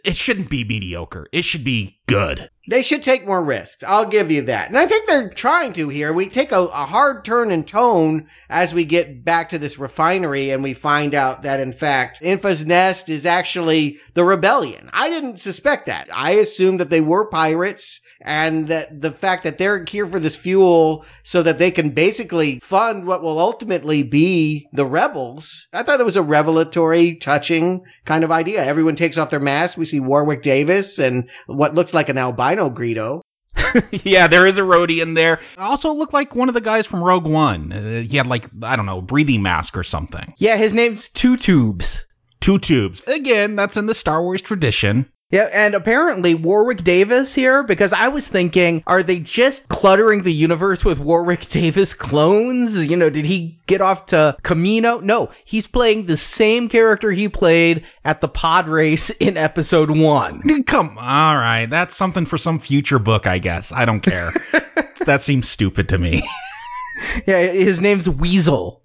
It shouldn't be mediocre. It should be good. They should take more risks. I'll give you that. And I think they're trying to here. We take a, a hard turn in tone as we get back to this refinery and we find out that, in fact, Enfys Nest is actually the rebellion. I didn't suspect that. I assumed that they were pirates and that the fact that they're here for this fuel so that they can basically fund what will ultimately be the rebels. I thought it was a revelatory, touching kind of idea. Everyone takes off their masks. We see Warwick Davis and what looks like an albino Greedo. yeah, there is a roadie in there. Also looked like one of the guys from Rogue One. Uh, he had like I don't know, breathing mask or something. Yeah, his name's Two Tubes. Two tubes. Again, that's in the Star Wars tradition. Yeah, and apparently Warwick Davis here, because I was thinking, are they just cluttering the universe with Warwick Davis clones? You know, did he get off to Kamino? No, he's playing the same character he played at the pod race in episode one. Come, on, all right, that's something for some future book, I guess. I don't care. that seems stupid to me. Yeah, his name's Weazel.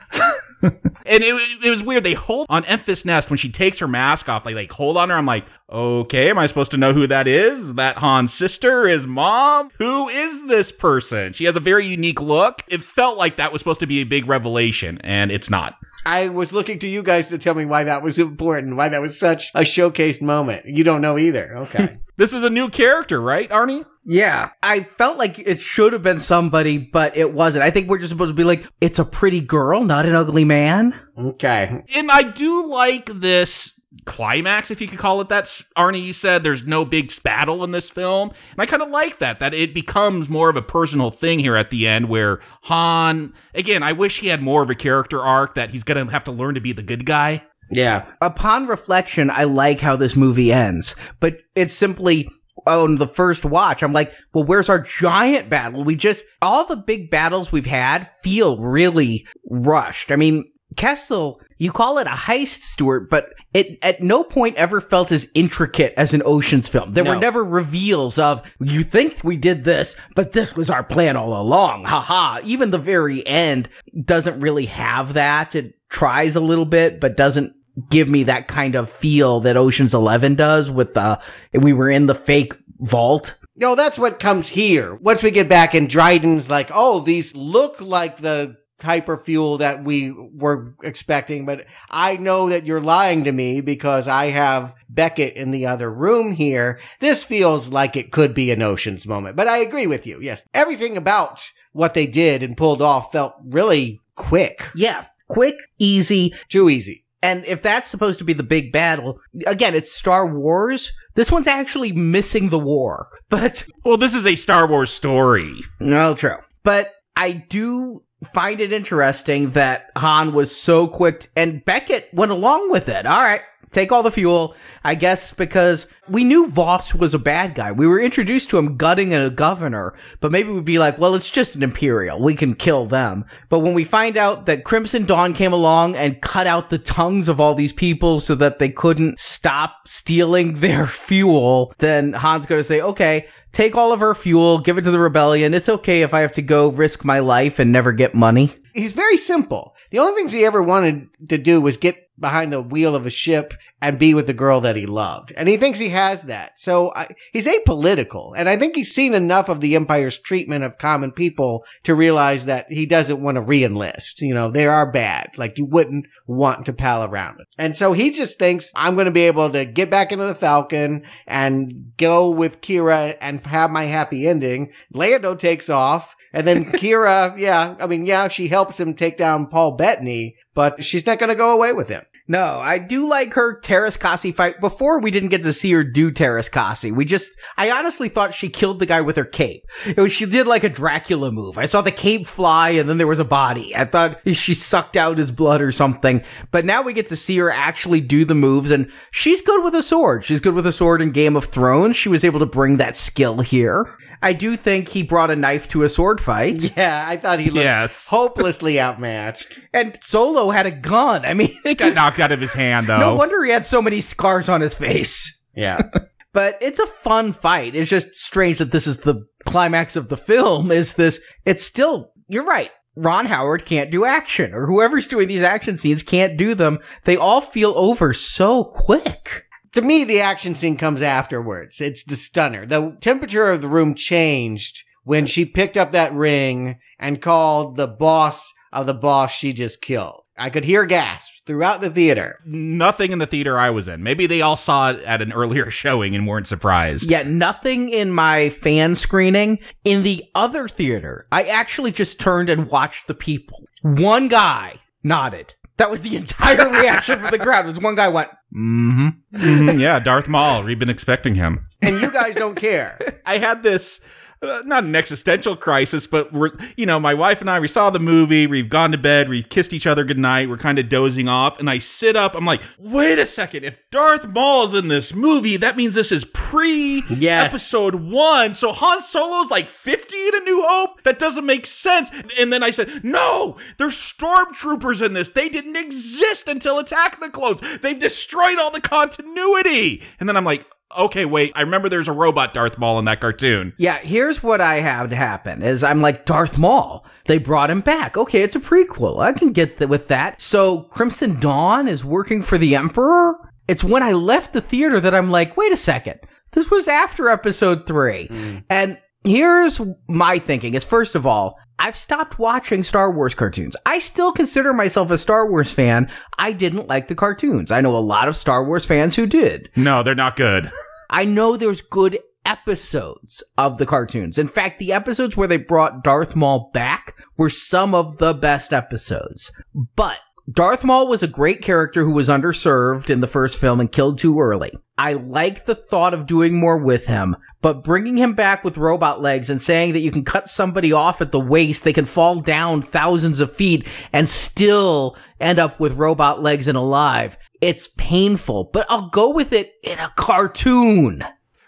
And it, it was weird. They hold on Enfys Nest when she takes her mask off. Like, like hold on her. I'm like, okay, am I supposed to know who that is? Is that Han's sister? His mom? Who is this person? She has a very unique look. It felt like that was supposed to be a big revelation, and it's not. I was looking to you guys to tell me why that was important, why that was such a showcased moment. You don't know either. Okay. This is a new character, right, Arnie? Yeah, I felt like it should have been somebody, but it wasn't. I think we're just supposed to be like, it's a pretty girl, not an ugly man. okay. And I do like this climax, if you could call it that. Arnie, you said there's no big battle in this film. And I kind of like that, that it becomes more of a personal thing here at the end where Han, again, I wish he had more of a character arc that he's going to have to learn to be the good guy. Yeah. Upon reflection, I like how this movie ends, but it's simply on the first watch, I'm like, well, where's our giant battle? We just, all the big battles we've had feel really rushed. I mean, Kessel, you call it a heist, Stuart, but it at no point ever felt as intricate as an Ocean's film. There were never reveals of, you think we did this, but this was our plan all along. Ha ha. Even the very end doesn't really have that. It tries a little bit, but doesn't give me that kind of feel that Ocean's 11 does with the, we were in the fake vault. No, that's what comes here. Once we get back and Dryden's like, oh, these look like the hyperfuel that we were expecting, but I know that you're lying to me because I have Beckett in the other room here. This feels like it could be an Ocean's moment, but I agree with you. Yes. Everything about what they did and pulled off felt really quick. Yeah. Quick, easy, Too easy. And if that's supposed to be the big battle, again, it's Star Wars. This one's actually missing the war. But, Well, this is a Star Wars story. no, true. But I do find it interesting that Han was so quick and Beckett went along with it. All right, take all the fuel. I guess because we knew Vos was a bad guy. We were introduced to him gutting a governor, but maybe we'd be like, well, it's just an Imperial. We can kill them. But when we find out that Crimson Dawn came along and cut out the tongues of all these people so that they couldn't stop stealing their fuel, then Han's going to say, okay, take all of our fuel, give it to the rebellion. It's okay if I have to go risk my life and never get money. He's very simple. The only things he ever wanted to do was get behind the wheel of a ship and be with the girl that he loved. And he thinks he has that. So I, he's apolitical. And I think he's seen enough of the Empire's treatment of common people to realize that he doesn't want to re-enlist. You know, they are bad. Like you wouldn't want to pal around with. And so he just thinks I'm going to be able to get back into the Falcon and go with Qi'ra and have my happy ending. Lando takes off. And then Qi'ra, yeah, I mean, yeah, she helps him take down Paul Bettany, but she's not going to go away with him. No, I do like her Teräs Käsi fight. Before we didn't get to see her do Teräs Käsi. We just, I honestly thought she killed the guy with her cape. It was, she did like a Dracula move. I saw the cape fly and then there was a body. I thought she sucked out his blood or something. But now we get to see her actually do the moves and she's good with a sword. She's good with a sword in Game of Thrones. She was able to bring that skill here. I do think he brought a knife to a sword fight. Yeah, I thought he looked Yes. hopelessly outmatched. And Solo had a gun. I mean, It got knocked out of his hand, though. no wonder he had so many scars on his face. Yeah. But it's a fun fight. It's just strange that this is the climax of the film. Is this? It's still. You're right. Ron Howard can't do action, or whoever's doing these action scenes can't do them. They all feel over so quick. To me, the action scene comes afterwards. It's the stunner. The temperature of the room changed when she picked up that ring and called the boss of the boss she just killed. I could hear gasps throughout the theater. Nothing in the theater I was in. Maybe they all saw it at an earlier showing and weren't surprised. Yet nothing in my fan screening. In the other theater, I actually just turned and watched the people. One guy nodded. That was the entire reaction from the crowd. Was one guy went, mm-hmm. Mhm, yeah, Darth Maul. We've been expecting him. And you guys don't care. I had this uh, not an existential crisis, but we're, you know, my wife and I, we saw the movie, we've gone to bed, we've kissed each other goodnight, we're kind of dozing off, and I sit up, I'm like, wait a second, if Darth Maul's in this movie, that means this is pre Yes. episode one, so Han Solo's like 50 in A New Hope? That doesn't make sense. And then I said, no, there's stormtroopers in this. They didn't exist until Attack the Clones. They've destroyed all the continuity. And then I'm like, okay, wait, I remember there's a robot Darth Maul in that cartoon. Yeah, here's what I had happen is I'm like Darth Maul. They brought him back. Okay, it's a prequel. I can get th- with that. So Crimson Dawn is working for the Emperor. It's when I left the theater that I'm like, wait a second. This was after episode 3. Mm. And here's my thinking is first of all, I've stopped watching Star Wars cartoons. I still consider myself a Star Wars fan. I didn't like the cartoons. I know a lot of Star Wars fans who did. No, they're not good. I know there's good episodes of the cartoons. In fact, the episodes where they brought Darth Maul back were some of the best episodes. But Darth Maul was a great character who was underserved in the first film and killed too early. I like the thought of doing more with him, but bringing him back with robot legs and saying that you can cut somebody off at the waist, they can fall down thousands of feet and still end up with robot legs and alive. It's painful, but I'll go with it in a cartoon.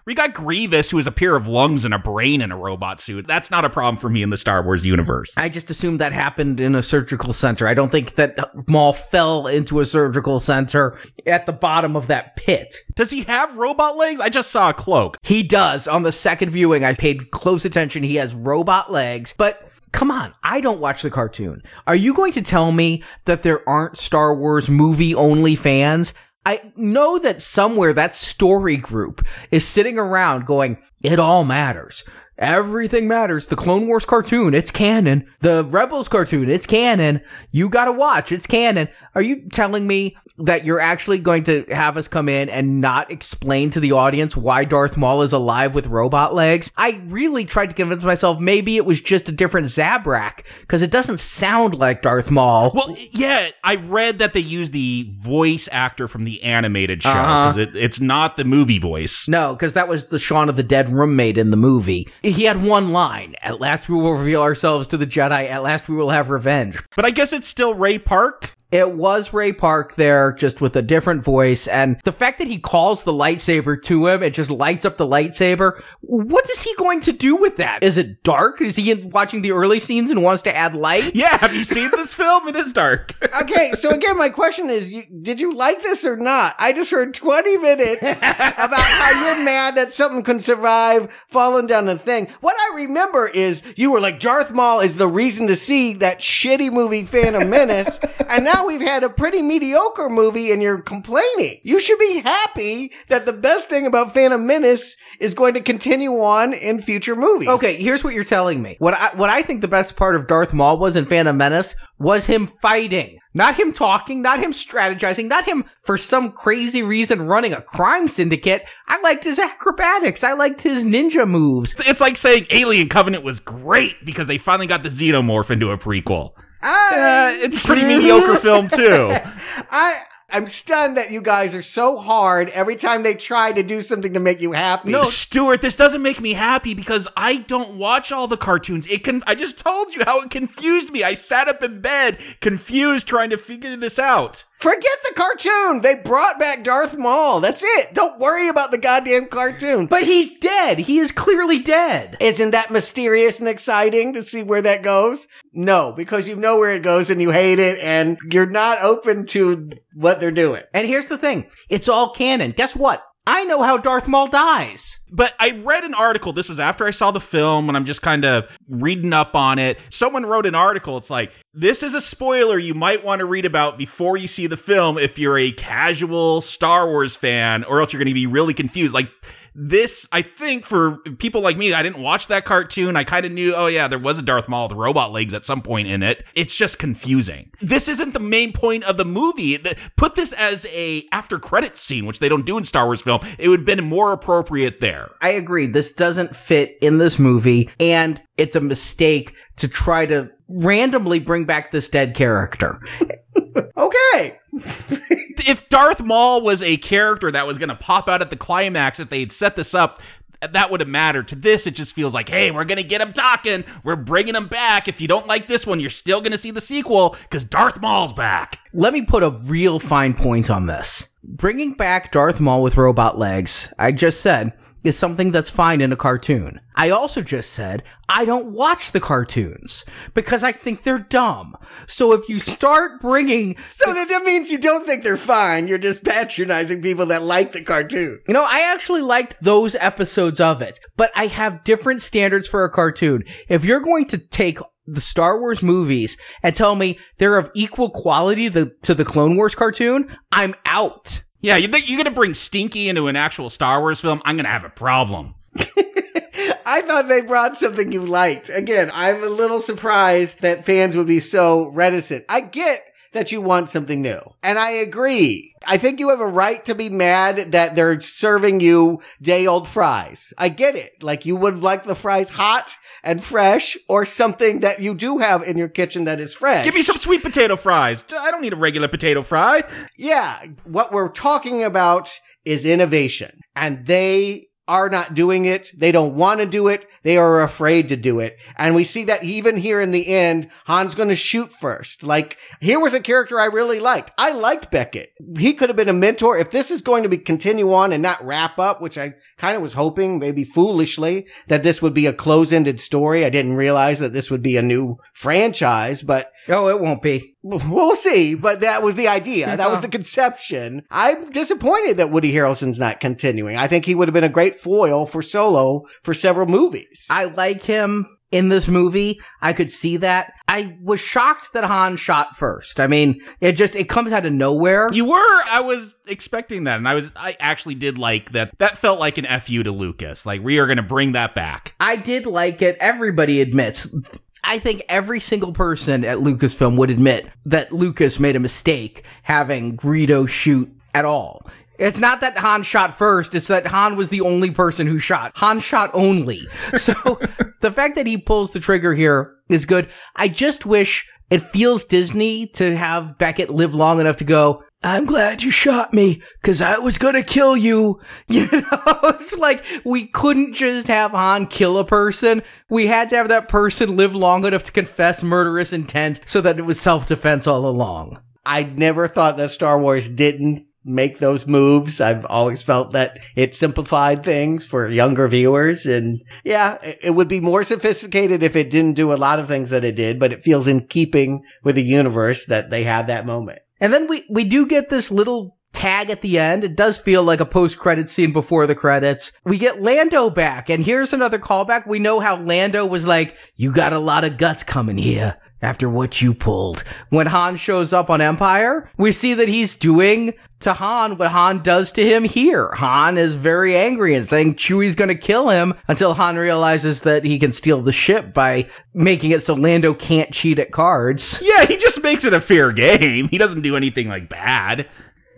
We got Grievous, who is a pair of lungs and a brain in a robot suit. That's not a problem for me in the Star Wars universe. I just assumed that happened in a surgical center. I don't think that Maul fell into a surgical center at the bottom of that pit. Does he have robot legs? I just saw a cloak. He does. On the second viewing, I paid close attention. He has robot legs, but come on, I don't watch the cartoon. Are you going to tell me that there aren't Star Wars movie only fans? I know that somewhere that story group is sitting around going, it all matters. Everything matters. The Clone Wars cartoon, it's canon. The Rebels cartoon, it's canon. You gotta watch, it's canon. Are you telling me that you're actually going to have us come in and not explain to the audience why Darth Maul is alive with robot legs? I really tried to convince myself maybe it was just a different Zabrak, because it doesn't sound like Darth Maul. Well, yeah, I read that they used the voice actor from the animated show Uh-huh. it, it's not the movie voice. No, because that was the Shaun of the Dead roommate in the movie. He had one line At last we will reveal ourselves to the Jedi. At last we will have revenge. But I guess it's still Ray Park. It was Ray Park there, just with a different voice. And the fact that he calls the lightsaber to him and just lights up the lightsaber, what is he going to do with that? Is it dark? Is he watching the early scenes and wants to add light? Yeah, have you seen this film? It is dark. okay, so again, my question is, you, did you like this or not? I just heard 20 minutes about how you're mad that something can survive falling down a thing. What I remember is you were like, Darth Maul is the reason to see that shitty movie Phantom Menace, and now we've had a pretty mediocre movie and you're complaining. You should be happy that the best thing about Phantom Menace is going to continue on in future movies. Okay, here's what you're telling me. What I what I think the best part of Darth Maul was in Phantom Menace was him fighting. Not him talking, not him strategizing, not him for some crazy reason running a crime syndicate. I liked his acrobatics. I liked his ninja moves. It's like saying Alien Covenant was great because they finally got the Xenomorph into a prequel. I, Uh, it's a pretty mediocre film too. I I'm stunned that you guys are so hard every time they try to do something to make you happy. No, Stuart, this doesn't make me happy because I don't watch all the cartoons. It can I just told you how it confused me. I sat up in bed confused trying to figure this out. Forget the cartoon. They brought back Darth Maul. That's it. Don't worry about the goddamn cartoon. But he's dead. He is clearly dead. Isn't that mysterious and exciting to see where that goes? No, because you know where it goes and you hate it and you're not open to what they're doing. And here's the thing. It's all canon. Guess what? I know how Darth Maul dies. But I read an article. This was after I saw the film, and I'm just kind of reading up on it. Someone wrote an article. It's like, this is a spoiler you might want to read about before you see the film if you're a casual Star Wars fan, or else you're going to be really confused. Like, this, I think, for people like me, I didn't watch that cartoon. I kind of knew, oh yeah, there was a Darth Maul with robot legs at some point in it. It's just confusing. This isn't the main point of the movie. Put this as a after credits scene, which they don't do in Star Wars film. It would have been more appropriate there. I agree. This doesn't fit in this movie, and it's a mistake to try to randomly bring back this dead character. Okay. If Darth Maul was a character that was going to pop out at the climax, if they had set this up, that would have mattered. To this, it just feels like, hey, we're gonna get him talking. We're bringing him back. If you don't like this one, you're still gonna see the sequel because Darth Maul's back. Let me put a real fine point on this. Bringing back Darth Maul with robot legs, I just said, is something that's fine in a cartoon. I also just said I don't watch the cartoons because I think they're dumb. So if you start bringing, So that, that means you don't think they're fine. You're just patronizing people that like the cartoon. you know, I actually liked those episodes of it, but I have different standards for a cartoon. If you're going to take the Star Wars movies and tell me they're of equal quality to, to the Clone Wars cartoon, I'm out. Yeah, you think you're gonna bring Stinky into an actual Star Wars film? I'm gonna have a problem. I thought they brought something you liked. Again, I'm a little surprised that fans would be so reticent. I get that you want something new. And I agree. I think you have a right to be mad that they're serving you day old fries. I get it. Like you would like the fries hot and fresh or something that you do have in your kitchen that is fresh. Give me some sweet potato fries. I don't need a regular potato fry. Yeah, what we're talking about is innovation, and they are not doing it. They don't want to do it. They are afraid to do it. And we see that even here in the end, Han's going to shoot first. Like, here was a character I really liked. I liked Beckett. He could have been a mentor. If this is going to be continue on and not wrap up, which I kind of was hoping, maybe foolishly, that this would be a close-ended story. I didn't realize that this would be a new franchise, but Oh, it won't be. We'll see, but that was the idea. That was the conception. I'm disappointed that Woody Harrelson's not continuing. I think he would have been a great foil for Solo for several movies. I like him in this movie. I could see that. I was shocked that Han shot first. I mean, it just it comes out of nowhere. You were. I was expecting that, and I was. I actually did like that. That felt like an fu to Lucas. Like we are going to bring that back. I did like it. Everybody admits. I think every single person at Lucasfilm would admit that Lucas made a mistake having Greedo shoot at all. It's not that Han shot first, it's that Han was the only person who shot. Han shot only. So the fact that he pulls the trigger here is good. I just wish it feels Disney to have Beckett live long enough to go, I'm glad you shot me because I was going to kill you. You know, it's like we couldn't just have Han kill a person. We had to have that person live long enough to confess murderous intent so that it was self defense all along. I never thought that Star Wars didn't make those moves. I've always felt that it simplified things for younger viewers. And yeah, it would be more sophisticated if it didn't do a lot of things that it did, but it feels in keeping with the universe that they had that moment. And then we, we do get this little tag at the end. It does feel like a post credit scene before the credits. We get Lando back, and here's another callback. We know how Lando was like, You got a lot of guts coming here after what you pulled. When Han shows up on Empire, we see that he's doing to Han what Han does to him here. Han is very angry and saying Chewie's gonna kill him until Han realizes that he can steal the ship by making it so Lando can't cheat at cards. Yeah, he just makes it a fair game. He doesn't do anything like bad.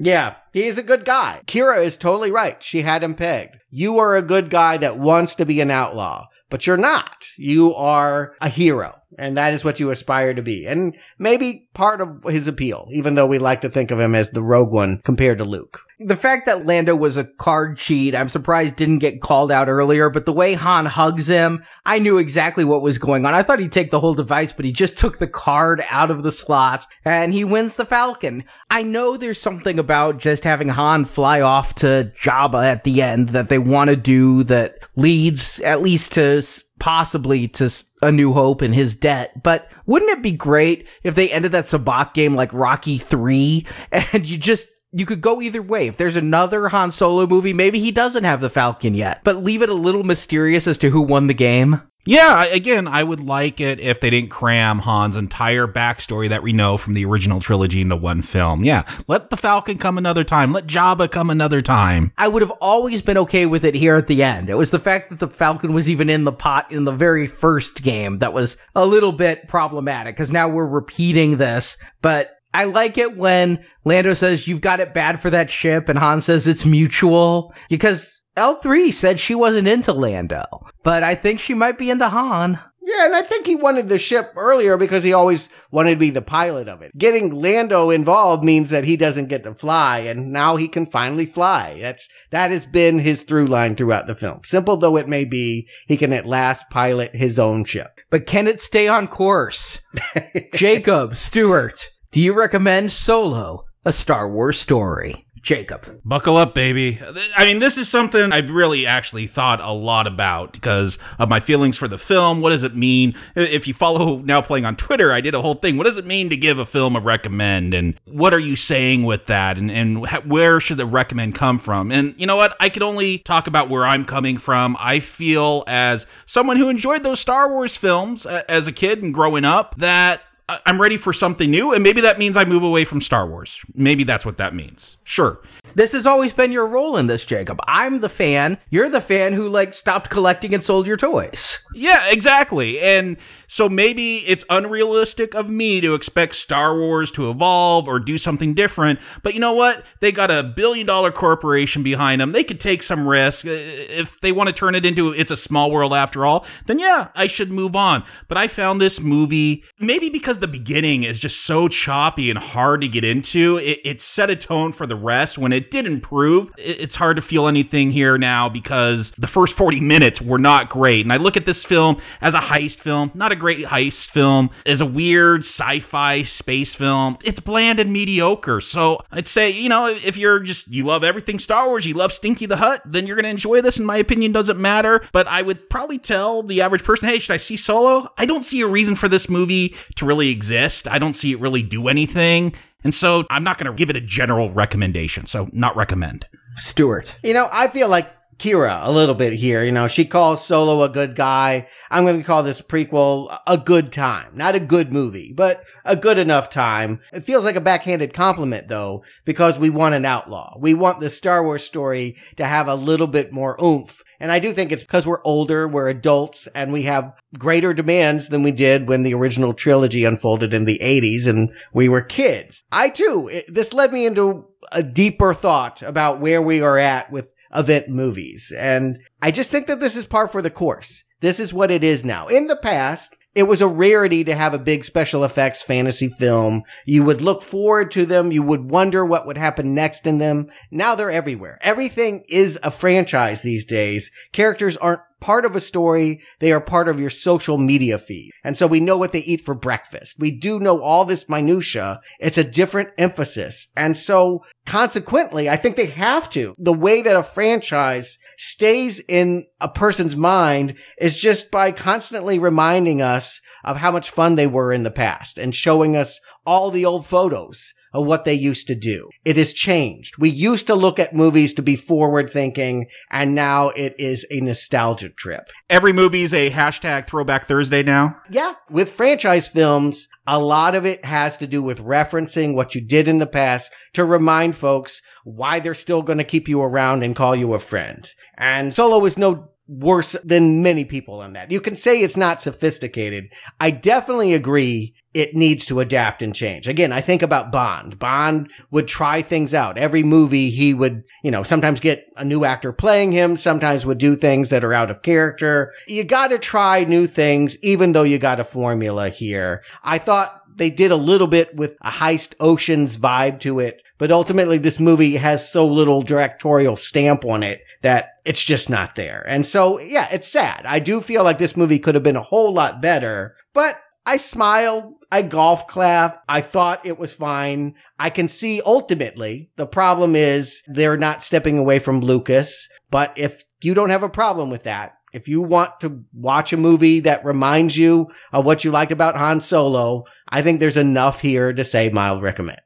Yeah, he's a good guy. Qi'ra is totally right. She had him pegged. You are a good guy that wants to be an outlaw, but you're not. You are a hero. And that is what you aspire to be. And maybe part of his appeal, even though we like to think of him as the rogue one compared to Luke. The fact that Lando was a card cheat, I'm surprised didn't get called out earlier, but the way Han hugs him, I knew exactly what was going on. I thought he'd take the whole device, but he just took the card out of the slot and he wins the Falcon. I know there's something about just having Han fly off to Jabba at the end that they want to do that leads at least to possibly to A new hope and his debt. But wouldn't it be great if they ended that Sabacc game like Rocky 3 and you just you could go either way. If there's another Han Solo movie, maybe he doesn't have the Falcon yet, but leave it a little mysterious as to who won the game. Yeah, again, I would like it if they didn't cram Han's entire backstory that we know from the original trilogy into one film. Yeah, let the Falcon come another time. Let Jabba come another time. I would have always been okay with it here at the end. It was the fact that the Falcon was even in the pot in the very first game that was a little bit problematic because now we're repeating this. But I like it when Lando says, You've got it bad for that ship, and Han says it's mutual because L3 said she wasn't into Lando, but I think she might be into Han. Yeah, and I think he wanted the ship earlier because he always wanted to be the pilot of it. Getting Lando involved means that he doesn't get to fly, and now he can finally fly. That's that has been his through line throughout the film. Simple though it may be, he can at last pilot his own ship. But can it stay on course? Jacob, Stewart, do you recommend Solo, a Star Wars story? Jacob. Buckle up, baby. I mean, this is something I've really actually thought a lot about because of my feelings for the film. What does it mean? If you follow now playing on Twitter, I did a whole thing. What does it mean to give a film a recommend? And what are you saying with that? And, and where should the recommend come from? And you know what? I can only talk about where I'm coming from. I feel as someone who enjoyed those Star Wars films uh, as a kid and growing up that I'm ready for something new, and maybe that means I move away from Star Wars. Maybe that's what that means. Sure. This has always been your role in this, Jacob. I'm the fan. You're the fan who like stopped collecting and sold your toys. Yeah, exactly. And so maybe it's unrealistic of me to expect Star Wars to evolve or do something different. But you know what? They got a billion dollar corporation behind them. They could take some risk. Uh, if they want to turn it into it's a small world after all, then yeah, I should move on. But I found this movie maybe because the beginning is just so choppy and hard to get into. It, it set a tone for the rest when it did improve. It's hard to feel anything here now because the first 40 minutes were not great. And I look at this film as a heist film, not a great heist film, as a weird sci fi space film. It's bland and mediocre. So I'd say, you know, if you're just, you love everything Star Wars, you love Stinky the Hutt, then you're going to enjoy this. In my opinion, doesn't matter. But I would probably tell the average person, hey, should I see Solo? I don't see a reason for this movie to really exist. I don't see it really do anything. And so I'm not going to give it a general recommendation. So not recommend. Stewart. You know, I feel like Qi'ra a little bit here. You know, she calls Solo a good guy. I'm going to call this prequel a good time. Not a good movie, but a good enough time. It feels like a backhanded compliment though, because we want an outlaw. We want the Star Wars story to have a little bit more oomph. And I do think it's because we're older, we're adults, and we have greater demands than we did when the original trilogy unfolded in the 80s and we were kids. I too, it, this led me into a deeper thought about where we are at with event movies. And I just think that this is par for the course. This is what it is now. In the past, it was a rarity to have a big special effects fantasy film. You would look forward to them. You would wonder what would happen next in them. Now they're everywhere. Everything is a franchise these days. Characters aren't part of a story. They are part of your social media feed. And so we know what they eat for breakfast. We do know all this minutia. It's a different emphasis. And so consequently, I think they have to. The way that a franchise stays in a person's mind is just by constantly reminding us of how much fun they were in the past and showing us all the old photos of what they used to do. It has changed. We used to look at movies to be forward thinking, and now it is a nostalgia trip. Every movie is a hashtag throwback Thursday now. Yeah. With franchise films, a lot of it has to do with referencing what you did in the past to remind folks why they're still going to keep you around and call you a friend. And Solo is no worse than many people on that. You can say it's not sophisticated. I definitely agree it needs to adapt and change. Again, I think about Bond. Bond would try things out. Every movie he would, you know, sometimes get a new actor playing him, sometimes would do things that are out of character. You gotta try new things, even though you got a formula here. I thought they did a little bit with a heist oceans vibe to it, but ultimately this movie has so little directorial stamp on it that it's just not there. And so, yeah, it's sad. I do feel like this movie could have been a whole lot better, but I smiled. I golf clapped. I thought it was fine. I can see ultimately the problem is they're not stepping away from Lucas. But if you don't have a problem with that, if you want to watch a movie that reminds you of what you liked about Han Solo, I think there's enough here to say mild recommend.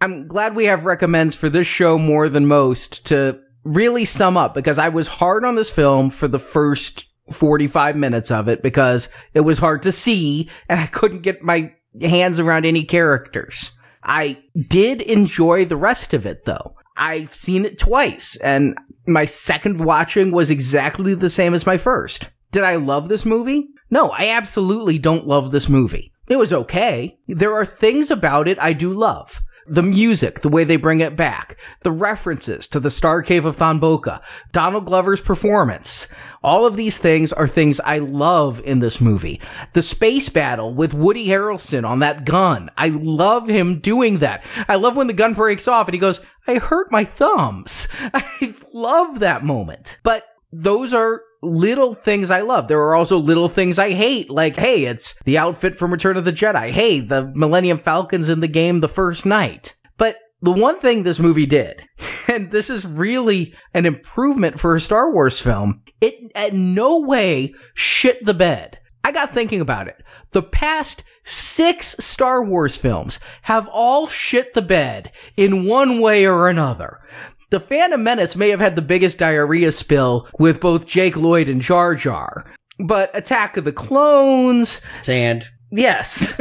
I'm glad we have recommends for this show more than most to really sum up because I was hard on this film for the first 45 minutes of it because it was hard to see and I couldn't get my hands around any characters. I did enjoy the rest of it though. I've seen it twice and my second watching was exactly the same as my first. Did I love this movie? No, I absolutely don't love this movie. It was okay. There are things about it I do love. The music, the way they bring it back, the references to the Star Cave of ThonBoka, Donald Glover's performance. All of these things are things I love in this movie. The space battle with Woody Harrelson on that gun. I love him doing that. I love when the gun breaks off and he goes, I hurt my thumbs. I love that moment. But those are little things I love. There are also little things I hate, like, hey, it's the outfit from Return of the Jedi. Hey, the Millennium Falcon's in the game the first night. But the one thing this movie did, and this is really an improvement for a Star Wars film, it in no way shit the bed. I got thinking about it. The past six Star Wars films have all shit the bed in one way or another. The Phantom Menace may have had the biggest diarrhea spill with both Jake Lloyd and Jar Jar, but Attack of the Clones, Sand. Yes.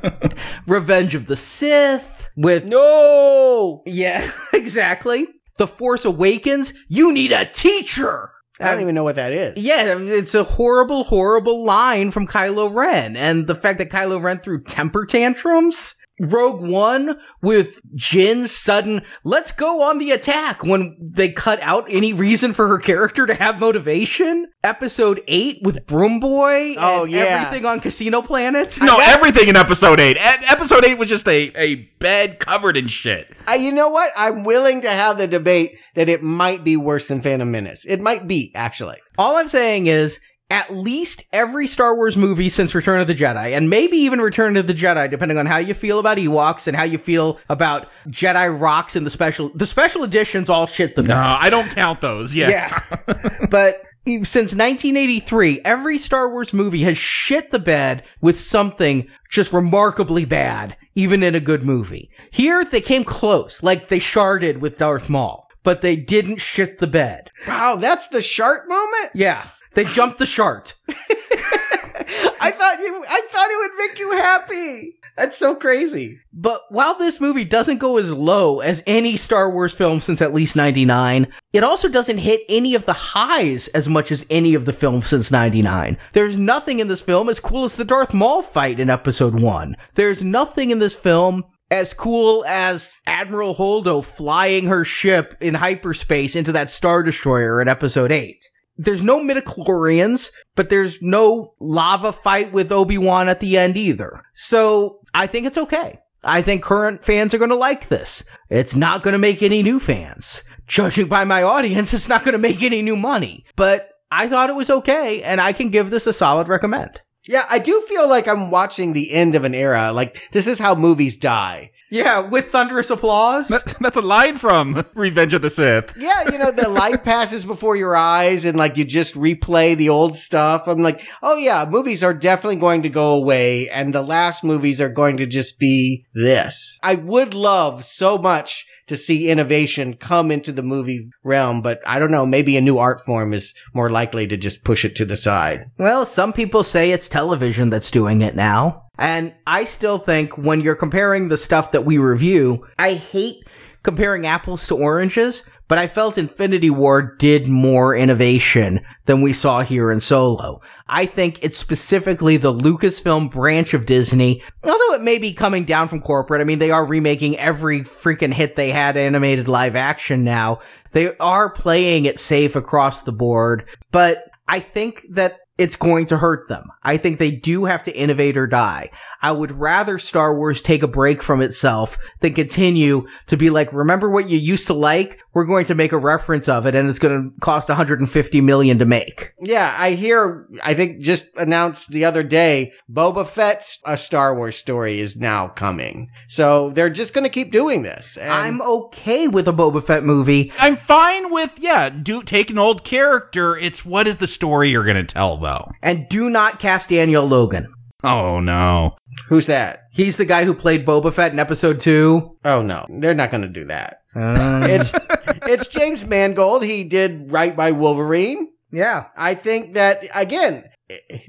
Revenge of the Sith with No! Yeah, exactly. The Force Awakens, you need a teacher. I don't um, even know what that is. Yeah, it's a horrible, horrible line from Kylo Ren. And the fact that Kylo Ren threw temper tantrums. Rogue One with Jyn's sudden, let's go on the attack when they cut out any reason for her character to have motivation. Episode 8 with Broom Boy. Oh, and yeah. Everything on Casino Planet. No, everything in episode eight. E- Episode eight was just a, a bed covered in shit. Uh, you know what? I'm willing to have the debate that it might be worse than Phantom Menace. It might be, actually. All I'm saying is, at least every Star Wars movie since Return of the Jedi, and maybe even Return of the Jedi, depending on how you feel about Ewoks and how you feel about Jedi rocks and the special the special editions all shit the bed. No. I don't count those. Yeah. Yeah. but since 1983, every Star Wars movie has shit the bed with something just remarkably bad, even in a good movie. Here, they came close, like they sharded with Darth Maul, but they didn't shit the bed. Wow, that's the shark moment? Yeah. They jumped the shart. I thought you I thought it would make you happy. That's so crazy. But while this movie doesn't go as low as any Star Wars film since at least 99, it also doesn't hit any of the highs as much as any of the films since 99. There's nothing in this film as cool as the Darth Maul fight in episode 1. There's nothing in this film as cool as Admiral Holdo flying her ship in hyperspace into that Star Destroyer in episode 8 there's no midichlorians, but there's no lava fight with Obi-Wan at the end either. So I think it's okay. I think current fans are going to like this. It's not going to make any new fans. Judging by my audience, it's not going to make any new money. But I thought it was okay, and I can give this a solid recommend. Yeah, I do feel like I'm watching the end of an era. Like this is how movies die. Yeah, with thunderous applause. That- that's a line from Revenge of the Sith. Yeah, you know, the life passes before your eyes and like you just replay the old stuff. I'm like, oh yeah, movies are definitely going to go away and the last movies are going to just be this. I would love so much to see innovation come into the movie realm, but I don't know, maybe a new art form is more likely to just push it to the side. Well, some people say it's television that's doing it now. And I still think when you're comparing the stuff that we review, I hate comparing apples to oranges, but I felt Infinity War did more innovation than we saw here in Solo. I think it's specifically the Lucasfilm branch of Disney, although it may be coming down from corporate. I mean, they are remaking every freaking hit they had animated live action now. They are playing it safe across the board, but I think that it's going to hurt them. I think they do have to innovate or die. I would rather Star Wars take a break from itself than continue to be like, remember what you used to like? We're going to make a reference of it and it's going to cost 150 million to make. Yeah, I hear, I think just announced the other day, Boba Fett's A Star Wars story is now coming. So they're just going to keep doing this. And I'm okay with a Boba Fett movie. I'm fine with yeah, do take an old character. It's what is the story you're gonna tell though? And do not cast Daniel Logan. Oh no. who's that? He's the guy who played Boba Fett in episode 2. Oh no, they're not going to do that. Uh, It's it's James Mangold. He did right by Wolverine. yeah. I think that again,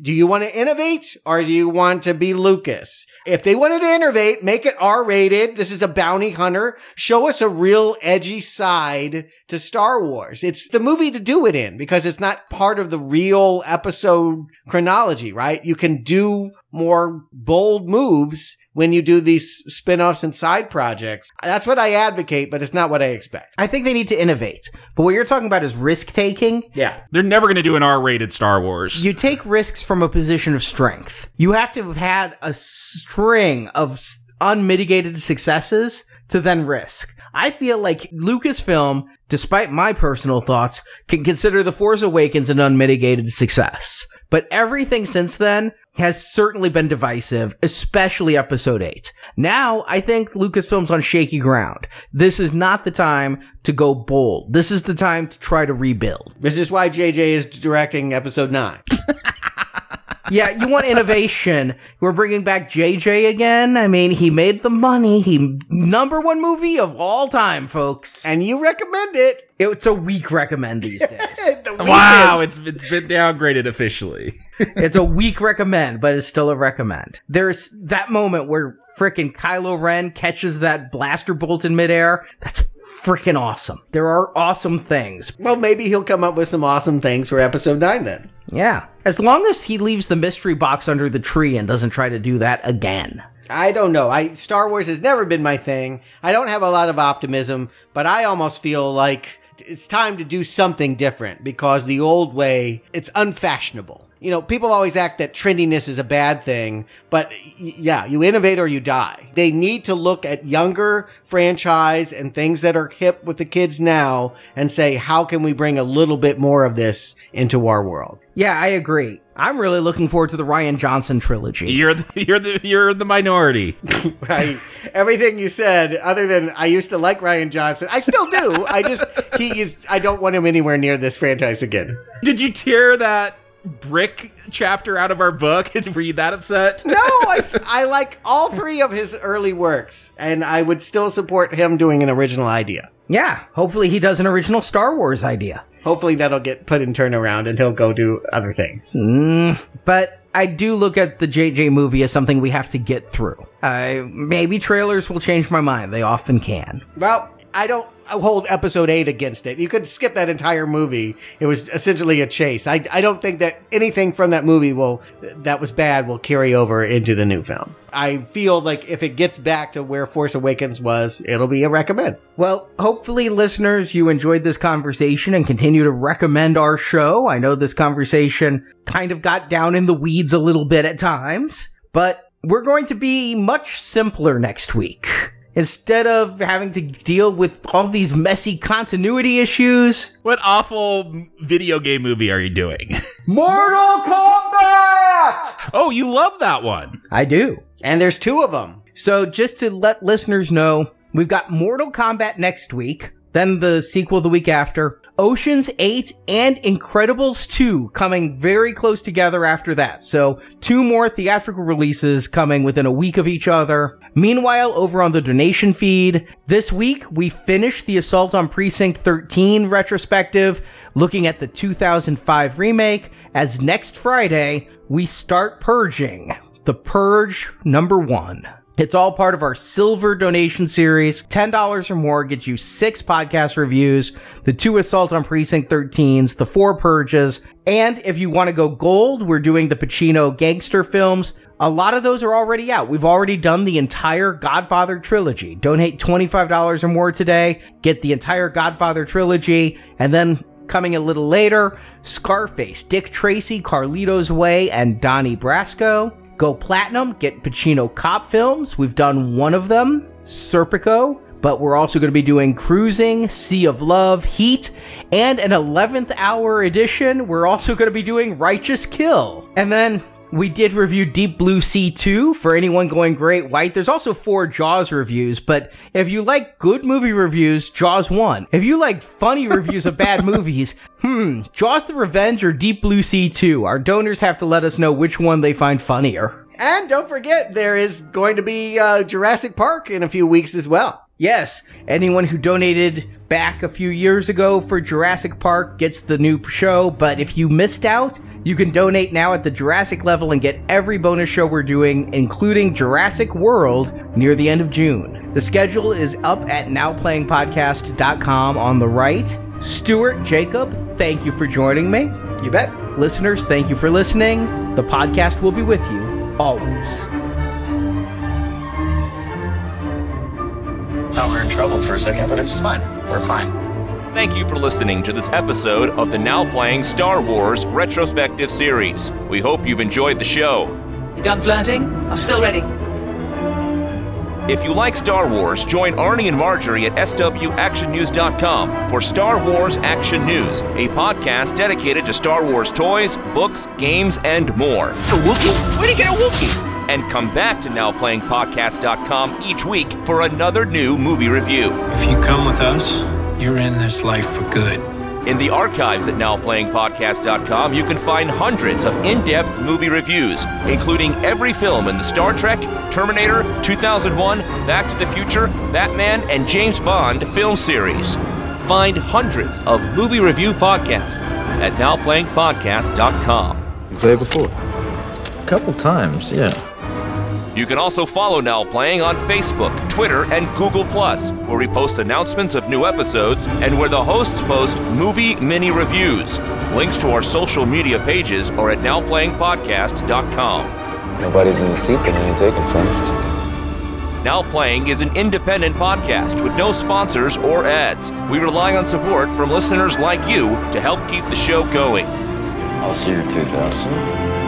do you want to innovate or do you want to be Lucas? If they wanted to innovate, make it R rated. This is a bounty hunter. Show us a real edgy side to Star Wars. It's the movie to do it in because it's not part of the real episode chronology, right? You can do more bold moves when you do these spin-offs and side projects. That's what I advocate, but it's not what I expect. I think they need to innovate. But what you're talking about is risk taking. Yeah. They're never going to do an R-rated Star Wars. You take risks from a position of strength. You have to have had a string of unmitigated successes to then risk. I feel like Lucasfilm, despite my personal thoughts, can consider The Force Awakens an unmitigated success. But everything since then has certainly been divisive, especially episode 8. Now, I think Lucasfilm's on shaky ground. This is not the time to go bold. This is the time to try to rebuild. This is why JJ is directing episode 9. yeah, you want innovation. We're bringing back JJ again. I mean, he made the money. He number one movie of all time, folks. And you recommend it. It's a weak recommend these days. The wow, it's it's been downgraded officially. it's a weak recommend, but it's still a recommend. There's that moment where frickin' Kylo Ren catches that blaster bolt in midair. That's freaking awesome. There are awesome things. Well, maybe he'll come up with some awesome things for episode 9 then. Yeah. As long as he leaves the mystery box under the tree and doesn't try to do that again. I don't know. I Star Wars has never been my thing. I don't have a lot of optimism, but I almost feel like it's time to do something different because the old way, it's unfashionable. You know, people always act that trendiness is a bad thing, but yeah, you innovate or you die. They need to look at younger franchise and things that are hip with the kids now and say, how can we bring a little bit more of this into our world? Yeah, I agree. I'm really looking forward to the Rian Johnson trilogy. You're the, you're the you're the minority. I, everything you said, other than I used to like Rian Johnson, I still do. I just he is. I don't want him anywhere near this franchise again. Did you tear that brick chapter out of our book? Were you that upset? No, I, I like all three of his early works, and I would still support him doing an original idea. Yeah, hopefully he does an original Star Wars idea. Hopefully that'll get put in turnaround, and he'll go do other things. Mm, but I do look at the JJ movie as something we have to get through. Uh, maybe trailers will change my mind. They often can. Well, I don't hold episode 8 against it. You could skip that entire movie. It was essentially a chase. I, I don't think that anything from that movie will that was bad will carry over into the new film. I feel like if it gets back to where Force Awakens was, it'll be a recommend. Well, hopefully, listeners, you enjoyed this conversation and continue to recommend our show. I know this conversation kind of got down in the weeds a little bit at times, but we're going to be much simpler next week. Instead of having to deal with all these messy continuity issues, What awful video game movie are you doing? Mortal Kombat! Oh, you love that one. I do. And there's two of them. So, just to let listeners know, we've got Mortal Kombat next week, then the sequel the week after, Oceans 8 and Incredibles 2 coming very close together after that. So, two more theatrical releases coming within a week of each other. Meanwhile, over on the donation feed, this week we finished the Assault on Precinct 13 retrospective, looking at the 2005 remake, as next Friday we start purging the Purge number one. It's all part of our silver donation series. $10 or more gets you six podcast reviews, the two Assault on Precinct 13s, the four Purges, and if you want to go gold, we're doing the Pacino gangster films. A lot of those are already out. We've already done the entire Godfather trilogy. Donate $25 or more today, get the entire Godfather trilogy, and then coming a little later, Scarface, Dick Tracy, Carlito's Way, and Donnie Brasco. Go platinum, get Pacino cop films. We've done one of them, Serpico, but we're also going to be doing Cruising, Sea of Love, Heat, and an 11th hour edition. We're also going to be doing Righteous Kill. And then we did review Deep Blue Sea 2 for anyone going Great White. There's also four Jaws reviews, but if you like good movie reviews, Jaws 1. If you like funny reviews of bad movies, hmm, Jaws the Revenge or Deep Blue Sea 2. Our donors have to let us know which one they find funnier. And don't forget, there is going to be uh, Jurassic Park in a few weeks as well. Yes, anyone who donated back a few years ago for Jurassic Park gets the new show, but if you missed out, you can donate now at the Jurassic level and get every bonus show we're doing, including Jurassic World, near the end of June. The schedule is up at nowplayingpodcast.com on the right. Stuart, Jacob, thank you for joining me. You bet. Listeners, thank you for listening. The podcast will be with you always. Thought we were in trouble for a second, but it's fine. We're fine. Thank you for listening to this episode of the Now Playing Star Wars Retrospective Series. We hope you've enjoyed the show. You done flirting? I'm still ready. If you like Star Wars, join Arnie and Marjorie at swactionnews.com for Star Wars Action News, a podcast dedicated to Star Wars toys, books, games, and more. A Wookiee? Where'd he get a Wookiee? And come back to NowPlayingPodcast.com each week for another new movie review. If you come with us, you're in this life for good. In the archives at NowPlayingPodcast.com, you can find hundreds of in depth movie reviews, including every film in the Star Trek, Terminator, 2001, Back to the Future, Batman, and James Bond film series. Find hundreds of movie review podcasts at NowPlayingPodcast.com. You played before? A couple times, yeah. You can also follow Now Playing on Facebook, Twitter, and Google where we post announcements of new episodes and where the hosts post movie mini reviews. Links to our social media pages are at nowplayingpodcast.com. Nobody's in the seat that I ain't taking from. Now Playing is an independent podcast with no sponsors or ads. We rely on support from listeners like you to help keep the show going. I'll see your 2000.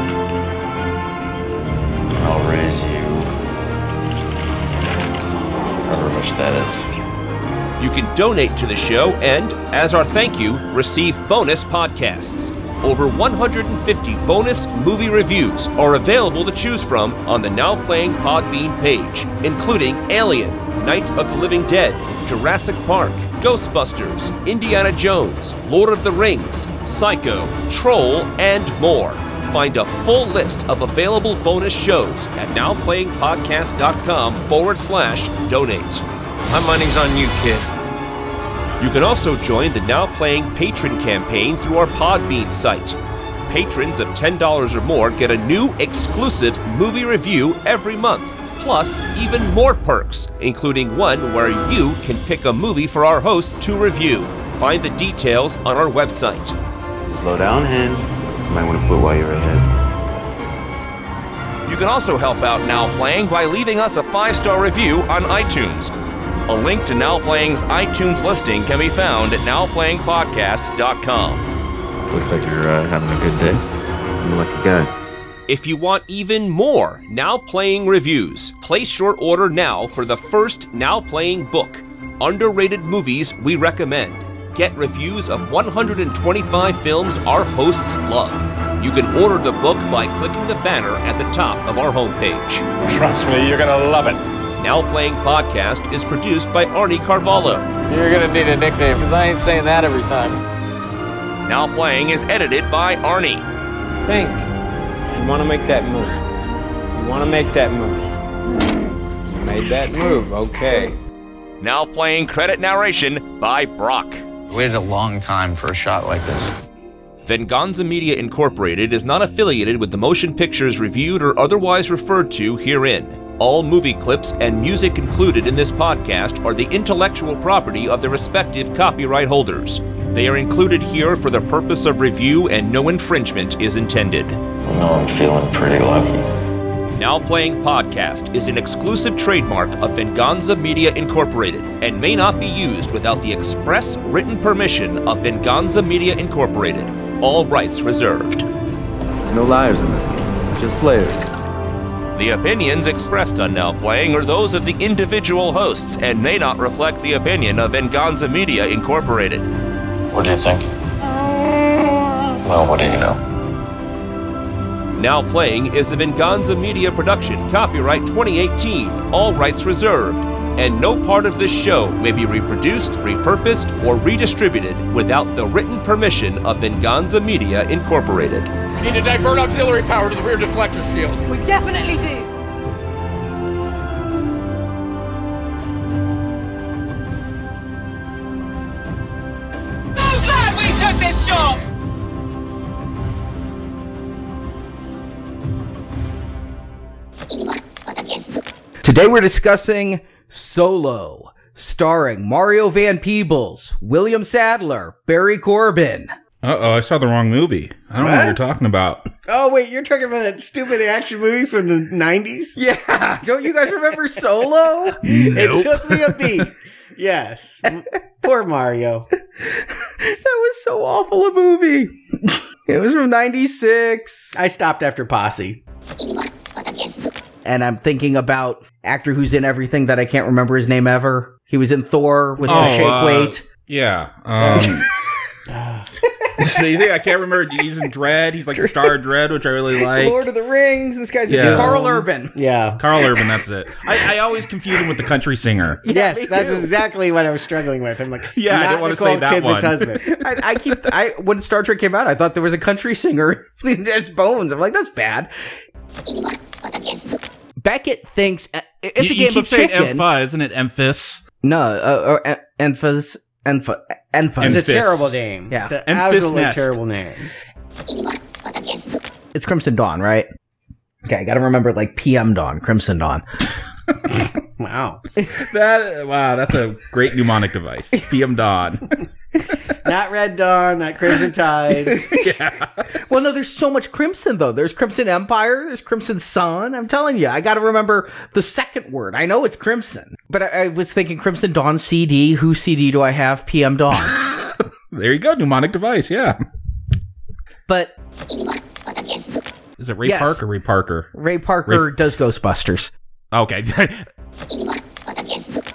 However much that is. You can donate to the show and, as our thank you, receive bonus podcasts. Over 150 bonus movie reviews are available to choose from on the Now Playing Podbean page, including Alien, Night of the Living Dead, Jurassic Park, Ghostbusters, Indiana Jones, Lord of the Rings, Psycho, Troll, and more. Find a full list of available bonus shows at nowplayingpodcast.com forward slash donate. My money's on you, kid. You can also join the Now Playing Patreon campaign through our Podbean site. Patrons of $10 or more get a new exclusive movie review every month, plus even more perks, including one where you can pick a movie for our host to review. Find the details on our website. Slow down, hen. You might want to quit while you're ahead. You can also help out Now Playing by leaving us a five star review on iTunes. A link to Now Playing's iTunes listing can be found at nowplayingpodcast.com. Looks like you're uh, having a good day. I'm a lucky guy. If you want even more Now Playing reviews, place your order now for the first Now Playing book, Underrated Movies We Recommend. Get reviews of 125 films our hosts love. You can order the book by clicking the banner at the top of our homepage. Trust me, you're gonna love it. Now Playing Podcast is produced by Arnie Carvalho. You're gonna need a nickname, because I ain't saying that every time. Now Playing is edited by Arnie. Think. You want to make that move. You want to make that move. You made that move, okay. Now Playing credit narration by Brock. Waited a long time for a shot like this. Venganza Media Incorporated is not affiliated with the motion pictures reviewed or otherwise referred to herein. All movie clips and music included in this podcast are the intellectual property of the respective copyright holders. They are included here for the purpose of review and no infringement is intended. You know I'm feeling pretty lucky. Now Playing Podcast is an exclusive trademark of Venganza Media Incorporated and may not be used without the express written permission of Venganza Media Incorporated. All rights reserved. There's no liars in this game, just players. The opinions expressed on Now Playing are those of the individual hosts and may not reflect the opinion of Venganza Media Incorporated. What do you think? Well, what do you know? Now Playing is a Venganza Media production, copyright 2018, all rights reserved, and no part of this show may be reproduced, repurposed, or redistributed without the written permission of Venganza Media Incorporated. We need to divert auxiliary power to the rear deflector shield. We definitely do. Today we're discussing Solo, starring Mario Van Peebles, William Sadler, Barry Corbin. Uh oh, I saw the wrong movie. I don't know what What? you're talking about. Oh wait, you're talking about that stupid action movie from the '90s? Yeah, don't you guys remember Solo? It took me a beat. Yes. Poor Mario. that was so awful a movie. it was from 96. I stopped after Posse. And I'm thinking about actor who's in everything that I can't remember his name ever. He was in Thor with the Oh, shake uh, weight. Yeah. Um, so you think I can't remember? He's in Dredd. He's like the star of Dredd, which I really like. Lord of the Rings. This guy's Yeah. in Karl Urban. Yeah. Karl Urban, that's it. I, I always confuse him with the country singer. yes, me that's too. exactly what I was struggling with. I'm like, Yeah, I not didn't wanna say that Kidman's one. husband. I, I keep I when Star Trek came out, I thought there was a country singer in its bones. I'm like, that's bad. Beckett thinks uh, it's you, a game you keep of saying chicken. Empha, isn't it? Emphas. No, uh, uh, Enfas, Enfa, Enfas. It's a terrible name. Yeah. It's an absolutely Nest. terrible name. It's Crimson Dawn, right? Okay, I got to remember like PM Dawn, Crimson Dawn. Wow. That wow, that's a great mnemonic device. PM Dawn. not Red Dawn, not Crimson Tide. yeah. Well, no, there's so much Crimson though. There's Crimson Empire. There's Crimson Sun. I'm telling you, I got to remember the second word. I know it's Crimson, but I, I was thinking Crimson Dawn CD. Who CD do I have? PM Dawn. There you go, mnemonic device. Yeah. but is it Ray yes. Park or Ray Parker? Ray Parker Ray... does Ghostbusters. Okay.